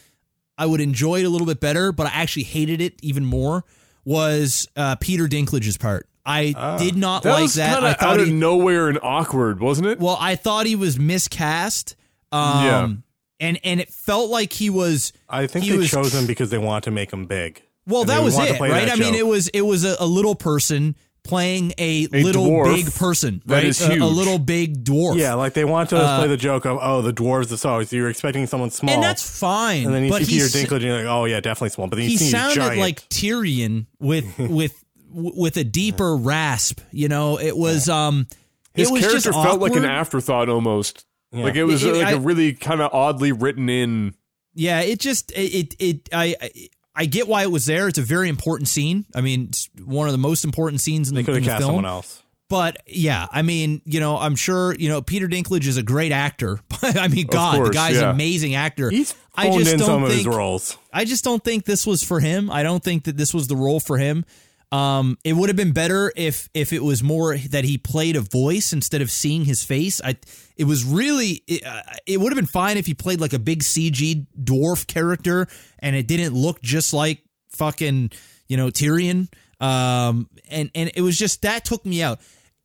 I would enjoy it a little bit better, but I actually hated it even more. Was uh, Peter Dinklage's part? I did not That like was that. I thought out of he, nowhere and awkward, wasn't it? well, I thought he was miscast. Um, Yeah. and and it felt like he was. I think he they was chose him because they wanted to make him big. Well, And that was it, right? that I mean, it was it was a, a little person playing a, A little big person, that right? is A- A, little big dwarf. Yeah, like they want to play the joke of, oh, the dwarves are so. So you're expecting someone small. and that's fine. And then you but see Peter he's- Dinklage and you're like, oh, yeah, definitely small. But then you he see he's sounded giant. like Tyrion with *laughs* with with a deeper rasp. You know, it was um, His it was character just felt like an afterthought almost. Yeah. Like it was It- it- like a I- really kind of oddly written in. Yeah, it just it it, it I. I get why it was there. It's a very important scene. I mean, it's one of the most important scenes in They the, could in have the cast film. someone else. But yeah, I mean, you know, I'm sure, you know, Peter Dinklage is a great actor. *laughs* I mean, God, course, the guy's yeah. an amazing actor. He's I just in don't some of think his roles. I just don't think this was for him. I don't think that this was the role for him. Um, it would have been better if if it was more that he played a voice instead of seeing his face. I it was really it, uh, it would have been fine if he played like a big CG dwarf character and it didn't look just like fucking you know Tyrion. Um, and and it was just that took me out.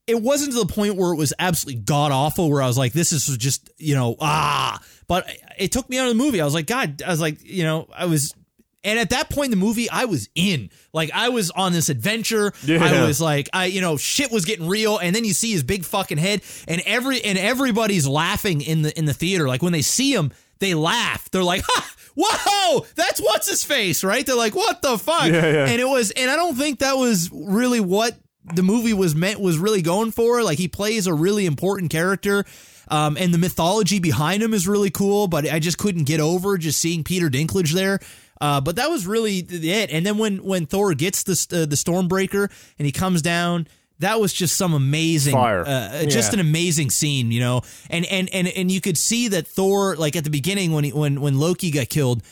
It wasn't to the point where it was absolutely god awful, where I was like, this is just you know ah. But it took me out of the movie. I was like, God, I was like, you know, I was and at that point in the movie, I was in. Like I was on this adventure. Yeah. I was like, I you know, shit was getting real. And then you see his big fucking head, and every and everybody's laughing in the in the theater. Like when they see him, they laugh. They're like, ha, whoa, that's what's his face, right? They're like, what the fuck? Yeah, yeah. And it was, and I don't think that was really what the movie was meant was really going for. Like he plays a really important character. Um, and the mythology behind him is really cool, but I just couldn't get over just seeing Peter Dinklage there. Uh, but that was really it. And then when when Thor gets the uh, the Stormbreaker and he comes down, that was just some amazing Fire. uh, just Yeah. an amazing scene, you know. And and and and you could see that Thor, like at the beginning when he, when when Loki got killed,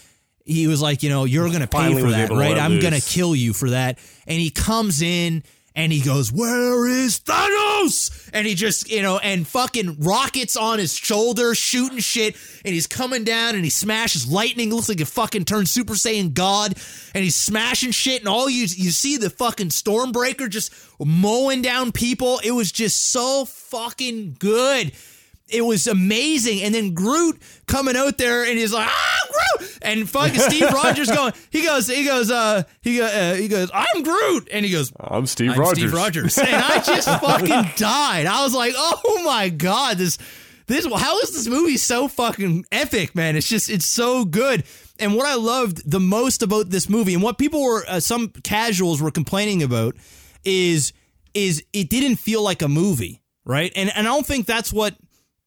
he was like, you know, you're gonna pay Finally for that, right? I'm gonna kill you for that. And he comes in and he goes, Where is Thanos? And he just, you know, and fucking rockets on his shoulder, shooting shit. And he's coming down and he smashes lightning. Looks like a fucking turned Super Saiyan God. And he's smashing shit. And all you you see the fucking Stormbreaker just mowing down people. It was just so fucking good. It was amazing. And then Groot coming out there and he's like, ah, Groot. And fucking Steve *laughs* Rogers going, he goes, he goes, uh, he, go, uh, he goes, I'm Groot. And he goes, I'm Steve I'm Rogers. Steve Rogers. And I just *laughs* fucking died. I was like, oh my God, this, this, how is this movie so fucking epic, man? It's just, it's so good. And what I loved the most about this movie and what people were, uh, some casuals were complaining about is, is it didn't feel like a movie, right? And, and I don't think that's what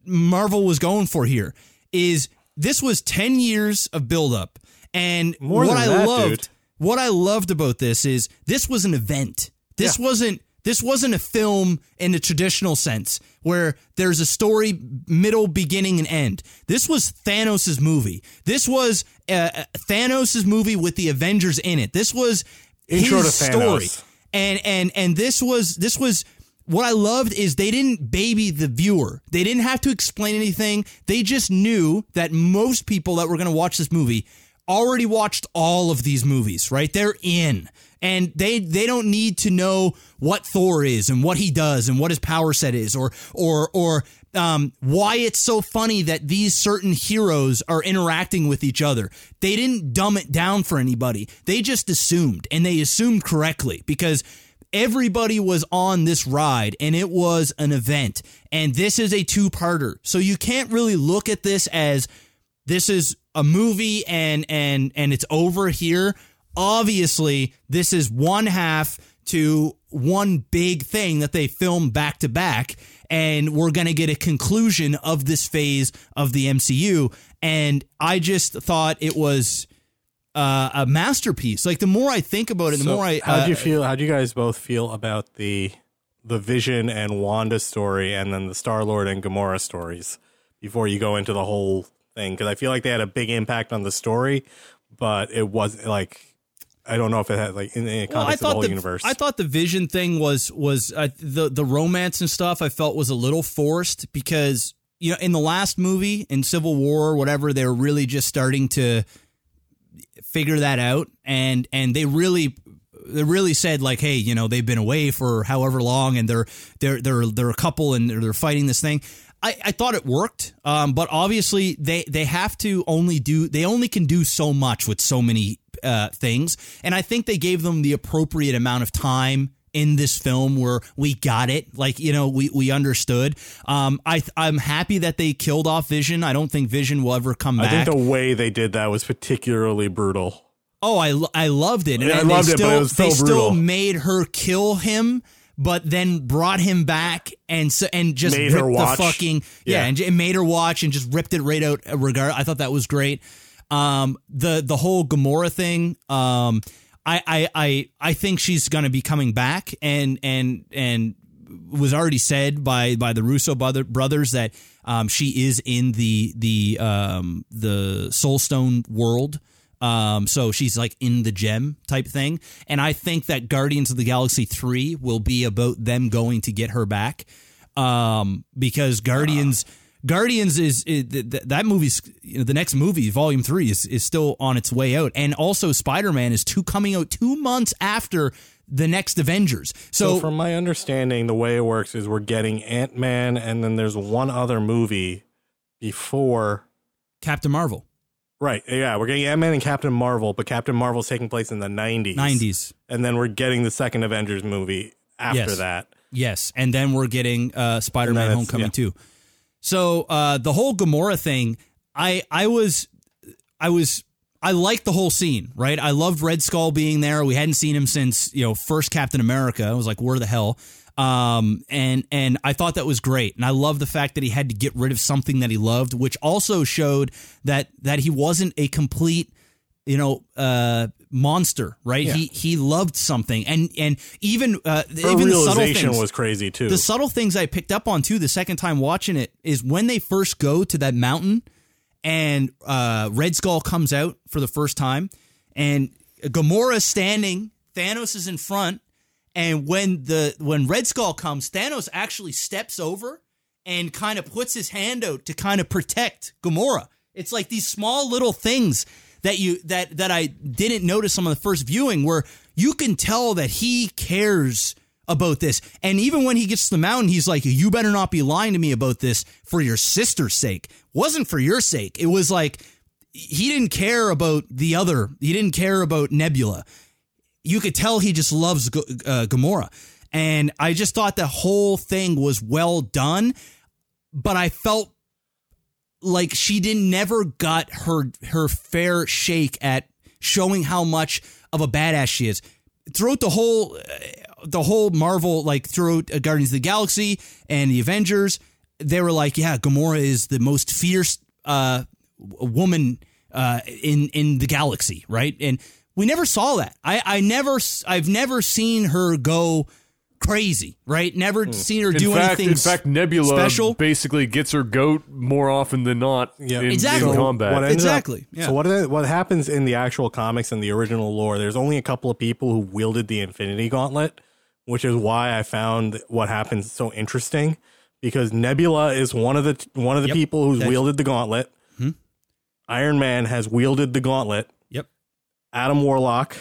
Marvel was going for here is this was 10 years of buildup. And More what I that, loved, dude. what I loved about this is this was an event. This wasn't this wasn't a film in the traditional sense where there's a story, middle, beginning, and end. This was Thanos' movie. This was uh, Thanos' movie with the Avengers in it. This was Intro his to story, and and and this was this was what I loved is they didn't baby the viewer. They didn't have to explain anything. They just knew that most people that were going to watch this movie already watched all of these movies, right? They're in. And they they don't need to know what Thor is and what he does and what his power set is or or or um, why it's so funny that these certain heroes are interacting with each other. They didn't dumb it down for anybody. They just assumed, and they assumed correctly because everybody was on this ride and it was an event. And this is a two parter. So you can't really look at this as this is a movie and and and it's over here. Obviously, this is one half to one big thing that they film back to back and we're going to get a conclusion of this phase of the MCU and I just thought it was uh, a masterpiece. Like the more I think about it, the So more I How uh, do you feel? How do you guys both feel about the the Vision and Wanda story, and then the Star Lord and Gamora stories before you go into the whole thing? Because I feel like they had a big impact on the story, but it wasn't like I don't know if it had like in the Well, context of the whole the, universe. I thought the vision thing was was uh, the the romance and stuff. I felt was a little forced because you know in the last movie in Civil War or whatever they were really just starting to figure that out. And and they really they really said like, hey, you know, they've been away for however long, and they're they're they're they're a couple and they're, they're fighting this thing. I, I thought it worked, um, but obviously they they have to only do they only can do so much with so many uh, things, and I think they gave them the appropriate amount of time in this film where we got it like you know we we understood um i i'm happy that they killed off vision i don't think vision will ever come back. I think the way they did that was particularly brutal. Oh, I, I loved it. And, Yeah, I loved it, but still, it was so they still brutal. made her kill him, but then brought him back and so and just Made ripped her watch. the fucking yeah, Yeah. and, and made her watch and just ripped it right out. Regard, I thought that was great. Um, the the whole Gamora thing. Um, I I I I think she's gonna be coming back, and and and was already said by by the Russo brother, brothers that um, she is in the the um, the Soulstone world. Um, so she's like in the gem type thing, and I think that Guardians of the Galaxy three will be about them going to get her back, um, because Guardians. Guardians is, is th- th- that movie's you know, the next movie, Volume Three, is is still on its way out, and also Spider Man is two coming out two months after the next Avengers. So, So, from my understanding, the way it works is we're getting Ant Man, and then there's one other movie before. Captain Marvel, Right, yeah, we're getting Ant Man and Captain Marvel, but Captain Marvel's taking place in the 90s. nineties, And then we're getting the second Avengers movie after Yes. that. yes, and then we're getting uh, Spider Man Homecoming yeah. too. So uh, the whole Gamora thing, I I was I was I liked the whole scene, right? I loved Red Skull being there. We hadn't seen him since you know first Captain America. I was like, where the hell? Um, and and I thought that was great, and I love the fact that he had to get rid of something that he loved, which also showed that that he wasn't a complete, you know, uh, monster, right? Yeah. He he loved something, and and even uh, Her even the subtle realization things was crazy too. the subtle things I picked up on too the second time watching it is when they first go to that mountain and uh, Red Skull comes out for the first time and Gamora's standing, Thanos is in front, and when the when Red Skull comes, Thanos actually steps over and kind of puts his hand out to kind of protect Gamora. It's like these small little things that you that that I didn't notice on the first viewing where you can tell that he cares about this. And even when he gets to the mountain, he's like, You better not be lying to me about this for your sister's sake. Wasn't for your sake. It was like he didn't care about the other. He didn't care about Nebula. You could tell he just loves uh, Gamora. And I just thought the whole thing was well done, but I felt like she didn't never got her her fair shake at showing how much of a badass she is. Throughout the whole uh, the whole Marvel like throughout uh, Guardians of the Galaxy and the Avengers, they were like, yeah, Gamora is the most fierce uh, woman uh, in in the galaxy, right? And we never saw that. I I never I've never seen her go crazy, right? Never seen her In do fact, anything in fact, Nebula special. basically gets her goat more often than not Yeah. in, Exactly. in So combat. What Exactly, Up, yeah. So what what happens in the actual comics and the original lore? There's only a couple of people who wielded the Infinity Gauntlet, which is why I found what happens so interesting. Because Nebula is one of the one of the Yep. people who's That's- wielded the gauntlet. Hmm. Iron Man has wielded the gauntlet. Yep. Adam Warlock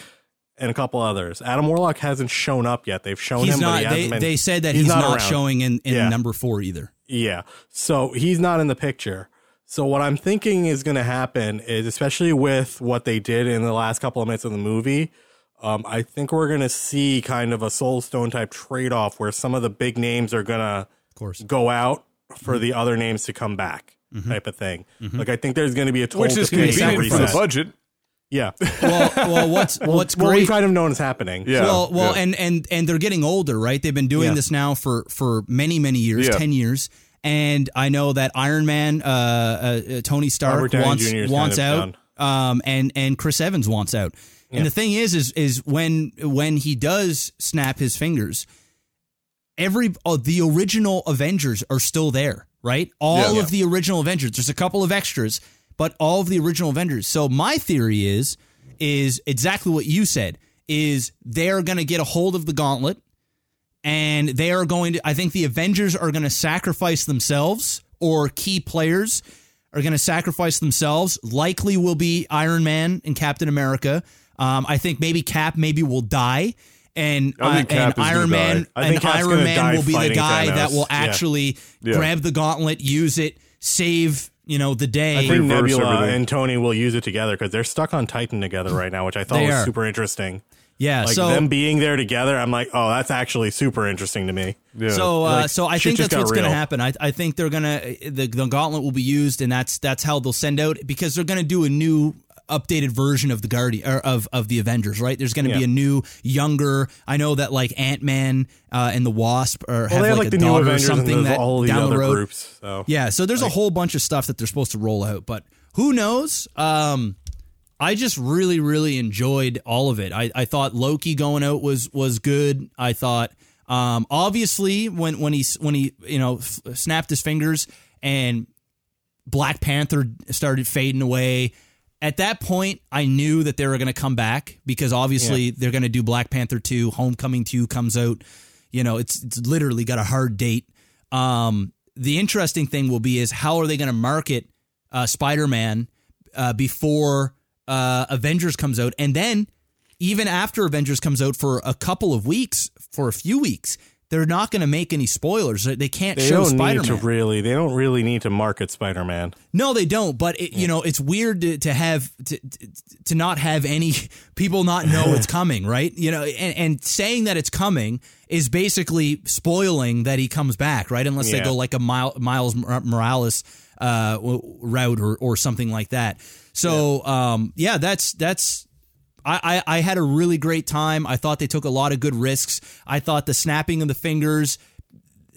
and a couple others. Adam Warlock hasn't shown up yet. They've shown He's him, but not. he hasn't They, been- they said that he's, not, around. showing in, in Yeah. number four either. Yeah. So he's not in the picture. So what I'm thinking is going to happen is, especially with what they did in the last couple of minutes of the movie, um, I think we're going to see kind of a Soul Stone type trade off where some of the big names are going to Of course. go out for mm-hmm. the other names to come back, mm-hmm. type of thing. Mm-hmm. Like I think there's going to be a total which is convenient for the budget. Yeah. Well, well, what's *laughs* what's well, great? we kind of known it's happening. Yeah. well, well, yeah. and and and they're getting older, right? They've been doing Yeah. this now for for many many years, Yeah. ten years. And I know that Iron Man, uh, uh, uh, Tony Stark wants Jr. wants kind out, um, and and Chris Evans wants out. And the thing is, is is when when he does snap his fingers, every oh, the original Avengers are still there, right? All Yeah. of the original Avengers. There's a couple of extras, but all of the original Avengers. So my theory is is exactly what you said. Is they're going to get a hold of the gauntlet, and they are going to. I think the Avengers are going to sacrifice themselves or key players. are going to sacrifice themselves. Likely will be Iron Man and Captain America. Um, I think maybe Cap maybe will die. And, uh, and Iron Man and Cap's Iron Man will be the guy that Thanos. will Yeah. actually Yeah. grab the gauntlet, use it, save you know the day. I think Nebula everything. and Tony will use it together because they're stuck on Titan together right now, which I thought was are. super interesting. yeah, Like so them being there together, I'm like, oh, that's actually super interesting to me. Yeah. So, uh, Like, so I think that's that's got what's going to happen. I, I think they're going to the, the gauntlet will be used, and that's that's how they'll send out because they're going to do a new updated version of the Guardian or of of the Avengers. Right? There's going to be a new, younger. I know that like Ant Man uh, and the Wasp or Well, have like, like a the daughter or something that all these down the road. groups. So Yeah, so there's a whole bunch of stuff that they're supposed to roll out, but who knows? Um, I just really, really enjoyed all of it. I, I thought Loki going out was was good. I thought, um, obviously when when he when he you know f- snapped his fingers and Black Panther started fading away. At that point, I knew that they were going to come back because obviously they're going to do Black Panther 2. Homecoming 2 comes out. You know, it's it's literally got a hard date. Um, the interesting thing will be is how are they going to market uh, Spider-Man uh, before uh, Avengers comes out, and then even after Avengers comes out for a couple of weeks, for a few weeks, they're not going to make any spoilers. They can't they show need to really. They don't really need to market Spider-Man. No, they don't. But it, you know, it's weird to, to have to, to not have any *laughs* people not know it's *laughs* coming, right? You know, and, and saying that it's coming is basically spoiling that he comes back, right? Unless they go like a Mile, Miles Morales uh, route or or something like that. So, um, yeah, that's that's. I, I, I had a really great time. I thought they took a lot of good risks. I thought the snapping of the fingers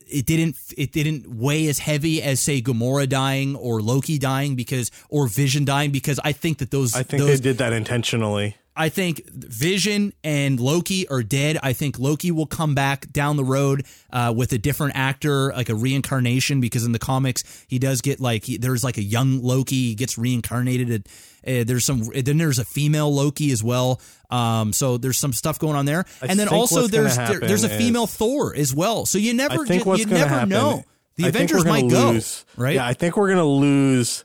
it didn't it didn't weigh as heavy as say Gamora dying or Loki dying because or Vision dying because I think that those I think those they did that intentionally. I think Vision and Loki are dead. I think Loki will come back down the road uh, with a different actor, like a reincarnation, because in the comics he does get like he, there's like a young Loki, he gets reincarnated. Uh, there's some then there's a female Loki as well. Um, so there's some stuff going on there, I and then also there's there, there's a female Thor as well. So you never I think ju- what's you to never happen. know. The I Avengers might gonna go right. Yeah, I think we're gonna lose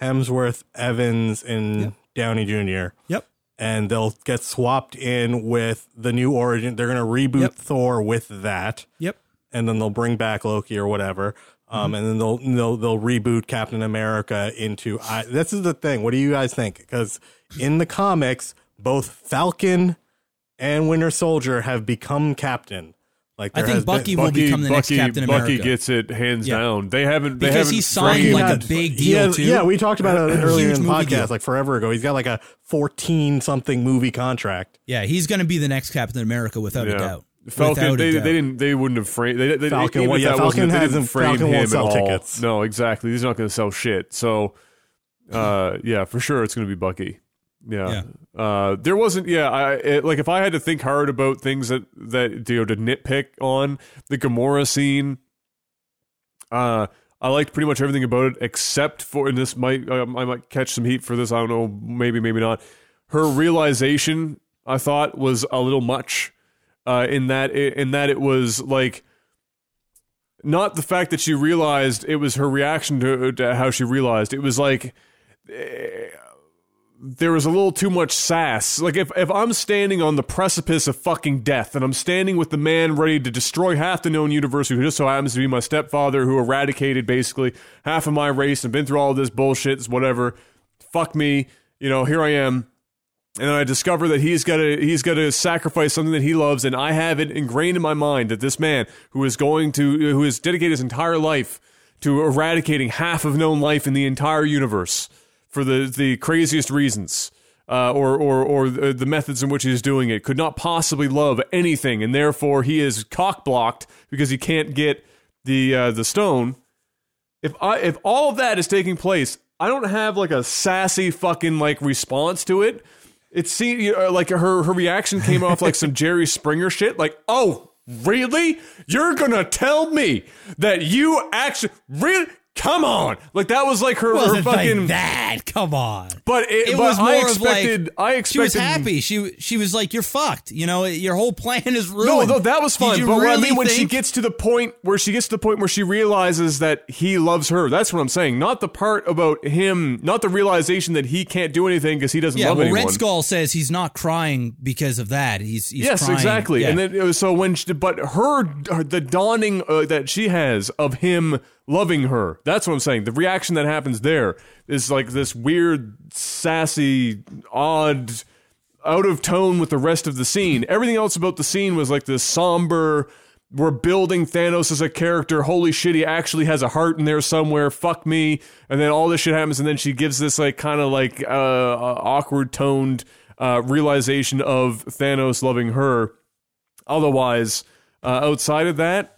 Hemsworth, Evans, and Downey Jr. Yep. And they'll get swapped in with the new origin. They're going to reboot Yep. Thor with that, Yep. and then they'll bring back Loki or whatever. Mm-hmm. Um, and then they'll, they'll they'll reboot Captain America into. I, this is the thing. What do you guys think? Because in the comics, both Falcon and Winter Soldier have become Captain. Like I think has been- Bucky will become the next Bucky, Captain Bucky gets it hands Yeah. down. They haven't they Because haven't he signed framed- like a big deal, has- too. Yeah, we talked about it earlier in the movie podcast, deal. like forever ago. He's got like a fourteen something movie contract. Yeah, he's going to be the next Captain America without a doubt. Falcon, Without they, they didn't. They wouldn't have framed. They, they, Falcon, even well, if yeah, that wasn't Falcon it, they hasn't- frame Falcon him sell at all. tickets. No, exactly. He's not going to sell shit. So, uh, yeah, for sure, it's going to be Bucky. Yeah. Uh, there wasn't. Yeah, I it, like if I had to think hard about things that that you know to nitpick on the Gamora scene. Uh, I liked pretty much everything about it except for, and this might um, I might catch some heat for this. I don't know, maybe maybe not. Her realization, I thought, was a little much. Uh, in that in that it was like not the fact that she realized it was her reaction to, to how she realized it was like eh, there was a little too much sass. Like if, if I'm standing on the precipice of fucking death and I'm standing with the man ready to destroy half the known universe who just so happens to be my stepfather who eradicated basically half of my race and been through all this bullshit, whatever. Fuck me. You know, here I am. And I discover that he's got to he's got to sacrifice something that he loves, and I have it ingrained in my mind that this man who is going to who has dedicated his entire life to eradicating half of known life in the entire universe for the the craziest reasons, uh, or or or the, methods in which he's doing it, could not possibly love anything, and therefore he is cock blocked because he can't get the uh, the stone. If I if all of that is taking place, I don't have like a sassy fucking like response to it. It seemed you know, like her her reaction came off like some *laughs* Jerry Springer shit. Like, oh, really? You're gonna tell me that you actually really come on, like that was like her, her fucking. like that. Come on. But it, It but was more I of expected. like I expected. she was happy. She she was like, "You're fucked." You know, your whole plan is No, ruined. no, that was fun. But what I really mean when she gets to the point where she gets to the point where she realizes that he loves her. That's what I'm saying. Not the part about him. Not the realization that he can't do anything because he doesn't yeah, love well, anyone. Red Skull says he's not crying because of that. He's, he's yes, crying- exactly. yeah. And then so when, she, but her, her the dawning uh, that she has of him loving her. That's what I'm saying. The reaction that happens there is like this weird, sassy, odd, out of tone with the rest of the scene. Everything else about the scene was like this somber. We're building Thanos as a character. Holy shit, he actually has a heart in there somewhere. Fuck me. And then all this shit happens, and then she gives this like kind of like uh, uh, awkward toned uh, realization of Thanos loving her. Otherwise, uh, outside of that,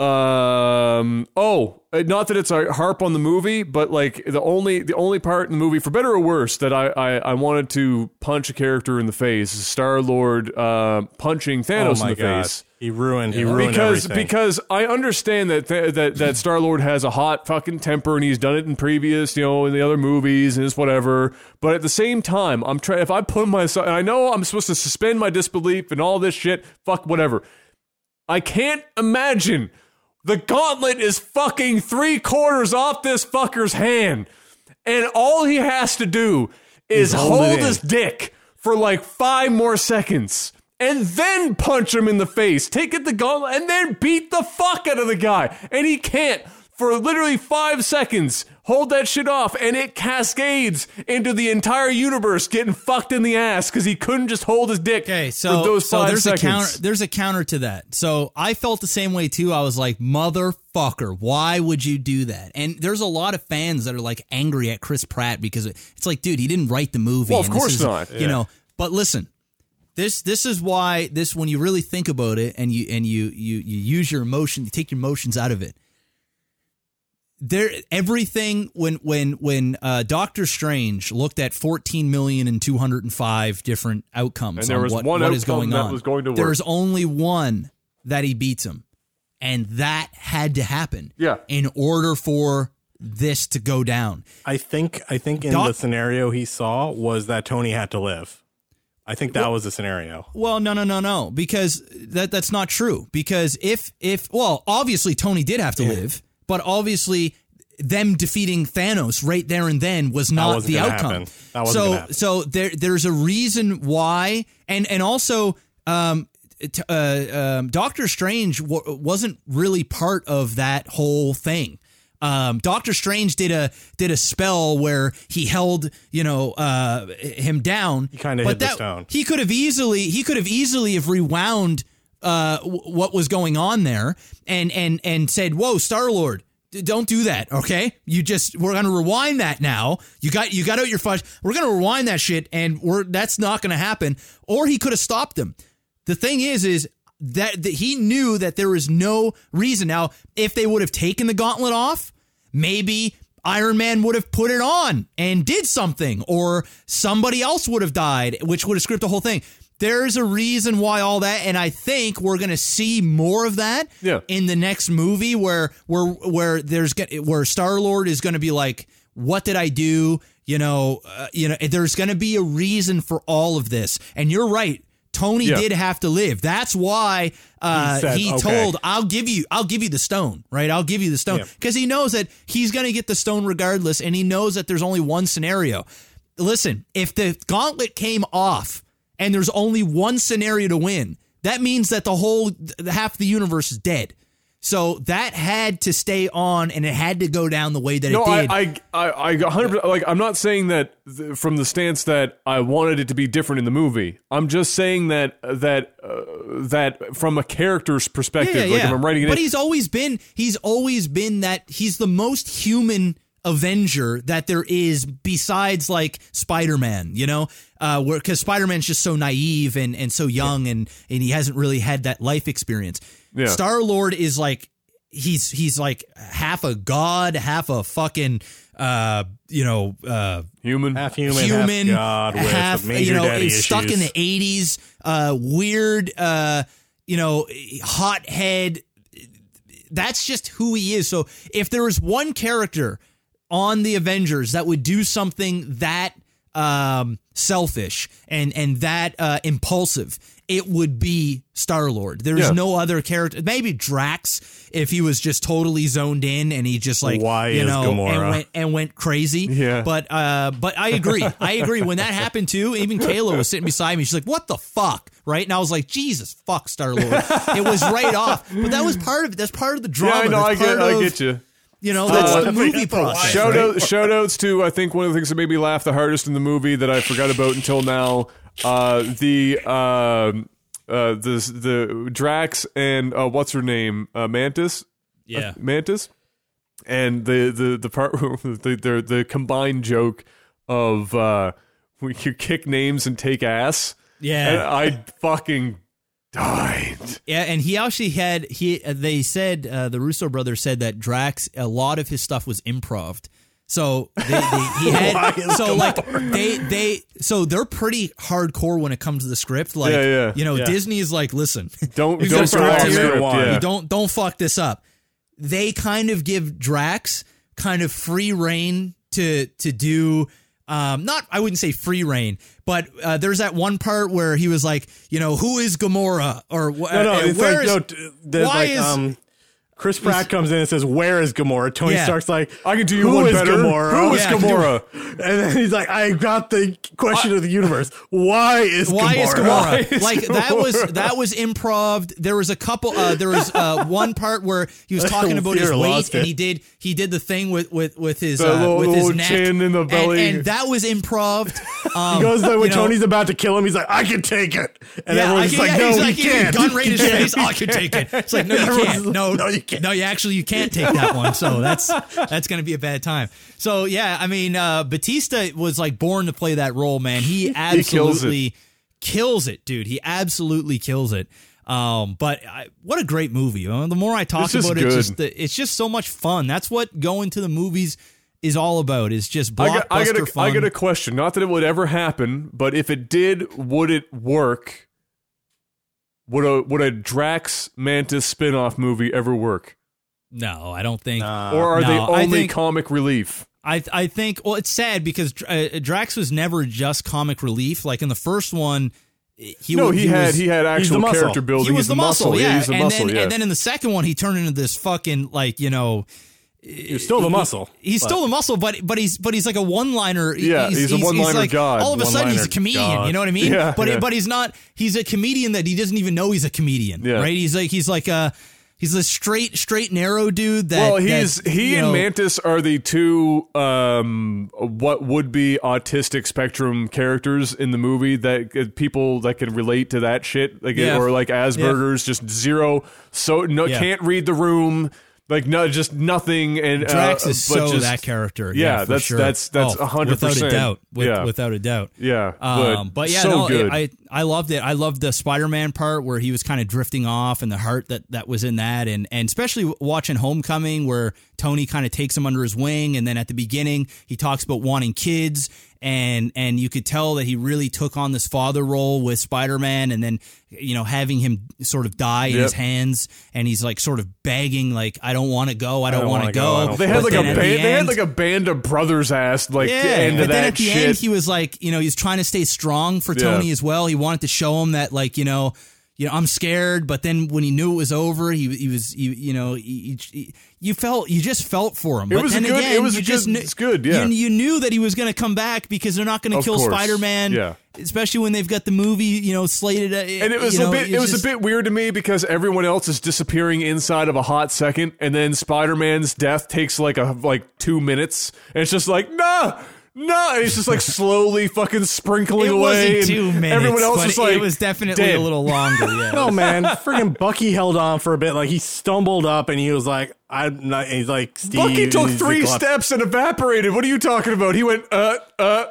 um, oh, uh, not that it's a harp on the movie, but like the only the only part in the movie, for better or worse, that I I, I wanted to punch a character in the face, Star Lord uh, punching Oh Thanos my in the god, face. he ruined. He ruined Because everything. because I understand that th- that that Star Lord has a hot fucking temper and he's done it in previous you know in the other movies and it's whatever. But at the same time, I'm trying. If I put myself, and I know I'm supposed to suspend my disbelief and all this shit. Fuck whatever. I can't imagine the gauntlet is fucking three quarters off this fucker's hand, and all he has to do is hold hold his dick for like five more seconds. And then punch him in the face, take it the gauntlet, and then beat the fuck out of the guy. And he can't for literally five seconds hold that shit off, and it cascades into the entire universe getting fucked in the ass because he couldn't just hold his dick Okay, so for those so five there's seconds. a counter. There's a counter to that. So I felt the same way too. I was like, motherfucker, why would you do that? And there's a lot of fans that are like angry at Chris Pratt because it's like, dude, he didn't write the movie. Well, of course is- not. You know, but listen. This this is why this when you really think about it and you and you you you use your emotion, you take your emotions out of it. There everything when when when uh, Doctor Strange looked at 14 million and 205 different outcomes And there on was what, one what is outcome going that on. was going to work. There's only one that he beats him. And that had to happen. Yeah. In order for this to go down. I think I think in Doc- the scenario he saw was that Tony had to live. I think that was the scenario. Well, no, no, no, no, because that that's not true. Because if if well, obviously Tony did have to live, but obviously them defeating Thanos right there and then was not the outcome. That so so there there's a reason why, and and also um. t- Uh, um, Doctor Strange w- wasn't really part of that whole thing. Um, Doctor Strange did a did a spell where he held you know uh, him down. He kinda hid the stone. He could have easily he could have easily have rewound uh, what was going on there and and and said, "Whoa, Star Lord." Don't do that, okay? You just we're gonna rewind that now. You got you got out your fudge. We're gonna rewind that shit, and we're that's not gonna happen. Or he could have stopped them. The thing is, is that, that he knew that there was no reason. Now, if they would have taken the gauntlet off, maybe Iron Man would have put it on and did something, or somebody else would have died, which would have scripted the whole thing. There's a reason why all that, and I think we're gonna see more of that Yeah. in the next movie, where where where there's where Star Lord is gonna be like, "What did I do?" You know, uh, you know, there's gonna be a reason for all of this, and you're right. Tony Yeah. did have to live. That's why uh, He said, he "Okay." told, "I'll give you, I'll give you the stone, right? I'll give you the stone," Yeah. because he knows that he's going to get the stone regardless, and he knows that there's only one scenario. Listen, if the gauntlet came off and there's only one scenario to win, that means that the whole half the universe is dead. So that had to stay on, and it had to go down the way that No, it I, did. I, I, I, 100 like. I'm not saying that th- from the stance that I wanted it to be different in the movie. I'm just saying that that uh, that from a character's perspective, Yeah, yeah, like yeah. if I'm writing it, but in, he's always been he's always been that he's the most human Avenger that there is besides like Spider-Man, you know? Uh where cuz Spider-Man's just so naive and and so young and and he hasn't really had that life experience. Yeah. Star-Lord is like he's he's like half a god, half a fucking uh you know uh human. Half human, human, half God with half, major you know, daddy is issues. stuck in the eighties. Uh, weird, uh, you know, hot head, that's just who he is. So if there was one character on the Avengers that would do something that um, selfish and and that uh, impulsive, it would be Star Lord. There's Yeah. no other character. Maybe Drax if he was just totally zoned in and he just like Why you is know Gamora? and went and went crazy. Yeah. But uh, but I agree. I agree. When that happened too, even Kayla was sitting beside me. She's like, "What the fuck?" Right? And I was like, "Jesus fuck, Star Lord." it was right off. But that was part of it. That's part of the Yeah, drama. I know. I get. part I get you. You know, that's Uh, the movie think that's a process. Shout right? out, shout outs to I think one of the things that made me laugh the hardest in the movie that I forgot about until now. Uh, the um uh, the the Drax and uh, what's her name uh, Mantis Yeah. Mantis and the the the part *laughs* the the, the combined joke of uh, we *laughs* you kick names and take ass. Yeah. and I fucking died. Yeah, and he actually had he. uh, They said uh, the Russo brothers said that Drax a lot of his stuff was improv. So they, they, he *laughs* had so like they they so they're pretty hardcore when it comes to the script. Like Yeah, yeah. you know Yeah. Disney is like, listen, *laughs* Don't don't got go off script here. script. One. Yeah. you don't don't fuck this up. They kind of give Drax kind of free reign to to do um not I wouldn't say free reign, but uh, there's that one part where he was like, you know, who is Gamora or No, no, uh, where like is- no. why like is- um, Chris Pratt comes in and says, "Where is Gamora?" Tony Yeah. Stark's like, I can do you "Who one is better. Gamora?" Who is Yeah. Gamora? *laughs* And then he's like, "I got the question of the universe. Why is Why Gamora?" is Gamora? is like that was that was improv. There was a couple. Uh, there was uh, one part where he was *laughs* talking about his weight, lost and it. he did he did the thing with with with his The uh, little- with his little neck chin in the And- belly. and, that was improv. Um, *laughs* He goes like when you know, Tony's about to kill him, he's like, "I can take it," and yeah, I everyone's can, like, yeah, "No, he's we like, he can't." gun right in his face. Oh, I can take it. It's like, no, you Everyone's can't. like, No, "No, you can't." No, you actually you can't take that one. So that's that's going to be a bad time. So yeah, I mean, uh, Bautista was like born to play that role, man. He *laughs* kills it. absolutely kills it, dude. He absolutely kills it. Um, but I, what a great movie! Know, the more I talk about it, it's just the, it's just so much fun. That's what going to the movies is all about. Is just I blockbuster got, I got, a, fun. I got a question. Not that it would ever happen, but if it did, would it work? Would a would a Drax Mantis spin-off movie ever work? no, I don't think. Nah. Or are no, they only think- comic relief? I I think well, it's sad because uh, Drax was never just comic relief. Like in the first one, he no, wa- he, had was, he had the actual muscle. character building. he was He's the muscle, yeah. he's the and muscle, then yeah. and then in the second one, he turned into this fucking like you know He's still the muscle. he's but- still the muscle, but but he's but he's like a one liner. Yeah, he's a one-liner like, god. All of a sudden, he's a comedian. god. You know what I mean? Yeah, but yeah. but he's not. He's a comedian that he doesn't even know he's a comedian. Yeah. Right? He's like he's like a he's a straight straight narrow dude. That well, he's that, he and know- Mantis are the two um what would be autistic spectrum characters in the movie that uh, people that can relate to that shit like Yeah. or like Asperger's just zero so no can't read the room like no just nothing and Drax uh, is but so just, that character. Yeah, for that's- sure. that's- that's Oh, 100%. without a doubt. With, Yeah. without a doubt. yeah Um, but, yeah, so no, good I I loved it. I loved the Spider-Man part where he was kind of drifting off, and the heart that that was in that, and and especially watching Homecoming where Tony kind of takes him under his wing, and then at the beginning he talks about wanting kids, and and you could tell that he really took on this father role with Spider-Man, and then you know having him sort of die in Yep. his hands, and he's like sort of begging, like I don't want to go, I don't, don't want to go, go. they had But like a band the they had like a band of brothers ass like yeah, end but then at the shit end, he was like, you know, he's trying to stay strong for Yeah. Tony as well. He wanted to show him that, like, you know, you know, I'm scared. But then when he knew it was over, he he was, you, you know, he, he- you felt, you just felt for him. It but was then good- again, it was you just good- it's good, yeah. You, you knew that he was going to come back because they're not going to kill Spider Man. yeah. especially when they've got the movie, you know, slated. uh, and it was you know, a bit it was just- a bit weird to me because everyone else is disappearing inside of a hot second and then spider-man's death takes like a like two minutes and it's just like nah nah and it's just like slowly fucking sprinkling It away wasn't two minutes. everyone else but is like it was definitely dead. a little longer. *laughs* Yeah. No man, freaking Bucky held on for a bit. Like he stumbled up and he was like, "I'm not." He's like, Steve. Bucky took three like, steps and evaporated. What are you talking about? He went, uh, uh,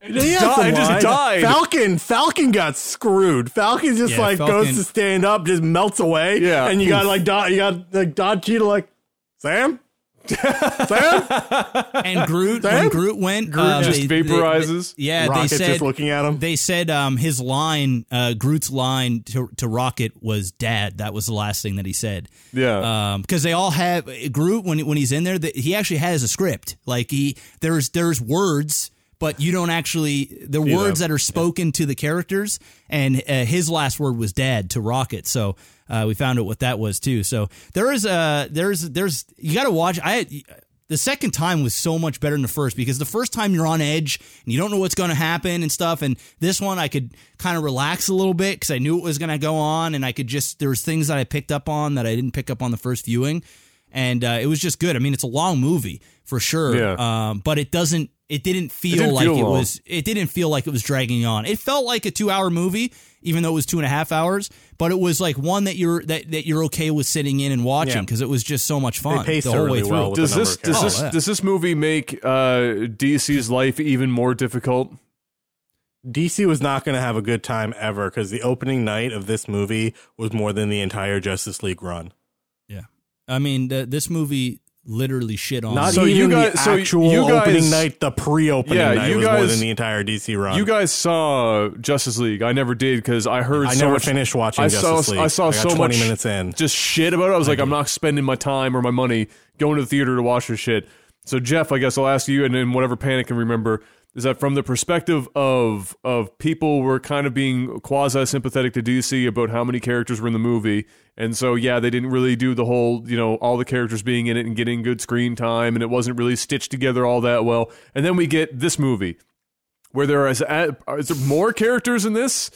and just, He had di- some and just died. Falcon, Falcon got screwed. Falcon just Yeah, like Falcon- goes to stand up, just melts away. Yeah. and you got like Don, you got like Don Cheadle like Sam. And Groot when Groot went, Groot uh, just they- vaporizes? they- yeah, Rocket's they said just looking at him. They said um, his line, uh, Groot's line to, to Rocket was "Dad." That was the last thing that he said. Yeah. because they all have Groot when when he's in there. That he actually has a script. Like he there's there's words, but you don't actually the words that are spoken to the characters. And uh, his last word was "Dad" to Rocket. So. Uh, we found out what that was too. So there is a there's there's you got to watch. I the second time was so much better than the first because the first time you're on edge and you don't know what's going to happen and stuff. And this one I could kind of relax a little bit because I knew it was going to go on and I could just there was things that I picked up on that I didn't pick up on the first viewing, and uh, it was just good. I mean, it's a long movie for sure, Yeah. um, but it doesn't. It didn't feel didn't like feel it long. was. It didn't feel like it was dragging on. It felt like a two-hour movie, even though it was two and a half hours. But it was like one that you're that, that you're okay with sitting in and watching Yeah. because it was just so much fun paced the whole way through. well does this does this. Oh, yeah. does this movie make uh, DC's life even more difficult? DC was not going to have a good time ever because the opening night of this movie was more than the entire Justice League run. Yeah, I mean, the, this movie literally shit on. Not So even you the guys- so actual you guys- opening night, the pre-opening Yeah, night you was more guys- than the entire DC run. You guys saw Justice League. I never did because I heard I so never much, finished watching I Justice saw League. I saw I got so 20 much minutes in. just shit about it. I was like, I'm not spending my time or my money going to the theater to watch this shit. So Jeff, I guess I'll ask you, and then whatever panic can remember is that from the perspective of of people were kind of being quasi sympathetic to DC about how many characters were in the movie, and so yeah, they didn't really do the whole you know all the characters being in it and getting good screen time, and it wasn't really stitched together all that well. And then we get this movie where there is is there more characters in this?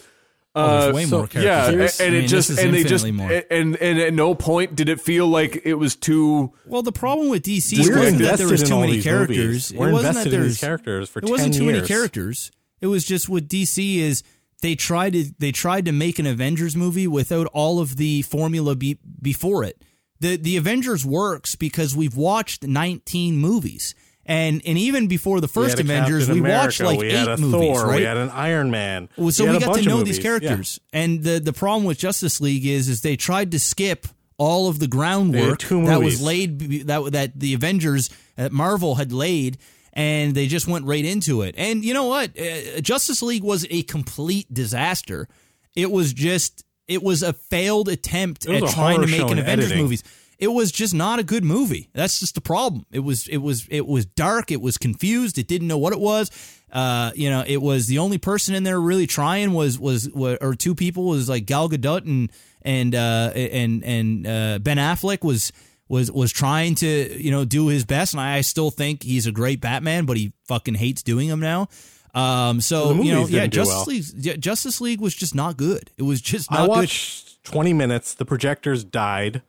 Oh, there's Uh, way so- more characters. Yeah, and, I mean, it just and they just more. and and at no point did it feel like it was too. Well, the problem with DC We're wasn't that there was too many characters. movies. It We're wasn't that invested there's characters for it wasn't 10 too many characters. It was just what DC is they tried to they tried to make an Avengers movie without all of the formula be, before it. The the Avengers works because we've watched 19 movies. And and even before the first Avengers, Captain we watched like we eight had a movies, Thor, right? We had an Iron Man. Well, so we, a got to know these movies. Yeah. characters, and the the problem with Justice League is is they tried to skip all of the groundwork that was laid that that the Avengers at Marvel had laid, and they just went right into it. And you know what? Uh, Justice League was a complete disaster. It was just it was a failed attempt was at trying to make an Avengers editing. movies. It was just not a good movie. That's just the problem. It was it was it was dark. It was confused. It didn't know what it was. Uh, you know, it was the only person in there really trying was was, or two people was like Gal Gadot and and uh, and and uh, Ben Affleck was was was trying to you know do his best, and I still think he's a great Batman, but he fucking hates doing them now. Um, so The you know, yeah, Justice well. League, yeah, Justice League was just not good. It was just not I good. watched 20 minutes. The projectors died.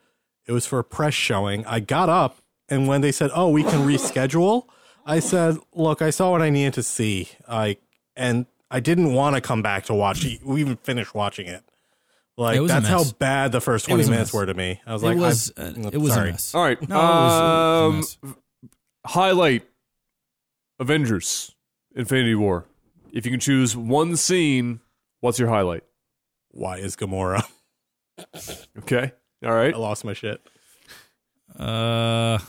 It was for a press showing. I got up, and when they said, "Oh, we can reschedule," I said, "Look, I saw what I needed to see." I and I didn't want to come back to watch it. We even finished watching it. Like It that's how bad the first 20 minutes were to me. I was It like, was uh, it was sorry. a mess. All right, No, it was- it was a um, mess. highlight Avengers: Infinity War. If you can choose one scene, what's your highlight? Why is Gamora? *laughs* Okay, all right. I lost my shit. Uh,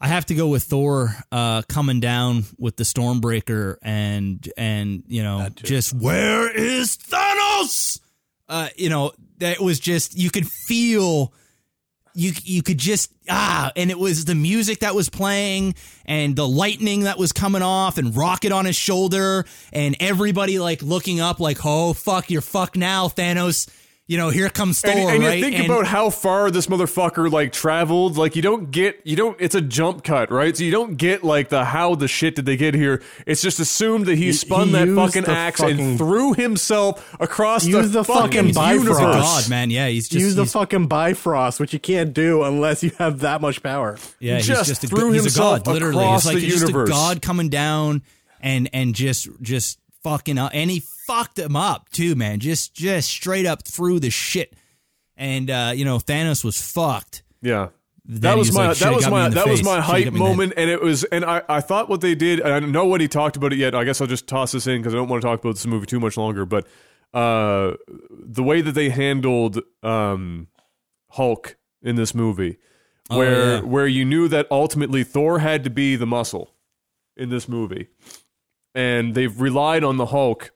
I have to go with Thor uh, coming down with the Stormbreaker and and you know just where is Thanos? Uh, you know that was just you could feel you you could just ah and it was the music that was playing and the lightning that was coming off and rocket on his shoulder and everybody like looking up like oh fuck you're fucked now Thanos you know here comes Thor And, and you think And- about how far this motherfucker like traveled. Like you don't get, you don't. It's a jump cut, right? So you don't get like the how the shit did they get here. It's just assumed that he, He- spun he that fucking axe fucking- and threw himself across the, the fucking fucking Bifrost. universe. God, man, yeah, he's just Use the fucking Bifrost, which you can't do unless you have that much power. yeah, he's just just a, threw go- he's a himself god, literally. across It's like the just universe. a god coming down and and just just fucking up, and he fucked him up too, man. Just just straight up through the shit, and uh, you know Thanos was fucked. Yeah. Then That he was my like, that was my that was my hype got me in the head." moment, and it was and I, I thought what they did. And I don't know what he talked about it yet. I guess I'll just toss this in because I don't want to talk about this movie too much longer. But uh, the way that they handled um, Hulk in this movie where yeah. where you knew that ultimately Thor had to be the muscle in this movie, and they've relied on the Hulk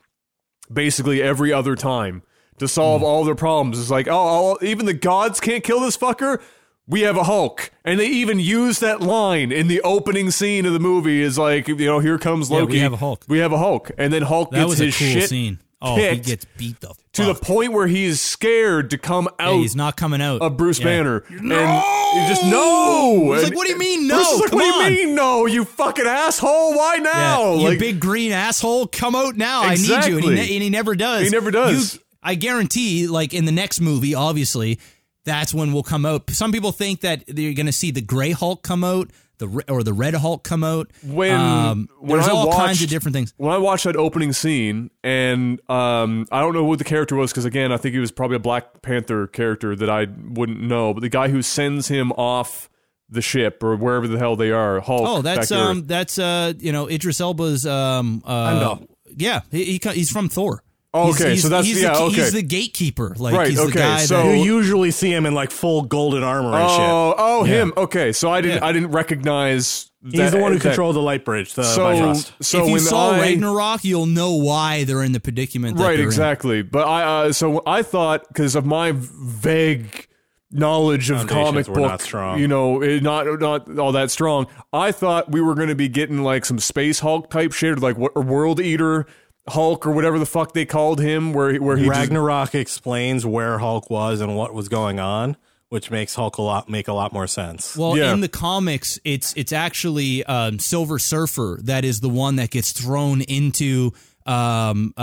basically every other time to solve hmm. all their problems. It's like, oh, oh, oh, even the gods can't kill this fucker. We have a Hulk, and they even use that line in the opening scene of the movie. Is like, you know, here comes Yeah, Loki. we have a Hulk. We have a Hulk, and then Hulk That gets his cool shit scene. Oh, he gets beat the to the point where he is scared to come Yeah, out he's not coming out. of Bruce Yeah. Banner, and he just no. He's And like, what do you mean, no? Like, what on." do you mean, no? You fucking asshole! Why Yeah, now? you like, big green asshole, come out now. I need you. And he, ne- and he never does. He never does. You- I guarantee, like in the next movie, obviously, that's when we'll come out. Some people think that you're going to see the Gray Hulk come out, the or the Red Hulk come out. when Um, when there's I all watched, kinds of different things. When I watched that opening scene, and um, I don't know who the character was because again, I think he was probably a Black Panther character that I wouldn't know, but the guy who sends him off the ship or wherever the hell they are, Hulk. Oh, that's um, that's uh, you know, Idris Elba's um, uh, yeah, he, he he's from Thor. Oh, He's- okay, he's, so that's- he's yeah, the, okay. he's the gatekeeper. Like Right, he's the okay, guy so- that You usually see him in like full golden armor and shit. Oh, oh, him. Okay, so I didn't, Yeah. I didn't recognize. He's the one who that- controlled the light bridge, the So, Bifrost. so if you saw I, Ragnarok, you'll know why they're in the predicament. That right, they're in. exactly. But I, uh, so I thought because of my vague knowledge of comic were book, not strong. you know, it, not not all that strong. I thought we were going to be getting like some space Hulk type shit, like what, or World Eater Hulk or whatever the fuck they called him, where he- where he just, Ragnarok explains where Hulk was and what was going on, which makes Hulk a lot make a lot more sense. Well, Yeah. in the comics, it's it's actually um, Silver Surfer that is the one that gets thrown into um, uh,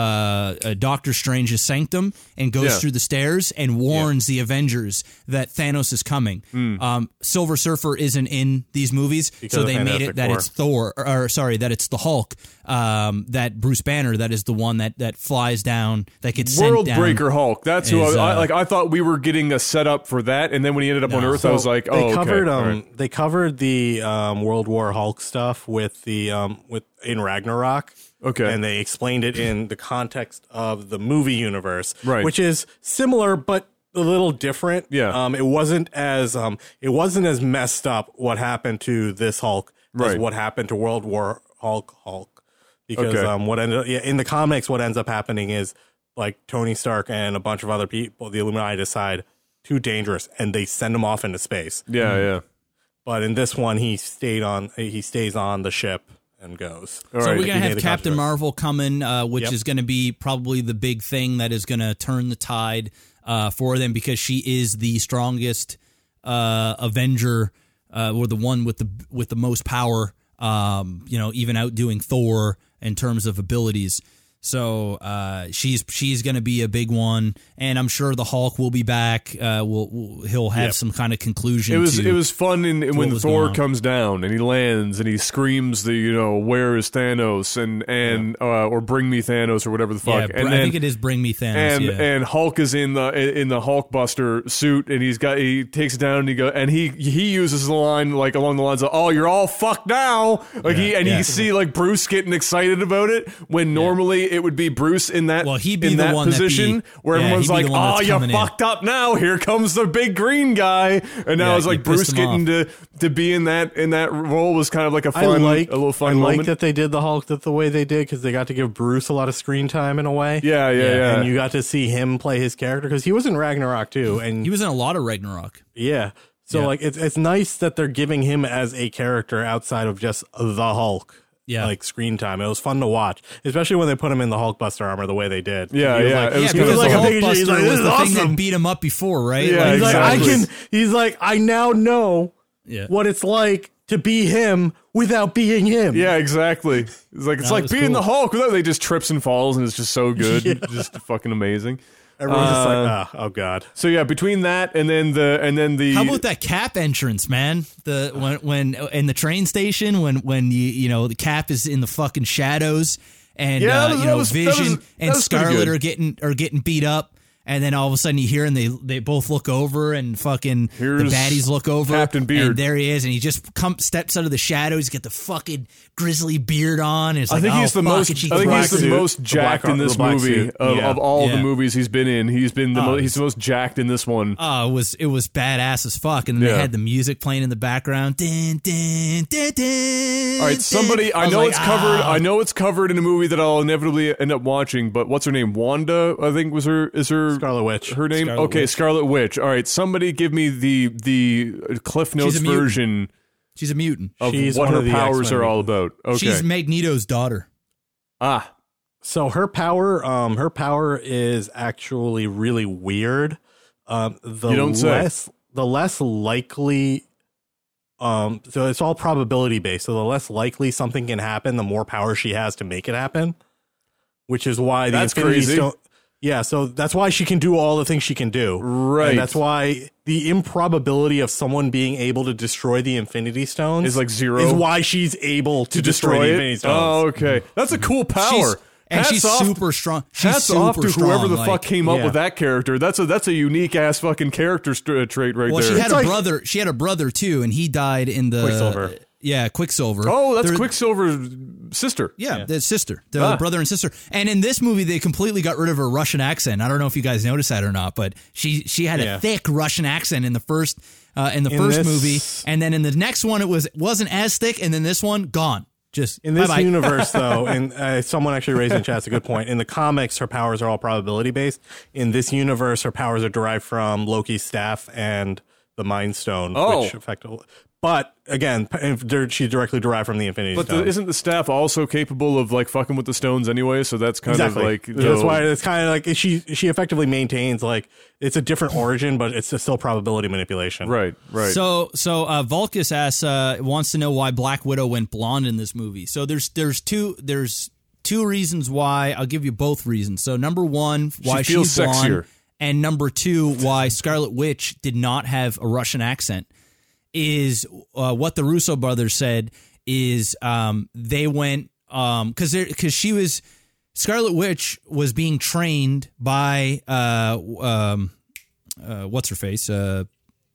uh, Doctor Strange's sanctum and goes Yeah. through the stairs and warns the Avengers that Thanos is coming. Hmm. Um, Silver Surfer isn't in these movies, Because so of they made it that Four. it's Thor, or, or sorry, that it's the Hulk, um, that Bruce Banner, that is the one that that flies down, that gets sent World down. Breaker Hulk. That's who is, I, I uh, like. I thought we were getting a setup for that, and then when he ended up on No. Earth, I was like, oh, they covered all um right. they covered the um World War Hulk stuff with the um with in Ragnarok. Okay. And they explained it in the context of the movie universe. Right. Which is similar but a little different. Yeah. Um it wasn't as um it wasn't as messed up what happened to this Hulk as Right. what happened to World War Hulk Hulk. Because Okay. um what ended yeah, in the comics what ends up happening is like Tony Stark and a bunch of other people, the Illuminati decide too dangerous and they send him off into space. yeah, yeah. But in this one, he stayed on. He stays on the ship and goes. All So right. we're gonna have Captain controversy. Marvel coming, uh, which Yep. is gonna be probably the big thing that is gonna turn the tide uh, for them because she is the strongest uh, Avenger, uh, or the one with the with the most power. Um, you know, even outdoing Thor in terms of abilities. So uh, she's she's going to be a big one, and I'm sure the Hulk will be back. Uh, will will he'll have Yep. some kind of conclusion. It was it was fun in, when was Thor comes down and he lands and he screams the you know where is Thanos and and uh, or bring me Thanos or whatever the yeah. fuck br- and I then think it is Bring Me Thanos. and yeah. and Hulk is in the in the Hulkbuster suit and he's got he takes it down and he go and he he uses the line like along the lines of oh you're all fucked now like he and yeah. you see like Bruce getting excited about it when normally it would be Bruce in that Well, he'd be in the that one that be- position where yeah, everyone's like the one oh that's you coming in." fucked up now here comes the big green guy and now Yeah, it's like Bruce him getting to to be in that in that role was kind of like a I fun like a little fun I like moment that they did the Hulk that the way they did because they got to give Bruce a lot of screen time in a way. yeah yeah yeah, And you got to see him play his character because he was in Ragnarok too. And he was in a lot of Ragnarok. yeah, so Yeah. like it's it's nice that they're giving him as a character outside of just the Hulk. Yeah. like screen time. It was fun to watch, especially when they put him in the Hulkbuster armor the way they did. Yeah, He was yeah, like- it was yeah, because like the a big- Hulkbuster he's like, was the is thing that beat him up before, right? Yeah, Like, He's like, I Exactly. can. He's like, I now know Yeah. what it's like to be him without being him. Yeah, exactly. It's like it's That like being cool. the Hulk. Without they just trips and falls, and it's just so *laughs* good, just fucking amazing. Everyone's just like, ah, oh god. So yeah, between that and then the and then the How about that Cap entrance, man? The when when in the train station when when you you know the Cap is in the fucking shadows and Yeah, that uh, was- you that know was- that Vision was- that and was pretty Scarlet good. are getting are getting beat up And then all of a sudden you hear and they they both look over and fucking Here's the baddies look over. Captain Beard. And there he is, and he just come steps out of the shadows. He's the fucking grizzly beard on. And it's I like, think oh, he's the fuck, most. I think he's the suit, most jacked black- in this movie of, Yeah. of all the movies he's been in. He's been the Oh, mo- he's the most jacked in this one. Oh, it was it was badass as fuck, and then Yeah. they had the music playing in the background. Din, din, din, din, All right, somebody. I, was know like, it's covered. ah. I know it's covered in a movie that I'll inevitably end up watching. But what's her name? Wanda. I think was her. Is her Scarlet Witch. her name? Scarlet okay, Witch. Scarlet Witch. All right, somebody give me the the Cliff Notes a mutant. version She's a mutant. of She's what one her of the powers X-Men are all about. Okay. She's Magneto's daughter. ah, So her power, um, her power is actually really weird. Um, the You don't say. less, the less likely, um, so it's all probability based. So the less likely something can happen, the more power she has to make it happen. Which is why the That's Infinity crazy. Stone. Yeah, so that's why she can do all the things she can do. Right. And that's why the improbability of someone being able to destroy the Infinity Stones Is like zero? Is why she's able to, destroy, the Infinity it. Stones. Oh, okay. That's a cool power. She's, and Hats she's off- super strong. She's Hats super off to strong, whoever the like- fuck came up Yeah. with that character. That's a that's a unique ass fucking character st- uh, trait right Well, there. she had It's a like- brother. She had a brother too, and he died in the Quicksilver. Yeah, Quicksilver. oh, that's They're- Quicksilver's sister. Yeah, the sister, the Ah. brother and sister. And in this movie, they completely got rid of her Russian accent. I don't know if you guys noticed that or not, but she she had Yeah. a thick Russian accent in the first uh, in the In first this- movie, and then in the next one, it was wasn't as thick, and then this one gone. Just In this bye-bye. universe, *laughs* though, and uh, someone actually raised in chat, it's a good point. In the comics, her powers are all probability based. In this universe, her powers are derived from Loki's staff and the Mind Stone, Oh. which effectively. But again, p- if she directly derived from the Infinity But the, Stone. isn't the staff also capable of like fucking with the stones anyway? So that's kind exactly. of like That's the- why it's kind of like she she effectively maintains like it's a different origin, but it's still probability manipulation. right, right. So so uh, Vulcus asks uh, wants to know why Black Widow went blonde in this movie. So there's there's two there's two reasons why. I'll give you both reasons. So number one, why feels she's blonde, and number two, why Scarlet Witch did not have a Russian accent is uh, what the Russo brothers said is um, they went because because she was Scarlet Witch was being trained by uh, um, uh, what's her face uh,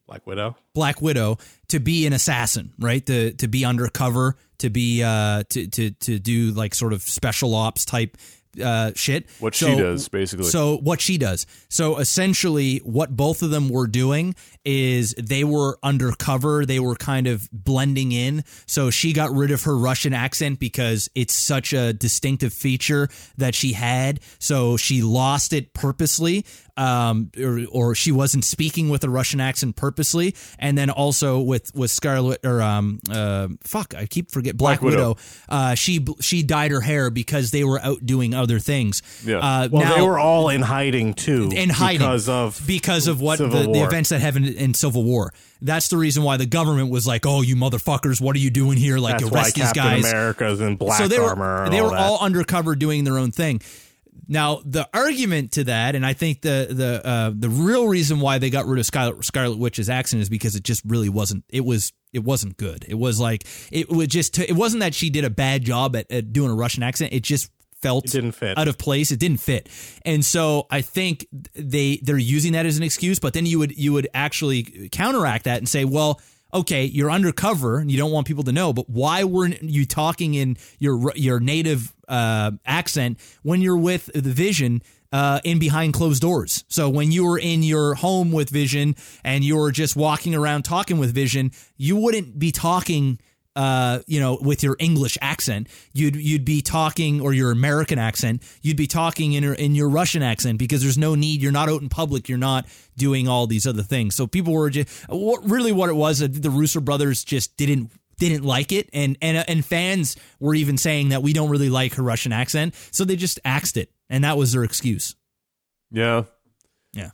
Black Widow. Black Widow to be an assassin, right? To to be undercover, to be uh to to to do like sort of special ops type uh shit. What So- she does, basically. So what she does. So essentially what both of them were doing is they were undercover, they were kind of blending in. So she got rid of her Russian accent because it's such a distinctive feature that she had. So she lost it purposely um, or, or she wasn't speaking with a Russian accent purposely, and then also with with Scarlet or um uh fuck I keep forget Black, Black Widow. Widow. Uh, she she dyed her hair because they were out doing other things. Yeah. Uh, Well, now, they were all in hiding too, in hiding because of because of what the, the events that happened in Civil War. That's the reason why the government was like, "Oh, you motherfuckers, what are you doing here? Like, That's why arrest these Captain guys." America's in black so they were armor. And they all were that. all undercover doing their own thing. Now the argument to that, and I think the the uh, the real reason why they got rid of Scarlet, Scarlet Witch's accent is because it just really wasn't. It was it wasn't good. It was like it was just. It wasn't that she did a bad job at, at doing a Russian accent. It just felt It didn't fit. out of place. It didn't fit, and so I think they they're using that as an excuse. But then you would you would actually counteract that and say, well, okay, you're undercover and you don't want people to know, but why weren't you talking in your your native uh, accent when you're with the Vision? Uh, in behind closed doors. So when you were in your home with Vision and you were just walking around talking with Vision, you wouldn't be talking uh, you know, with your English accent, you'd you'd be talking or your American accent, you'd be talking in your in your Russian accent because there's no need. You're not out in public. You're not doing all these other things. So people were just really what it was. uh, The Russo brothers just didn't didn't like it, and and and fans were even saying that we don't really like her Russian accent, so they just axed it, and that was their excuse. yeah, Yeah.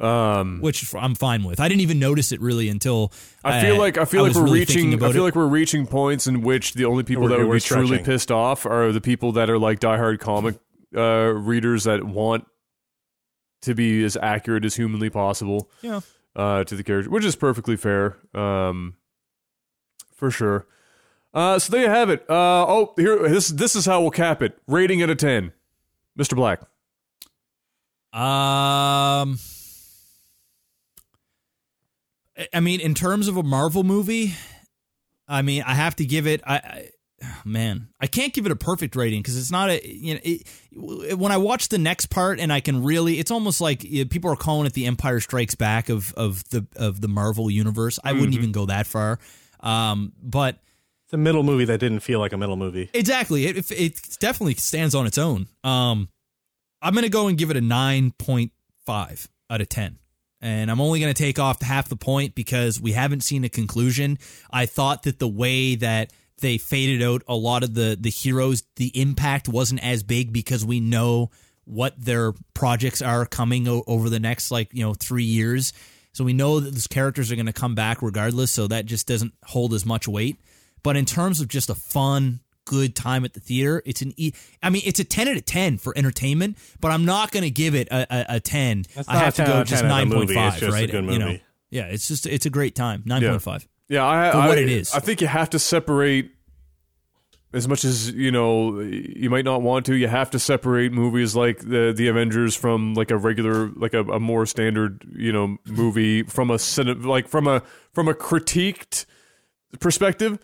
Um, Which I'm fine with. I didn't even notice it really until I feel uh, like I feel like we're really reaching. I feel it. like we're reaching points in which the only people We're- that would we're be truly pissed off are the people that are like diehard comic uh, readers that want to be as accurate as humanly possible. Yeah. Uh, to the character, which is perfectly fair. Um, for sure. Uh, so there you have it. Uh, oh, here this this is how we'll cap it. Rating out of ten, Mr. Black. Um, I- mean, in terms of a Marvel movie, I mean, I have to give it. I, I oh, man, I can't give it a perfect rating because it's not a. You know, it, when I watch the next part and I can really, it's almost like you know, people are calling it the Empire Strikes Back of of the of the Marvel universe. I wouldn't even go that far. Um, but It's a middle movie that didn't feel like a middle movie. Exactly. It, it, it definitely stands on its own. Um, I'm going to go and give it a 9.5 out of 10. And I'm only going to take off half the point because we haven't seen a conclusion. I thought that the way that they faded out a lot of the the heroes, the impact wasn't as big because we know what their projects are coming o- over the next like you know three years. So we know that these characters are going to come back regardless. So that just doesn't hold as much weight. But in terms of just a fun, good time at the theater, it's an e. I mean, it's a ten out of ten for entertainment. But I'm not going to give it a, a, a ten. That's I have to go just 10 as a nine point five. Right? You know. Yeah, it's just it's a great time. Nine point five. Yeah, I, For I, what it is. I think you have to separate as much as you know you might not want to. You have to separate movies like the the Avengers from like a regular, like a, a more standard, you know, movie from a like from a from a critiqued perspective.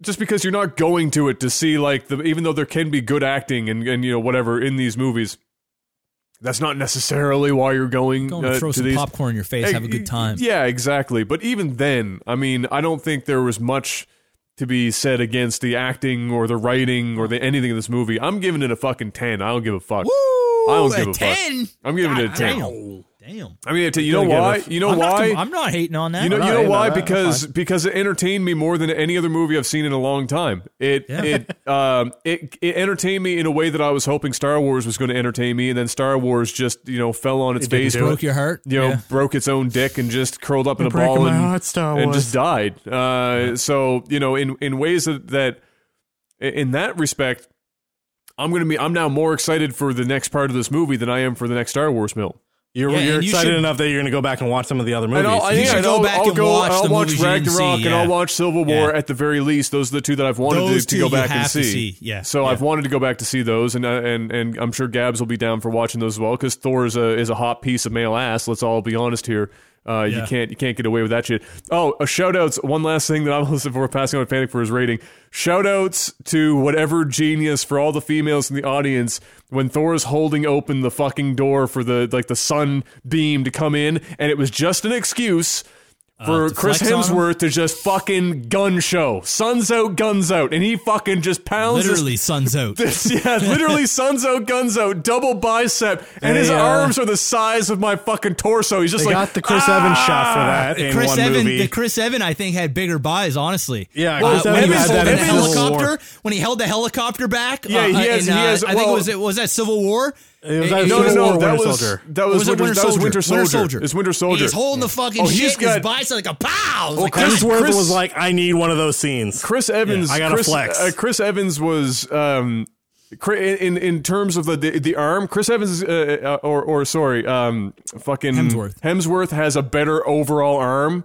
Just because you're not going to it to see like the even though there can be good acting and and you know whatever in these movies, that's not necessarily why you're going, Go and uh, throw to some these. popcorn in your face. Have a good time. Yeah, exactly. But even then, I mean, I don't think there was much to be said against the acting or the writing or the anything in this movie. I'm giving it a fucking ten. I don't give a fuck. Woo! I don't give a fuck. ten. I'm giving it a 10. Damn. Damn. I mean, you know why? a- You know I'm not why? com- I'm not hating on that. you know, you know why? Because because it entertained me more than any other movie I've seen in a long time. It Yeah. it *laughs* um it it entertained me in a way that I was hoping Star Wars was going to entertain me, and then Star Wars just you know fell on its It face, do it. broke your heart. you know, Yeah. broke its own dick and just curled up in a You're breaking ball and, heart, Star and just died. Uh, So you know, in in ways that that in that respect, I'm gonna be I'm now more excited for the next part of this movie than I am for the next Star Wars film. You're, Yeah, you're and you excited should- enough that you're going to go back and watch some of the other movies. And I'll, You yeah, should go I'll, back I'll and go, watch I'll the watch movies you didn't Ragnarok see, and I'll yeah. watch Civil War Yeah. at the very least. Those are the two that I've wanted Those to, to two go you back and have to see. see, yeah. So Yeah. I've wanted to go back to see those, and uh, and and I'm sure Gabs will be down for watching those as well because Thor is a is a hot piece of male ass. Let's all be honest here. Uh, You can't you can't get away with that shit. Oh, a shout outs. One last thing that I'm *laughs* listening for passing on to Panic for his rating. Shout outs to whatever genius for all the females in the audience when Thor is holding open the fucking door for the like the sun beam to come in, and it was just an excuse for Uh, Chris flex on him? Hemsworth to just fucking gun show. Sun's out, guns out, and he fucking just pounds this- Literally, sun's out. *laughs* this, yeah, literally *laughs* sun's out, guns out, double bicep, and his uh, arms are the size of my fucking torso. He's just they like got the Chris Evans shot for that in Chris one Evan, movie. the Chris Evan, I think had bigger buys. Honestly, Yeah, Uh, Chris when Evans he was had that in the helicopter, War. when he held the helicopter back. Yeah, uh, he has- in, he uh, has- I think it was it was that Civil War. It was either no, no, no, that Winter was Soldier. that was, was Winter, Winter that was Soldier? Winter Soldier. Soldier. It's Winter Soldier. He's holding the fucking Oh, he's shit. got- his bicep like a pow. Well, like, Chris- God, Hemsworth Chris- was like, I need one of those scenes. Chris Evans. I gotta Chris, flex. Uh, Chris Evans was um, in in terms of the the, the arm. Chris Evans, uh, uh, or or sorry, um, fucking Hemsworth. Hemsworth has a better overall arm,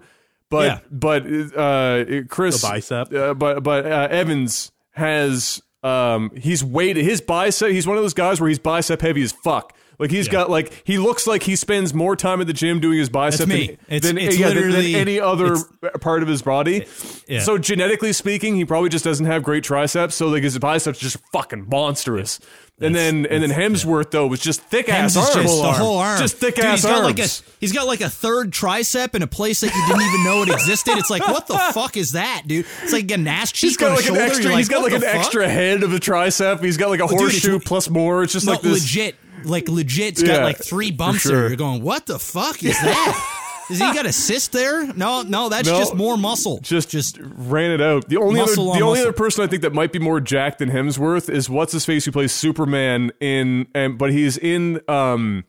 but Yeah. but uh, Chris The bicep. uh, but but uh, Evans has um, he's weighted his bicep. He's one of those guys where he's bicep heavy as fuck. Like he's got like he looks like he spends more time at the gym doing his bicep than, It's- than, it's yeah, than- than any other part of his body. Yeah. So genetically speaking, he probably just doesn't have great triceps. So like his biceps just fucking monstrous. And then and then Hemsworth though was just thick ass Hems arms, just the whole arm, just thick Dude, ass he's got arms. Like a, he's got like a third tricep in a place that you didn't even know it existed. It's like, what the *laughs* fuck is that, dude? It's like an ass cheek He's got like a an shoulder. extra. He's got like an fuck? extra head of a tricep. He's got like a dude, horseshoe plus more. It's just No, like this. legit, like legit. It's Yeah, got like three bumps for there. You're going, what the fuck is that? *laughs* Is he got a cyst there? No, no, that's No. just more muscle. Just just ran it out. The only other, Muscle the on only muscle. other person I think that might be more jacked than Hemsworth is what's his face who plays Superman in, and but he's in um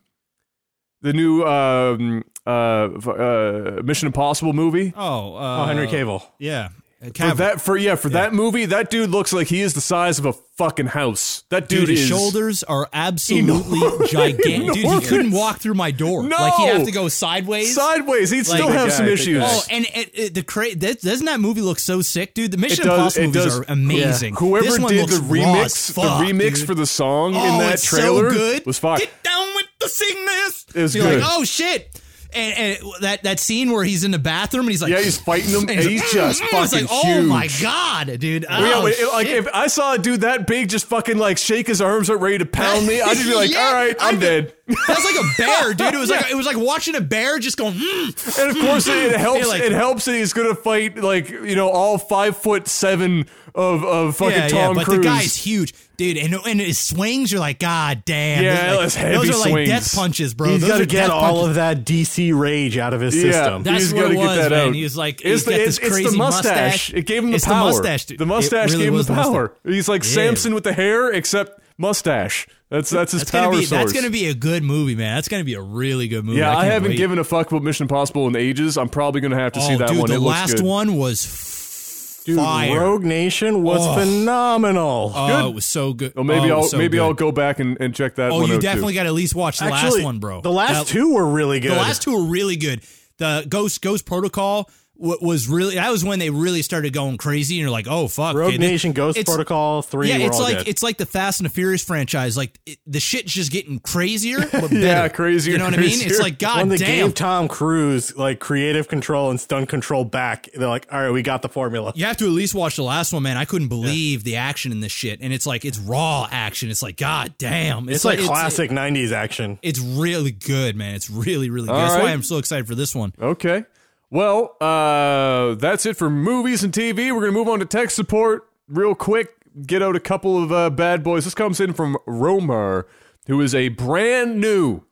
the new um uh, uh Mission Impossible movie. oh, uh, Oh, Henry Cavill. yeah. For that for yeah for that movie, that dude looks like he is the size of a fucking house. That dude, Dude, his is shoulders are absolutely *laughs* gigantic. Dude, he couldn't walk through my door. No. Like he'd have to go sideways. sideways. He'd still have Big some guy, issues. Oh, and it, it, the cra- that, doesn't that movie look so sick, dude? The Mission does- Impossible movies does- are amazing. Whoever This did the remix, fuck, the remix dude. for the song oh, in that trailer so good. was fire. Get down with the sing this. It was You're good. like, oh shit. And, and that, that scene where he's in the bathroom and he's like, Yeah, he's fighting them, *laughs* and he's just *laughs* it's fucking like, oh huge. my god, dude. Yeah, Oh, but like if I saw a dude that big just fucking like shake his arms out ready to pound me, I'd just be like, *laughs* Yeah, all right, I'm I- dead. That's like a bear, *laughs* dude. It was like it was like watching a bear just going. Mm. And of course, it helps. You're like- it helps that he's gonna fight like you know all five foot seven of of fucking Yeah, Tom yeah, but Cruise. the guy's huge, dude. And and his swings, you're like, God damn. Yeah, Those- those like, heavy those are like swings. death punches, bro. He's Those got to get all punches. of that DC rage out of his yeah, system. That's he's what gotta get was, that man. out. He was like, it's he's the, it's, this it's the mustache. mustache. It gave him the It's the power. mustache, dude. The mustache really gave him the the power. He's like Yeah. Samson with the hair, except mustache. That's that's his That's power gonna be source. that's gonna be a good movie, man. That's gonna be a really good movie. yeah, I, can't haven't wait. given a fuck about Mission Impossible in ages. I'm probably gonna have to see Oh, that dude, one. the it looks last good. one was Dude, fire. Rogue Nation was Oh. phenomenal. Oh, it was so good. Well, maybe Oh, I'll so maybe good. I'll go back and, and check that Oh, one you out definitely got to at least watch the Actually, last one, bro. The last That- two were really good. The last two were really good. The Ghost Ghost Protocol wa- was really that was when they really started going crazy, and you're like, oh fuck, Rogue okay, Nation, Ghost it's- Protocol, three Yeah, it's like good. it's like the Fast and the Furious franchise. Like it, the shit's just getting crazier, but *laughs* Yeah, crazier, You know what I mean? It's like God when they damn. gave Tom Cruise like creative control and stunt control back, they're like, all right, we got the formula. you have to at least watch the last one, man. I couldn't believe the action in this shit, and it's like it's raw action. It's like God damn, It's, like classic 90s action. It's really good, man. It's really, really good. All That's right. why I'm so excited for this one. Okay. Well, uh, that's it for movies and TV. We're going to move on to tech support real quick. Get out a couple of uh, bad boys. This comes in from Romar, who is a brand new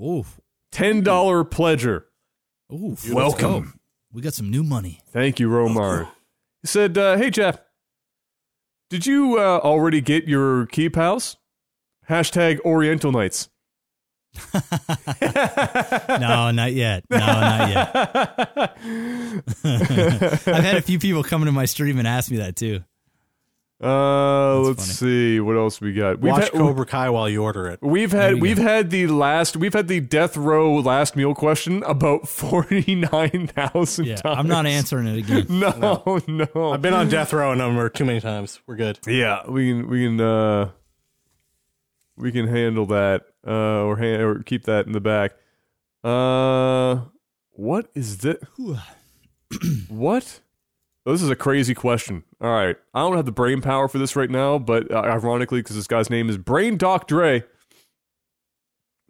Ooh, $10 pledger. ooh, let's Welcome. We got some new money. Thank you, Romar. He said, uh, Hey, Jeff, did you uh, already get your keep house? Hashtag Oriental Nights. *laughs* No, not yet. No, not yet. *laughs* I've had a few people come into my stream and ask me that too. Uh, That's let's funny. see what else we got. We've Watch had, Cobra Kai while you order it. We've had we've go. had the last we've had the death row last meal question about *laughs* forty nine thousand Yeah, times. I'm not answering it again. No, No, no. I've been on death row a number too many times. We're good. yeah, we can we can uh we can handle that uh or hand, or keep that in the back. Uh, what is this? *clears throat* what? This is a crazy question. All right, I don't have the brain power for this right now, but uh, ironically, because this guy's name is Brain Doc Dre,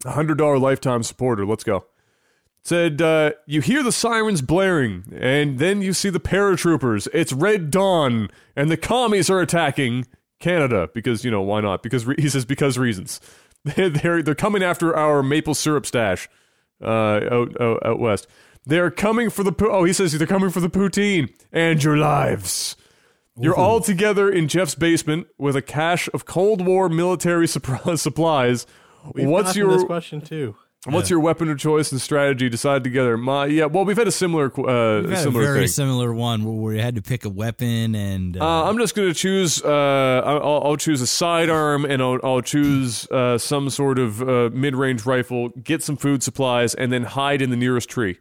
a hundred dollar lifetime supporter. Let's go. Said uh, you hear the sirens blaring, and then you see the paratroopers. It's Red Dawn, and the commies are attacking Canada because you know why not? Because re- he says because reasons. *laughs* They're they're, coming after our maple syrup stash uh, out, out out west. They're coming for the po- oh he says they're coming for the poutine and your lives. You're all together in Jeff's basement with a cache of Cold War military *laughs* supplies. We've What's your question too? What's your weapon of choice and strategy? Decide together. My yeah. Well, we've had a similar uh, We've had a similar very thing. similar one where, where you had to pick a weapon and uh, Uh, I'm just gonna choose. Uh, I'll, I'll choose a sidearm, and I'll, I'll choose uh, some sort of uh, mid-range rifle. Get some food supplies, and then hide in the nearest tree,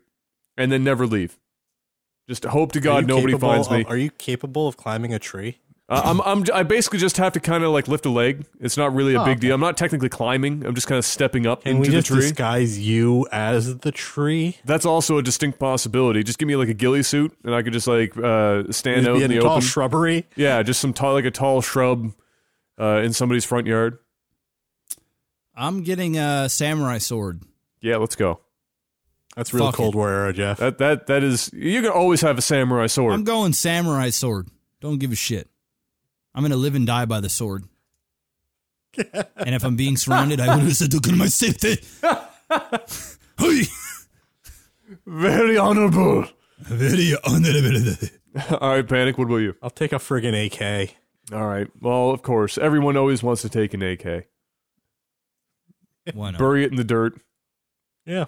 and then never leave. Just hope to God nobody capable finds me. of- are you capable of climbing a tree? Uh, I'm, I'm, I basically just have to kind of like lift a leg. It's not really a Oh, big okay. deal. I'm not technically climbing. I'm just kind of stepping up Can we into the just tree. disguise you as the tree? That's also a distinct possibility. Just give me like a ghillie suit, and I could just like uh, stand out be in in the tall open. shrubbery. yeah, just some tall, like a tall shrub uh, in somebody's front yard. I'm getting a samurai sword. Yeah, let's go. That's real Fuck Cold it. War era, Jeff. That that that is. You can always have a samurai sword. I'm going samurai sword. Don't give a shit. I'm gonna live and die by the sword. and if I'm being surrounded, I will say, "Look at my safety." *laughs* Hey, Very honorable. very honorable. *laughs* All right, panic. What about you? I'll take a friggin' AK. All right. Well, of course, everyone always wants to take an AK. Why not? Bury it in the dirt. Yeah.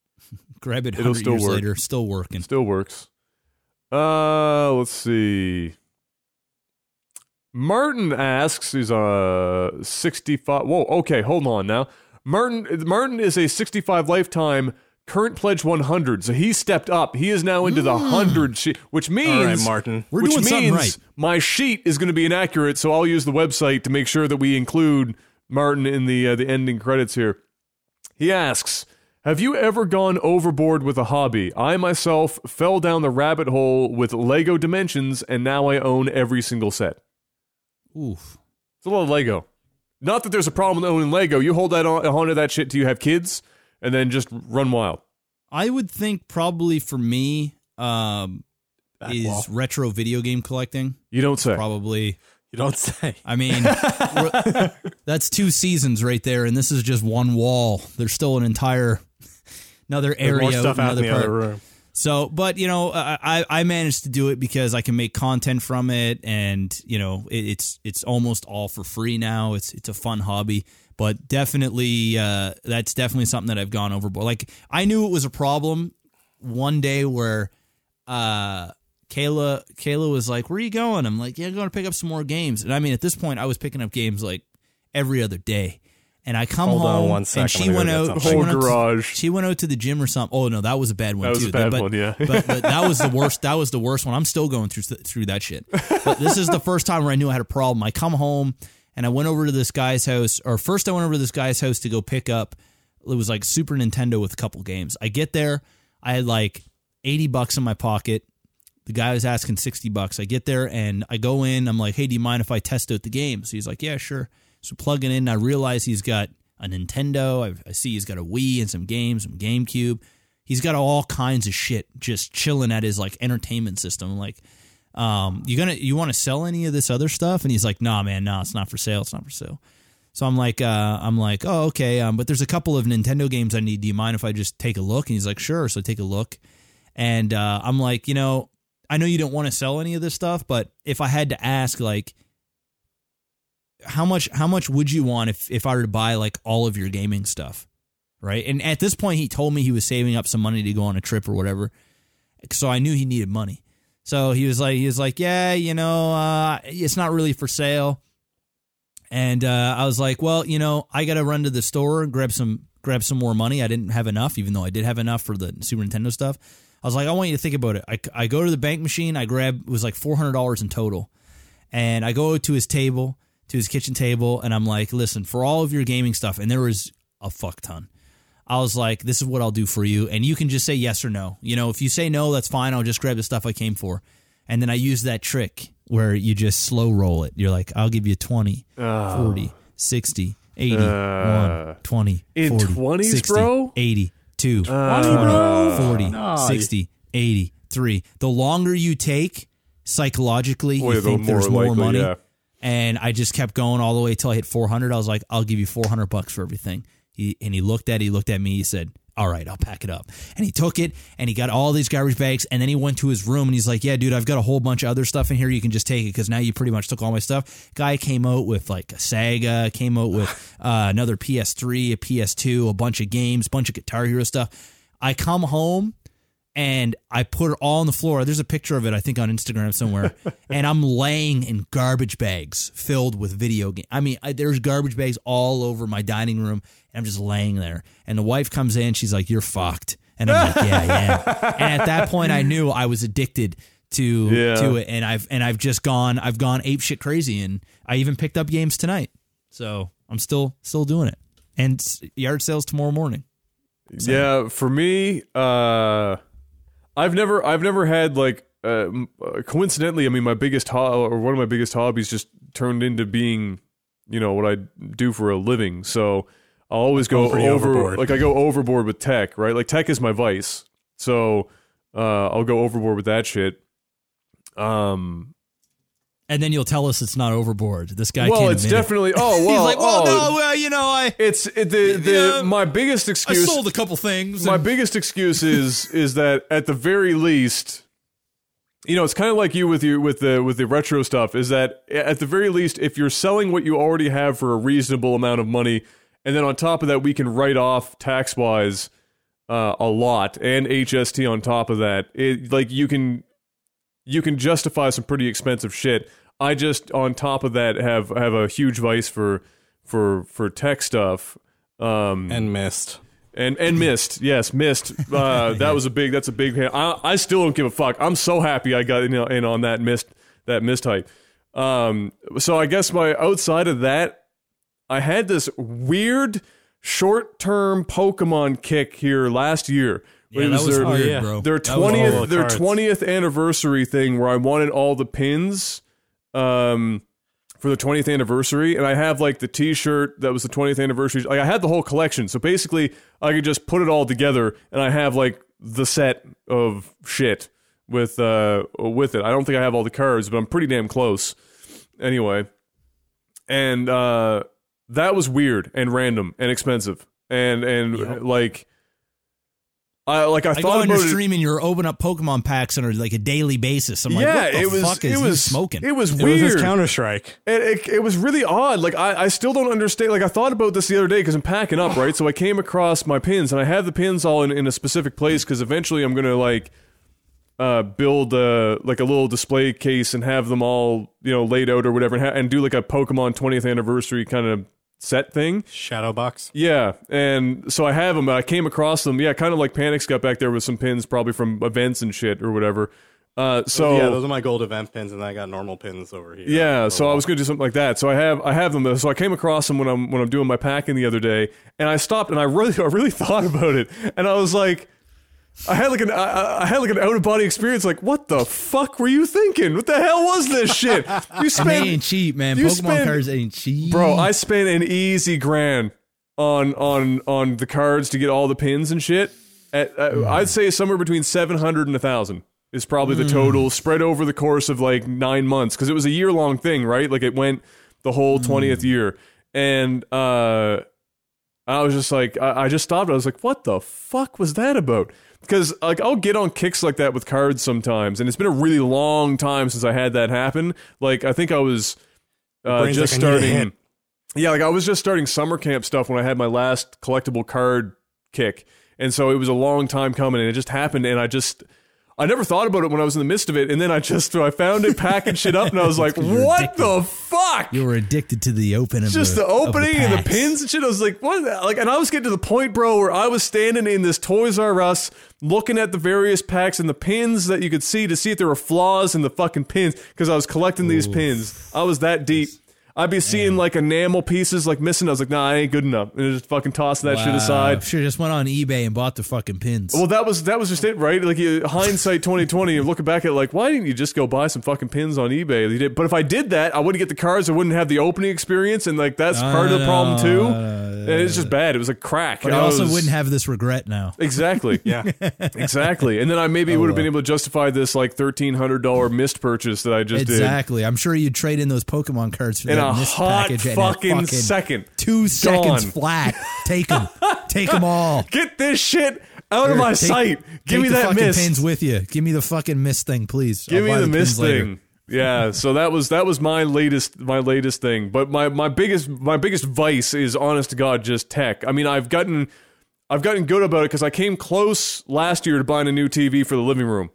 *laughs* Grab it. It'll 100 still years work. later, still working. Still works. Uh, let's see. Martin asks, he's a 65. Whoa, okay, hold on now. Martin Martin is a 65 lifetime current pledge 100. So he stepped up. He is now into the 100 sheet, which means All right, Martin. We're which means right. my sheet is going to be inaccurate, so I'll use the website to make sure that we include Martin in the uh, the ending credits here. He asks, "Have you ever gone overboard with a hobby? I myself fell down the rabbit hole with Lego Dimensions, and now I own every single set. Oof. It's a lot of Lego. Not that there's a problem with owning Lego. You hold that on, onto that shit till you have kids, and then just run wild. I would think probably for me um, Back is wall. retro video game collecting. You don't say. Probably. You don't say. I mean, *laughs* that's two seasons right there, and this is just one wall. There's still an entire another area, more stuff out in another the part. other room. So, but you know, I I managed to do it because I can make content from it, and you know, it, it's it's almost all for free now. It's it's a fun hobby, but definitely uh, that's definitely something that I've gone overboard. Like I knew it was a problem one day where uh Kayla Kayla was like, "Where are you going?" I'm like, "Yeah, I'm going to pick up some more games." And I mean, at this point, I was picking up games like every other day. And I come Hold on home, one and she went out. She Whole went out to- garage. she went out to the gym or something. Oh no, that was a bad one That was too. a bad but, one, yeah. but, but that was the *laughs* worst. That was the worst one. I'm still going through through that shit. But this is the first time where I knew I had a problem. I come home and I went over to this guy's house. Or first, I went over to this guy's house to go pick up. It was like Super Nintendo with a couple games. I get there, I had like 80 bucks in my pocket. The guy was asking 60 bucks. I get there and I go in. I'm like, hey, do you mind if I test out the games? He's like, yeah, sure. So plugging in, I realize he's got a Nintendo. I, I see he's got a Wii and some games, some GameCube. He's got all kinds of shit just chilling at his like entertainment system. Like, um, you gonna you want to sell any of this other stuff? And he's like, nah, man, no, it's not for sale. It's not for sale. So I'm like, uh, I'm like, oh, okay. Um, but there's a couple of Nintendo games I need. Do you mind if I just take a look? And he's like, sure. So I take a look, and uh, I'm like, you know, I know you don't want to sell any of this stuff, but if I had to ask, like, how much how much would you want if if I were to buy like all of your gaming stuff, right? And at this point, he told me he was saving up some money to go on a trip or whatever, so I knew he needed money. So he was like, he was like, yeah, you know, uh, it's not really for sale. And uh, I was like, well, you know, I got to run to the store and grab some grab some more money. I didn't have enough, even though I did have enough for the Super Nintendo stuff. I was like, I want you to think about it. I, I go to the bank machine. I grab it was like four hundred dollars in total, and I go to his table, to his kitchen table, and I'm like, listen, for all of your gaming stuff, and there was a fuck ton. I was like, this is what I'll do for you, and you can just say yes or no. You know, if you say no, that's fine. I'll just grab the stuff I came for, and then I use that trick where you just slow roll it. You're like, I'll give you 20, 40, 60, 80, Uh, 1, 20, in 40, 20s, 60, bro? 80, 2, Uh, 20, bro. 40, No, 60, 80, 3. The longer you take, psychologically, Boy, you the think there's more more likely, money. yeah. And I just kept going all the way till I hit 400. I was like, I'll give you 400 bucks for everything. He, and he looked at he looked at me, he said, all right, I'll pack it up. And he took it and he got all these garbage bags. And then he went to his room and he's like, Yeah, dude, I've got a whole bunch of other stuff in here. You can just take it because now you pretty much took all my stuff. Guy came out with like a Sega, came out with *sighs* uh, another PS3, a PS2, a bunch of games, bunch of Guitar Hero stuff. I come home and I put it all on the floor. There's a picture of it, I think, on Instagram somewhere. *laughs* and I'm laying in garbage bags filled with video game. I mean, I, there's garbage bags all over my dining room, and I'm just laying there. And the wife comes in, she's like, "You're fucked," and I'm like, "Yeah, yeah." *laughs* and at that point, I knew I was addicted to Yeah. to it, and I've and I've just gone, I've gone ape shit crazy, and I even picked up games tonight. So I'm still still doing it, and yard sales tomorrow morning. Yeah, for me, uh, I've never, I've never had like, uh, uh, coincidentally, I mean, my biggest ho- or one of my biggest hobbies just turned into being, you know, what I do for a living. So I'll always go over, overboard. like I go overboard with tech, right? Like tech is my vice. So uh, I'll go overboard with that shit. Um, And then you'll tell us it's not overboard. This guy well, it's admit it. definitely. Oh *laughs* well, He's like, well, oh, no, well, you know, I It's it, the the my biggest I excuse. sold a couple things. my and- biggest excuse is *laughs* is that at the very least you know it's kind of like you with you with the with the retro stuff is that at the very least if you're selling what you already have for a reasonable amount of money and then on top of that we can write off tax wise uh, a lot and HST on top of that it like you can you can justify some pretty expensive shit I just on top of that have have a huge vice for for for tech stuff um and missed. and and missed, yes, missed. Uh, *laughs* that was a big. That's a big. I I still don't give a fuck. I'm so happy I got in, in on that missed that missed hype. Um, so I guess my outside of that, I had this weird short term Pokemon kick here last year. Yeah, It that was their, weird, yeah. bro. their That was twentieth their twentieth anniversary thing where I wanted all the pins um for the 20th anniversary and I have like the t-shirt that was the 20th anniversary. Like I had the whole collection. So basically I could just put it all together and I have like the set of shit with uh with it. I don't think I have all the cards but I'm pretty damn close. Anyway. And uh that was weird and random and expensive. And and like I like I, I go thought on your about it stream and you're opening up Pokemon packs on a, like a daily basis. I'm like, yeah, what the it was fuck is it he was smoking? It was It weird. was Counter Strike. It, it, it was really odd. Like I, I still don't understand. Like I thought about this the other day because I'm packing up, right? So I came across my pins, and I have the pins all in, in a specific place because eventually I'm gonna like uh, build a like a little display case and have them all you know laid out or whatever, and, ha- and do like a Pokemon 20th anniversary kind of set thing. Shadow box. Yeah, and so I have them. I came across them. Yeah, kind of like Panics got back there with some pins, probably from events and shit or whatever. Uh, so yeah, those are my gold event pins, and I got normal pins over here. yeah, so I was gonna do something like that. So I have I have them. So I came across them when I'm when I'm doing my packing the other day, and I stopped and I really *laughs* I really thought about it, and I was like, I had like an I, I had like an out of body experience. Like, what the fuck were you thinking? What the hell was this shit? You and they spent, ain't cheap, man. Pokemon spend- cards ain't cheap, bro. I spent an easy grand on on on the cards to get all the pins and shit. At, uh, I'd say somewhere between seven hundred and a thousand is probably the total spread over the course of like nine months because it was a year long thing, right? Like it went the whole twentieth year, and uh, I was just like, I, I just stopped. I was like, what the fuck was that about? Because like I'll get on kicks like that with cards sometimes, and it's been a really long time since I had that happen. Like I think I was uh, just like, I need a starting. Yeah, like I was just starting summer camp stuff when I had my last collectible card kick. And so it was a long time coming and it just happened and I just I never thought about it when I was in the midst of it and then I just I found it packaged it up and I was *laughs* like, "What addicted. the fuck?" You were addicted to the opening, of just the, the of opening and the pins and shit. I was like, what? the- Like, and I was getting to the point, bro, where I was standing in this Toys R Us, looking at the various packs and the pins that you could see to see if there were flaws in the fucking pins because I was collecting these pins. I was that deep. I'd be seeing like enamel pieces like missing. I was like, nah, I ain't good enough, and just fucking tossing that shit aside. Should just went on eBay and bought the fucking pins. Well, that was that was just it, right? Like you, hindsight twenty twenty, and looking back at it, like, why didn't you just go buy some fucking pins on eBay? You did, but if I did that, I wouldn't get the cards. I wouldn't have the opening experience, and like that's part of the problem too. and it's just bad. It was a crack. but I I also was- wouldn't have this regret now. exactly. *laughs* Yeah. exactly. And then I maybe *laughs* oh, would have been able to justify this like thirteen hundred dollar missed purchase that I just did. exactly. I'm sure you'd trade in those Pokemon cards for in that a missed hot package a fucking second. Two seconds Gone. flat. Take them. Take them all. *laughs* Get this shit out of my Take- sight. Give me the that fucking mist. pins with you. Give me the fucking mist thing, please. Give I'll me the pins mist later. thing. Yeah, so that was that was my latest my latest thing. But my my biggest my biggest vice is honest to god just tech. I mean, I've gotten I've gotten good about it cuz I came close last year to buying a new TV for the living room.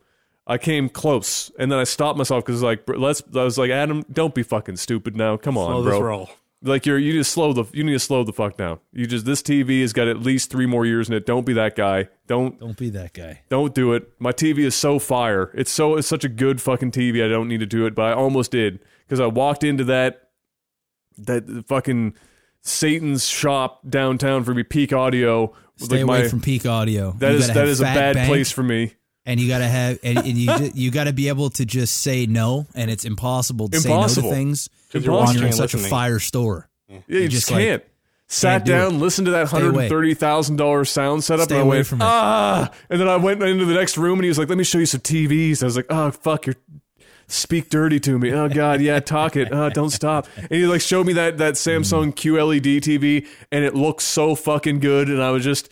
I came close and then I stopped myself cuz like let's I was like Adam, don't be fucking stupid now. Come on, Slow bro. this roll. Like you're you need to slow the you need to slow the fuck down. You just this TV has got at least 3 more years in it. Don't be that guy. Don't Don't be that guy. don't do it. My TV is so fire. It's so it's such a good fucking TV. I don't need to do it, but I almost did because I walked into that that fucking Satan's shop downtown for me peak audio. with, Stay like away my, from peak audio. that You is gotta that have is a fat bad bank, place for me. And you gotta have and, and you ju- you gotta be able to just say no, and it's impossible to Impossible. say no to things Because you're you're in such a fire store. Yeah, you, just, just, can't. Sat can't do down, listened to that hundred and thirty thousand dollars sound setup, Stay and I away went from it. ah. And then I went into the next room, and he was like, "Let me show you some TVs." I was like, "Oh fuck, you're speak dirty to me." Oh god, yeah, talk it. Oh, don't stop. And he like showed me that that Samsung QLED TV, and it looks so fucking good. And I was just.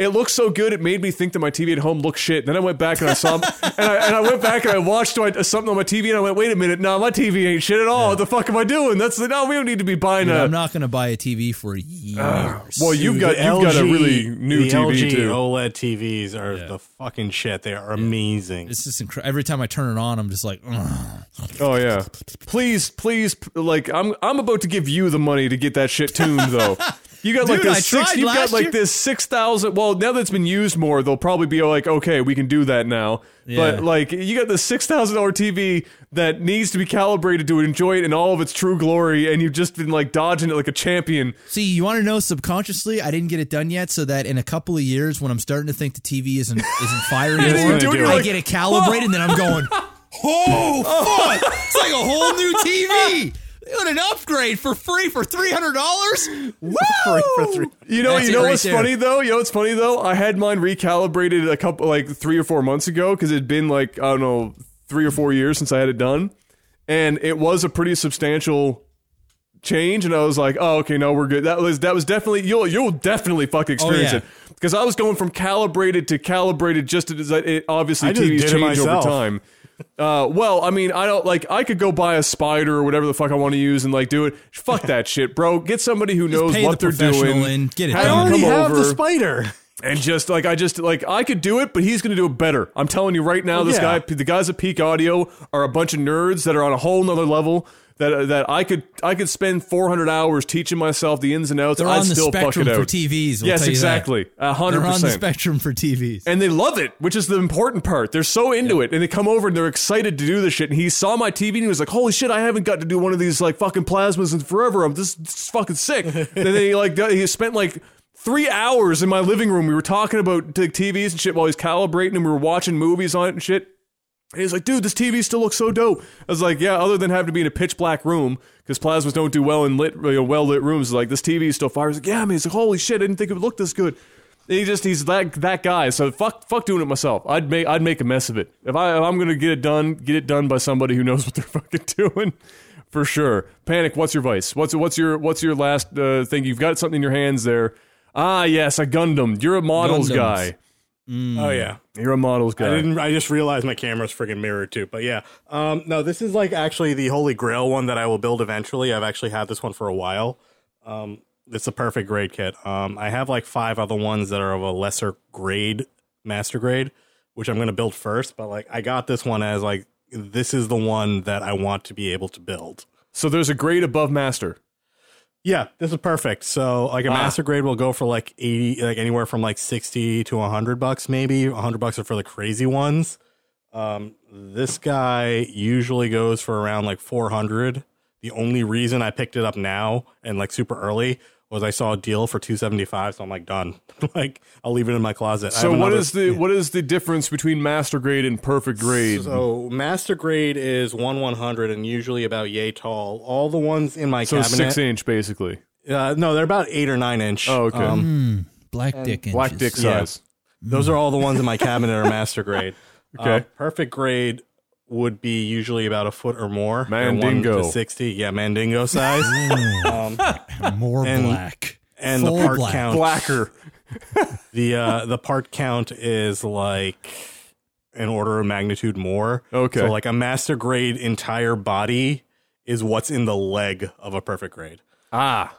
It looked so good. It made me think that my TV at home looked shit. Then I went back and I saw, *laughs* and I, and I went back and I watched my, something on my TV, and I went, "Wait a minute, no, my TV ain't shit at all. What the fuck am I doing? That's the, no, we don't need to be buying Dude, a." I'm not gonna buy a TV for years. Well, you've got the you've got a really new the TV LG too. OLED TVs are the fucking shit. They are amazing. it's just incredible. Every time I turn it on, I'm just like, "Ugh." Oh yeah, please, please, like I'm I'm about to give you the money to get that shit tuned though. *laughs* You got like Dude, I this six. You've got like year. this six thousand. Well, now that it's been used more, they'll probably be like, okay, we can do that now. Yeah. But like, you got the six thousand dollar TV that needs to be calibrated to enjoy it in all of its true glory, and you've just been like dodging it like a champion. See, you want to know subconsciously, I didn't get it done yet, so that in a couple of years, when I'm starting to think the TV isn't isn't *laughs* firing anymore, do it, I like, get it calibrated, and then I'm going, *laughs* oh fuck! It's like a whole new TV. *laughs* Got an upgrade for free for three hundred dollars. *laughs* Woo! for three. You know, That's you know right what's there. funny though. You know what's funny though. I had mine recalibrated a couple, like three or four months ago, because it'd been like I don't know, three or four years since I had it done, and it was a pretty substantial change. And I was like, oh, okay, no, we're good. That was that was definitely you'll you'll definitely fucking oh, experience yeah. it because I was going from calibrated to calibrated just as it obviously I just TVs did it change over myself. time. Uh, well, I mean, I don't like. I could go buy a spider or whatever the fuck I want to use and like do it. Fuck that shit, bro. Get somebody who knows pay what the they're professional doing. and get it Have I done. them already come have the over spider. and just like I just like I could do it, but he's going to do it better. I'm telling you right now, this Yeah. guy, the guys at Peak Audio are a bunch of nerds that are on a whole nother level. That that I could I could spend 400 hours teaching myself the ins and outs. They're I'd on the still spectrum for. TVs. we'll yes, tell you that. exactly, a hundred They're on the percent. spectrum for TVs. And they love it, which is the important part. They're so into it, and they come over and they're excited to do this shit. And he saw my TV and he was like, "Holy shit! I haven't got to do one of these like fucking plasmas in forever. I'm this, this is fucking sick." and *laughs* then he like he spent like three hours in my living room. We were talking about TVs and shit while he's calibrating, and we were watching movies on it and shit. And he's like, dude, this TV still looks so dope. I was like, yeah, other than having to be in a pitch black room, because plasmas don't do well in lit, you know, well lit rooms. Like, this TV is still fire. He's like, yeah, man. He's like, holy shit, I didn't think it would look this good. And he just, he's that that guy. So fuck, fuck doing it myself. I'd make, I'd make a mess of it. If I, if I'm gonna get it done, get it done by somebody who knows *laughs* what they're fucking doing, for sure. Panic. What's your vice? What's what's your what's your last uh, thing? You've got something in your hands there. Ah, yes, a Gundam. You're a models Gundams. guy. Oh yeah. You're a models guy. I didn't. I just realized my camera's freaking mirrored too. But yeah, um, no, this is like actually the Holy Grail one that I will build eventually. I've actually had this one for a while. Um, it's a perfect grade kit. Um, I have like five other ones that are of a lesser grade, master grade, which I'm going to build first. But like, I got this one as like this is the one that I want to be able to build. so there's a grade above master. Yeah, this is perfect. So like a Ah. master grade will go for like 80 like anywhere from like 60 to 100 bucks maybe. 100 bucks are for the crazy ones. Um this guy usually goes for around like 400. The only reason I picked it up now and like super early was I saw a deal for 275 so I'm like done. *laughs* like I'll leave it in my closet. So have what another- is the *laughs* what is the difference between master grade and perfect grade? So master grade is 1 100 and usually about yay tall. All the ones in my So cabinet six inch basically. uh, no, they're about 8 or 9 inch. Oh, okay. Um, Black dick inches. Black dick yeah. size. Those are all the ones in my cabinet are master grade. *laughs* Okay. Uh, perfect grade would be usually about a foot or more. Mandingo. one to sixty. Yeah, mandingo size. *laughs* um, More And- black. and Full the part black. count. Blacker. *laughs* The uh, the part count is like an order of magnitude more. Okay. So like a master grade entire body is what's in the leg of a perfect grade. Ah.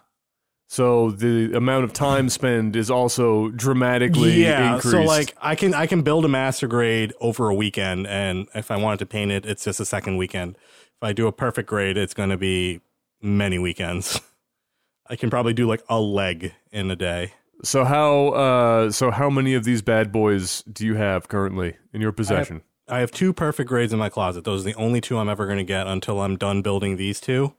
So the amount of time spent is also dramatically yeah increased. so like i can i can build a master grade over a weekend and if i wanted to paint it it's just a second weekend. If i do a perfect grade it's going to be many weekends. *laughs* I can probably do like a leg in a day. So how uh so how many of these bad boys do you have currently in your possession? i have two perfect grades in my closet. Those are the only two i'm ever going to get until i'm done building these two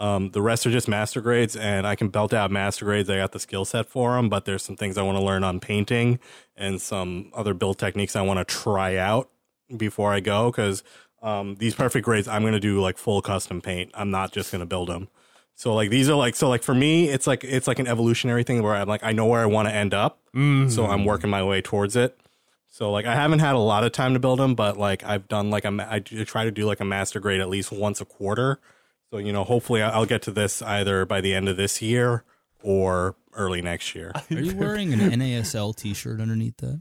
um, the rest are just master grades, and I can belt out master grades. I got the skill set for them, but there's some things I want to learn on painting and some other build techniques I want to try out before I go. Because um, these perfect grades, I'm going to do like full custom paint. I'm not just going to build them. So like these are like so like for me, it's like it's like an evolutionary thing where I'm like I know where I want to end up, so I'm working my way towards it. So like I haven't had a lot of time to build them, but like I've done like a I try to do like a master grade at least once a quarter. So you know, hopefully I- I'll get to this either by the end of this year or early next year. Are you *laughs* wearing an NASL T-shirt underneath that?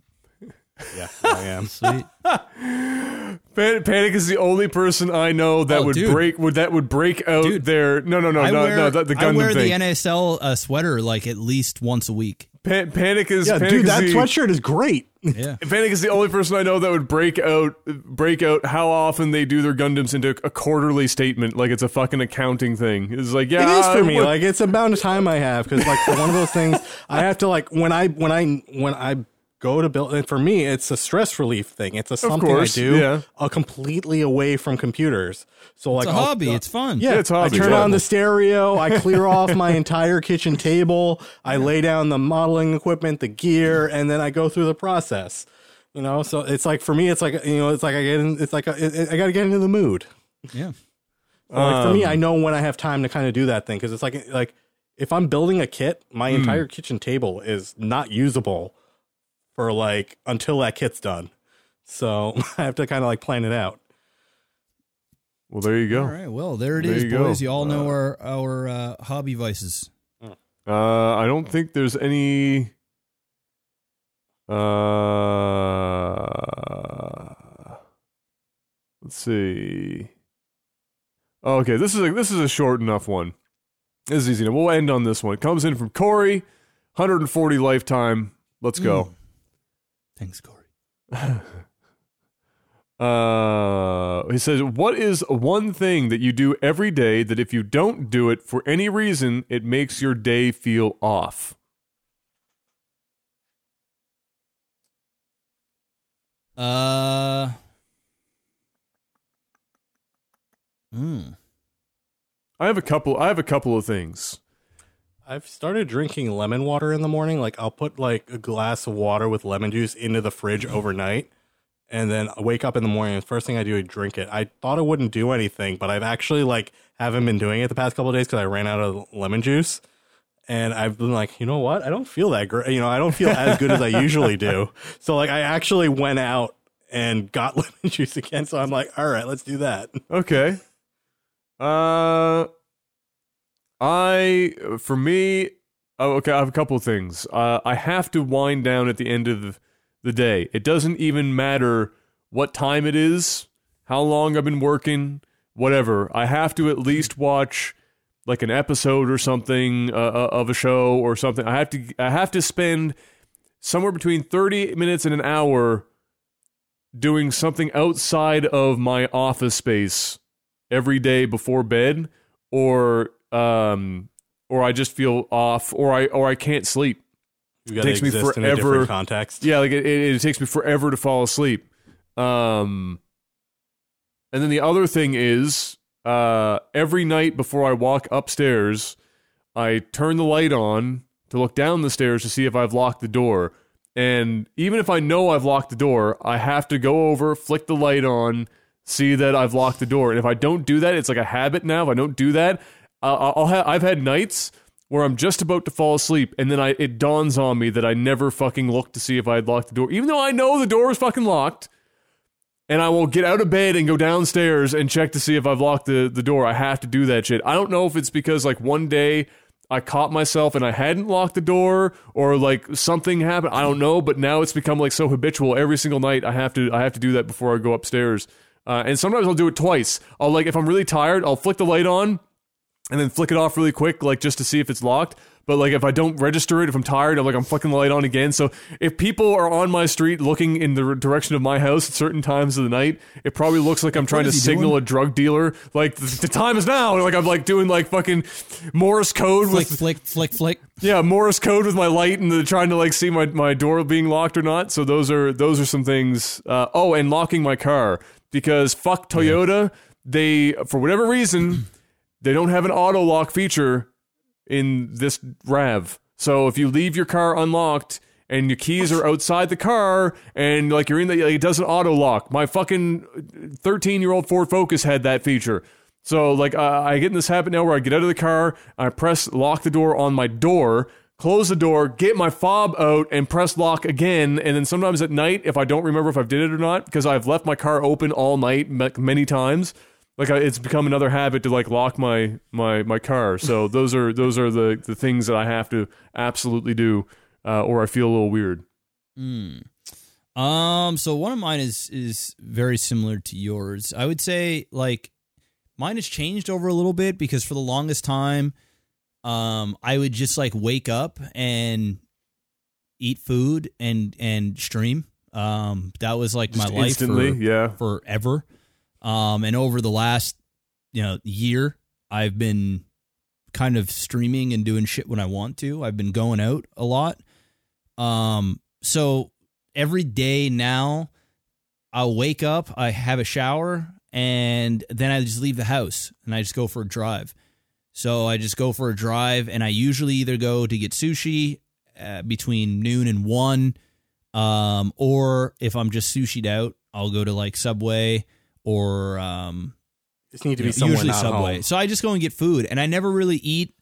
Yeah, I am. *laughs* Sweet. Pan- Panic is the only person I know that Oh, would dude. break would that would break out Dude. their no no no I no wear, no the, the I wear thing. the NASL uh, sweater like at least once a week. Pa- Panic is Yeah, Panic dude, is that the, sweatshirt is great. Yeah. *laughs* Panic is the only person I know that would break out break out how often they do their Gundams into a quarterly statement, like it's a fucking accounting thing. It's like yeah, it is for me. what- Like it's about the time I have because like for one of those things, I have to like when I when I when I go to build. And for me, it's a stress relief thing. It's a something course, I do, yeah. uh, completely away from computers. So like It's a I'll- hobby. It's fun. Yeah, it's hobby, I turn yeah. on the stereo. I clear *laughs* off my entire kitchen table. I lay down the modeling equipment, the gear, and then I go through the process. You know, so it's like for me, it's like you know, it's like I get in. It's like a, it, I got to get into the mood. Yeah. Like for me, Um, I know when I have time to kind of do that thing because it's like like if I'm building a kit, my Hmm. entire kitchen table is not usable for like until that kit's done. So *laughs* I have to kind of like plan it out. well, there you go. All right. Well, there it There is, you go. boys. You all know our our uh, hobby vices. Uh, I don't think there's any. Uh, let's see. Okay, this is a, this is a short enough one. This is easy enough. We'll end on this one. It comes in from Corey, 140 lifetime. Let's go. Thanks, Corey. *laughs* Uh, he says, "What is one thing that you do every day that if you don't do it for any reason, it makes your day feel off?" Uh. Hmm. I have a couple. I have a couple of things. I've started drinking lemon water in the morning. Like I'll put like a glass of water with lemon juice into the fridge overnight, and then I wake up in the morning. And the first thing I do is drink it. I thought it wouldn't do anything, but I've actually like haven't been doing it the past couple of days because I ran out of lemon juice. And I've been like, you know what? I don't feel that great. You know, I don't feel as good as I usually do. *laughs* So like, I actually went out and got *laughs* lemon juice again. So I'm like, all right, let's do that. Okay. Uh, I for me, oh, okay. I have a couple things. Uh, I have to wind down at the end of the, day. It doesn't even matter what time it is, how long I've been working, whatever. I have to at least watch like an episode or something uh, uh, of a show or something. I have to. I have to spend somewhere between thirty minutes and an hour doing something outside of my office space every day before bed or um or I just feel off or I or I can't sleep. To Takes me exist in a forever- context. Yeah, like it, it, it takes me forever to fall asleep. Um and then the other thing is uh every night before I walk upstairs, I turn the light on to look down the stairs to see if I've locked the door. And even if I know I've locked the door, I have to go over, flick the light on, see that I've locked the door. And if I don't do that, it's like a habit now. If I don't do that, I'll ha- I've had nights where I'm just about to fall asleep, and then I it dawns on me that I never fucking looked to see if I had locked the door, even though I know the door is fucking locked. And I will get out of bed and go downstairs and check to see if I've locked the, the door. I have to do that shit. I don't know if it's because like one day I caught myself and I hadn't locked the door or like something happened. I don't know, but now it's become like so habitual. Every single night I have to I have to do that before I go upstairs. Uh, and sometimes I'll do it twice. I'll like if I'm really tired, I'll flick the light on and then flick it off really quick, like just to see if it's locked. But like if I don't register it, if I'm tired, I'm like I'm flicking the light on again. So if people are on my street looking in the direction of my house at certain times of the night, it probably looks like I'm trying to signal doing? a drug dealer. Like the, time is now. Like I'm like doing like fucking Morse code Flick, with flick, flick, flick. yeah Morse code with my light and the, trying to like see my, my door being locked or not. So those are those are some things. Uh, oh, and locking my car because fuck Toyota. They for whatever reason they don't have an auto lock feature in this Rav. So if you leave your car unlocked and your keys are outside the car and like you're in the like, it doesn't auto lock. My fucking 13 year old Ford Focus had that feature. So like uh, I get in this habit now where I get out of the car, I press lock the door on my door, close the door, get my fob out, and press lock again. And then sometimes at night, if I don't remember if I've did it or not, because I've left my car open all night ma- many times, like I, it's become another habit to like lock my my my car. So *laughs* those are those are the the things that I have to absolutely do, uh, or I feel a little weird. Mm. Um, so one of mine is is very similar to yours. I would say like mine has changed over a little bit because for the longest time, um, I would just like wake up and eat food and and stream. Um, that was like Just my life instantly, for, yeah. forever. Um, and over the last you know year, I've been kind of streaming and doing shit when I want to. I've been going out a lot. Um, so every day now, I'll wake up, I have a shower, and then I just leave the house and I just go for a drive. So I just go for a drive, and I usually either go to get sushi uh, between noon and one, um, or if I'm just sushied out, I'll go to like Subway or um, Just need to you be know, usually Subway. home. So I just go and get food, and I never really eat.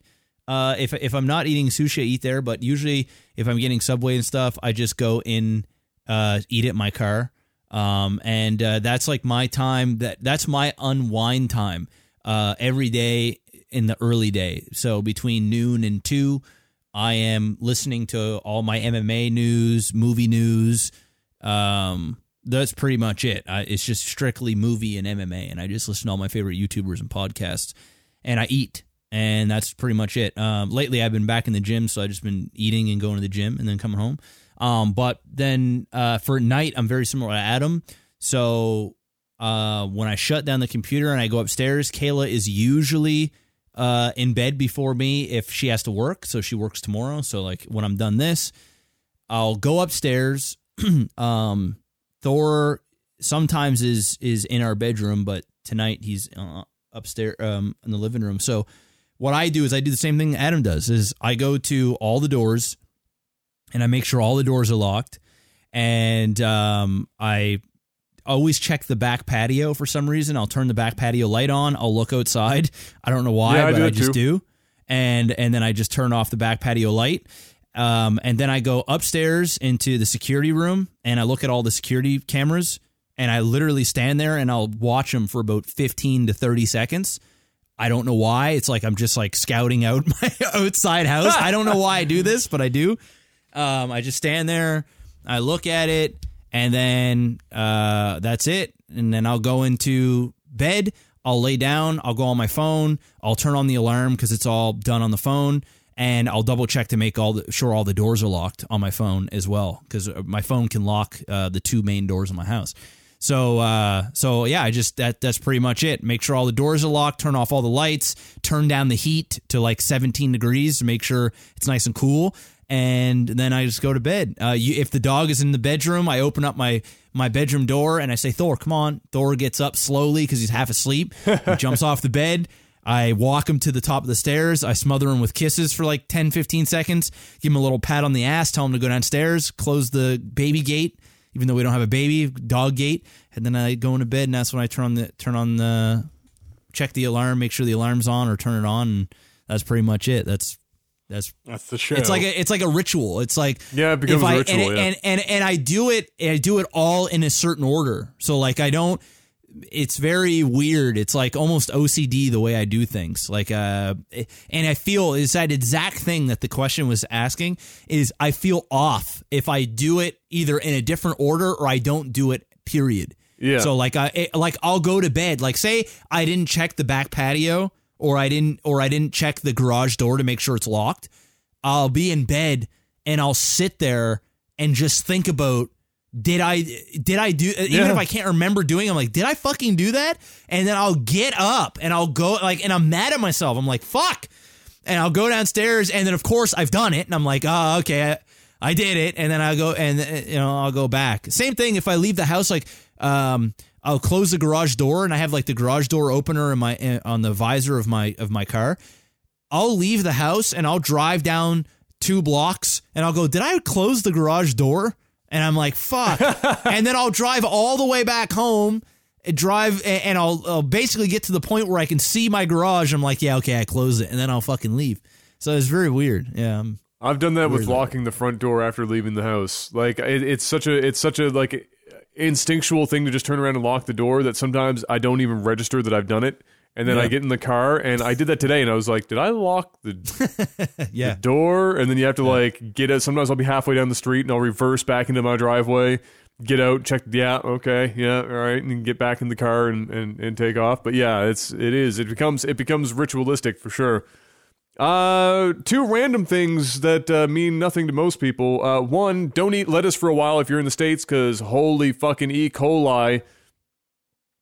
Uh, if if I'm not eating sushi, I eat there. But usually, if I'm getting Subway and stuff, I just go in, uh, eat it in my car. Um, and uh, that's like my time. That that's my unwind time. Uh, every day in the early day. So between noon and two, I am listening to all my MMA news, movie news. Um, that's pretty much it. I, it's just strictly movie and MMA, and I just listen to all my favorite YouTubers and podcasts, and I eat, and that's pretty much it. Um, lately, I've been back in the gym, so I've just been eating and going to the gym, and then coming home. Um, but then uh, for night, I'm very similar to Adam. So uh, when I shut down the computer and I go upstairs, Kayla is usually uh, in bed before me if she has to work. So she works tomorrow. So like when I'm done this, I'll go upstairs. *clears throat* um, Thor sometimes is is in our bedroom, but tonight he's uh, upstairs um, in the living room. So what I do is I do the same thing Adam does. Is I go to all the doors and I make sure all the doors are locked, and um, I always check the back patio for some reason. I'll turn the back patio light on. I'll look outside. I don't know why, Yeah, I but do I just too. do. And and then I just turn off the back patio light. Um, and then I go upstairs into the security room and I look at all the security cameras and I literally stand there and I'll watch them for about 15 to 30 seconds. I don't know why. It's like I'm just like scouting out *laughs* my outside house. I don't know why I do this, but I do. Um, I just stand there, I look at it, and then uh, that's it. And then I'll go into bed. I'll lay down. I'll go on my phone. I'll turn on the alarm because it's all done on the phone, and I'll double check to make all the, sure all the doors are locked on my phone as well because my phone can lock uh, the two main doors of my house. So uh, so yeah, I just that that's pretty much it. Make sure all the doors are locked, turn off all the lights, turn down the heat to like 17 degrees to make sure it's nice and cool, and then I just go to bed. Uh, you, if the dog is in the bedroom, I open up my my bedroom door and I say, "Thor, come on." Thor gets up slowly because he's half asleep. He jumps *laughs* off the bed. I walk him to the top of the stairs. I smother him with kisses for like 10, 15 seconds. Give him a little pat on the ass. Tell him to go downstairs. Close the baby gate even though we don't have a baby dog gate and then i go into bed and that's when i turn on the turn on the check the alarm make sure the alarm's on or turn it on and that's pretty much it that's that's That's the show. it's like a it's like a ritual it's like Yeah, it becomes if a I, ritual, and, yeah. and, and and i do it i do it all in a certain order so like i don't it's very weird. It's like almost OCD the way I do things. Like, uh, and I feel is that exact thing that the question was asking is I feel off if I do it either in a different order or I don't do it. Period. Yeah. So like I it- like I'll go to bed. Like say I didn't check the back patio or I didn't or I didn't check the garage door to make sure it's locked. I'll be in bed and I'll sit there and just think about did I did I do even Yeah. if I can't remember doing I'm like did I fucking do that? And then I'll get up and I'll go like and I'm mad at myself. I'm like fuck. And I'll go downstairs and then of course I've done it. And I'm like oh okay I, I did it. And then I'll go and uh, you know I'll go back. Same thing if I leave the house like um I'll close the garage door and I have like the garage door opener in my uh, on the visor of my of my car. I'll leave the house and I'll drive down two blocks and I'll go, Did I close the garage door? And I'm like, Fuck. *laughs* and then I'll drive all the way back home and drive and I'll, I'll basically get to the point where I can see my garage. I'm like, Yeah, okay, I close it. And then I'll fucking leave. So it's very weird. Yeah. I'm- I've done that with locking the front door after leaving the house. Like it, it's such a it's such a like instinctual thing to just turn around and lock the door that sometimes I don't even register that I've done it. And then I get in the car and I did that today and I was like, did I lock the *laughs* Yeah. door? And then you have to like get it. Sometimes I'll be halfway down the street and I'll reverse back into my driveway, get out, check. Yeah, okay, yeah, all right, and get back in the car and, and, and take off. But yeah, it's it is. It becomes it becomes ritualistic for sure. Uh, two random things that uh, mean nothing to most people. Uh, one, don't eat lettuce for a while if you're in the states, because holy fucking E. coli.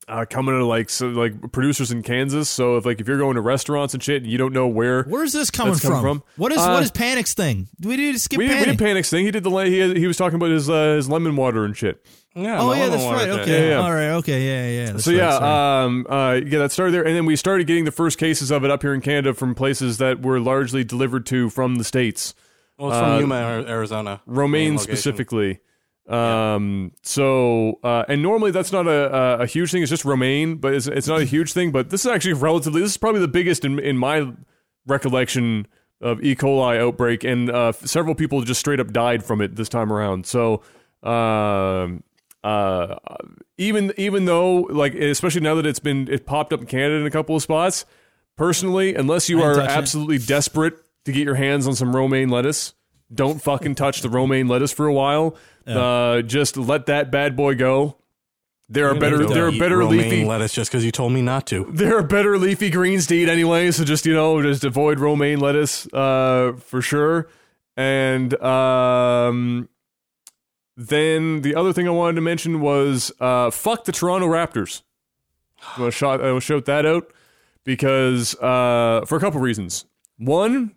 Uh, coming to like so like producers in Kansas. So if like if you're going to restaurants and shit, and you don't know where Where's this coming That's coming from? from? What is Uh, what is Panic's thing? Do we need to skip we, we did Panic's thing. He did the he he was talking about his uh, his lemon water and shit. Yeah. oh yeah, that's right. that. Okay, Yeah, yeah. all right. Okay, yeah, yeah. That's so right, yeah, sorry. um, uh, yeah, that started there, and then we started getting the first cases of it up here in Canada from places that were largely delivered to from the states, Well, it's from Uh, Yuma, Arizona. main Romaine location. specifically. Um, so uh, and normally that's not a, a a huge thing. It's just romaine, but it's it's not a huge thing. But this is actually relatively. This is probably the biggest in in my recollection of E. coli outbreak, and uh, several people just straight up died from it this time around. So. Um, uh, even even though like especially now that it's been it popped up in Canada in a couple of spots, personally, unless you are it. absolutely desperate to get your hands on some romaine lettuce, don't fucking touch the romaine lettuce for a while. Uh, just let that bad boy go. There are better there are better romaine leafy lettuce just because you told me not to. there are better leafy greens to eat anyway, so just you know, just avoid romaine lettuce uh for sure. And um then the other thing I wanted to mention was uh fuck the Toronto Raptors. I to shout I shout that out because uh for a couple reasons. One,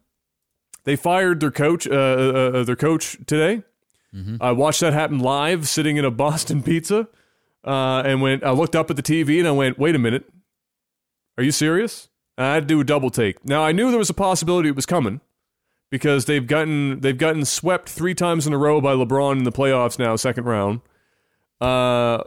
they fired their coach uh, uh, uh, their coach today. I watched that happen live sitting in a *laughs* Boston pizza. Uh, and when I looked up at the TV and I went, wait a minute, are you serious? And I had to do a double take. Now I knew there was a possibility it was coming because they've gotten they've gotten swept three times in a row by LeBron in the playoffs now, second round. Uh,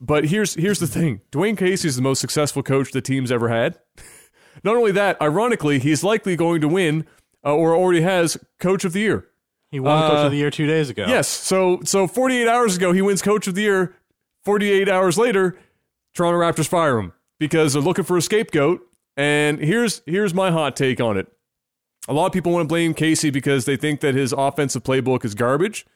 but here's here's the thing: Dwane Casey is the most successful coach the team's ever had. *laughs* Not only that, ironically, he's likely going to win uh, or already has Coach of the Year. He won Coach Uh, of the Year two days ago. Yes. So so 48 hours ago, he wins Coach of the Year. 48 hours later, Toronto Raptors fire him because they're looking for a scapegoat. And here's here's my hot take on it. A lot of people want to blame Casey because they think that his offensive playbook is garbage.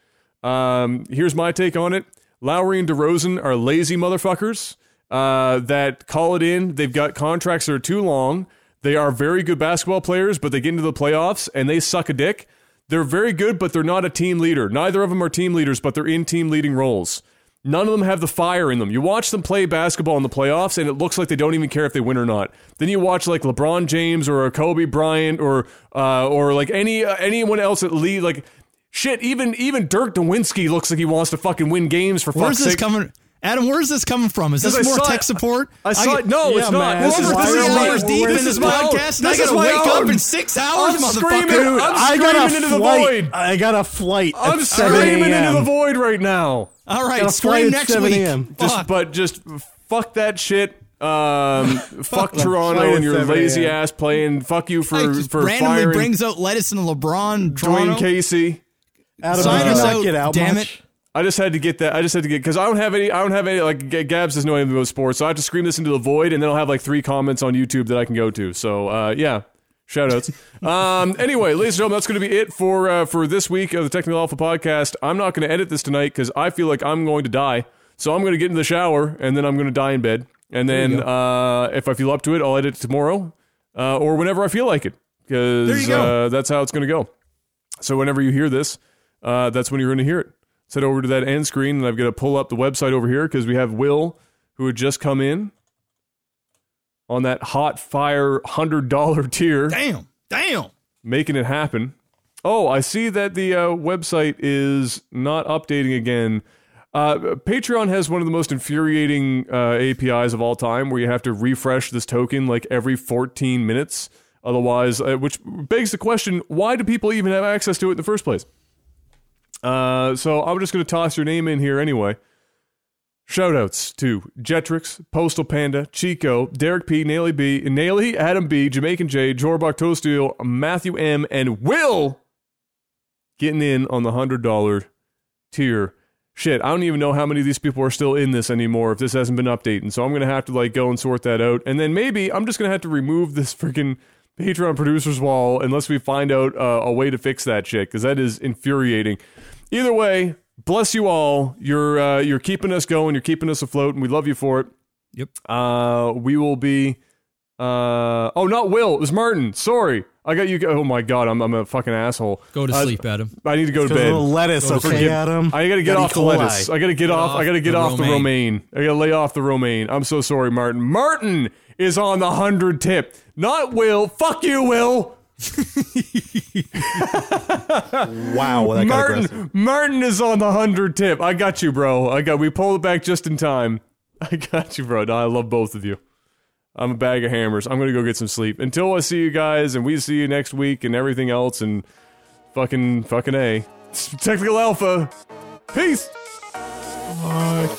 Um, here's my take on it. Lowry and DeRozan are lazy motherfuckers uh, that call it in. They've got contracts that are too long. They are very good basketball players, but they get into the playoffs and they suck a dick. They're very good, but they're not a team leader. Neither of them are team leaders, but they're in team leading roles. None of them have the fire in them. You watch them play basketball in the playoffs, and it looks like they don't even care if they win or not. Then you watch like LeBron James or Kobe Bryant or uh, or like any uh, anyone else at lead like shit. Even even Dirk Nowitzki looks like he wants to fucking win games for Where's fuck's this sake. coming? Adam, where's this coming from? Is this I more tech it- support? I saw get- it. No, Yeah, it's not. man. This We're is over why three hours deep in this is podcast, and I this is gotta my wake up in six hours, I'm motherfucker. Dude, I'm I got screaming a into the flight. void. I got a flight. I'm at 7 screaming into the void right now. All right, a flight scream at next 7 week. a.m. Just but just fuck that shit. Um, *laughs* fuck Toronto and your lazy ass playing. Fuck you for for randomly brings out lettuce and LeBron. Dwane Casey. Adam, Sign us out, get out damn much? I just had to get that. I just had to get because I don't have any. I don't have any. Like Gabs doesn't know anything about sports, so I have to scream this into the void, and then I'll have like three comments on YouTube that I can go to. So uh, yeah, shout outs. *laughs* um, anyway, ladies and gentlemen, that's going to be it for uh, for this week of the Technical Alpha podcast. I'm not going to edit this tonight because I feel like I'm going to die. So I'm going to get in the shower and then I'm going to die in bed. And then uh, if I feel up to it, I'll edit it tomorrow uh, or whenever I feel like it because uh, that's how it's going to go. So whenever you hear this, uh, that's when you're going to hear it. Let's head over to that end screen, and I've got to pull up the website over here because we have Will, who had just come in on that hot fire hundred dollar *laughs* tier, Damn, damn. making it happen. Oh, I see that the uh, website is not updating again. Uh, Patreon has one of the most infuriating uh, APIs of all time, where you have to refresh this token like every 14 minutes. Otherwise, uh, which begs the question: Why do people even have access to it in the first place? Uh, so I'm just going to toss your name in here anyway. Shoutouts to Jetrix, Postal Panda, Chico, Derek P, Naily B, Naily, Adam B, Jamaican J, Jorbach Toasteel, Matthew M, and Will getting in on the hundred dollar tier. Shit, I don't even know how many of these people are still in this anymore if this hasn't been updated. So I'm gonna have to like go and sort that out, and then maybe I'm just gonna have to remove this freaking Patreon producers wall unless we find out uh, a way to fix that shit because that is infuriating. Either way, bless you all. You're uh, you're keeping us going. You're keeping us afloat, and we love you for it. Yep. Uh, we will be. Uh, oh, not Will. It was Martin. Sorry. I got you. Oh my god, I'm I'm a fucking asshole. Go to Uh, sleep, Adam. I need to go to bed. of the lettuce, Go to okay, sleep. Adam? I gotta get Got off the coli. lettuce. I gotta get off. I gotta get the off the romaine. romaine. I gotta lay off the romaine. I'm so sorry, Martin. Martin is on the hundred tip, not Will. Fuck you, Will. Wow, that got. Martin. Martin is on the hundred tip. I got you, bro. I got. We pulled it back just in time. *laughs* I got you, bro. No, I love both of you. I'm a bag of hammers. I'm gonna go get some sleep. Until I see you guys, and we see you next week, and everything else, and fucking fucking a *laughs* technical alpha. Peace. Bye.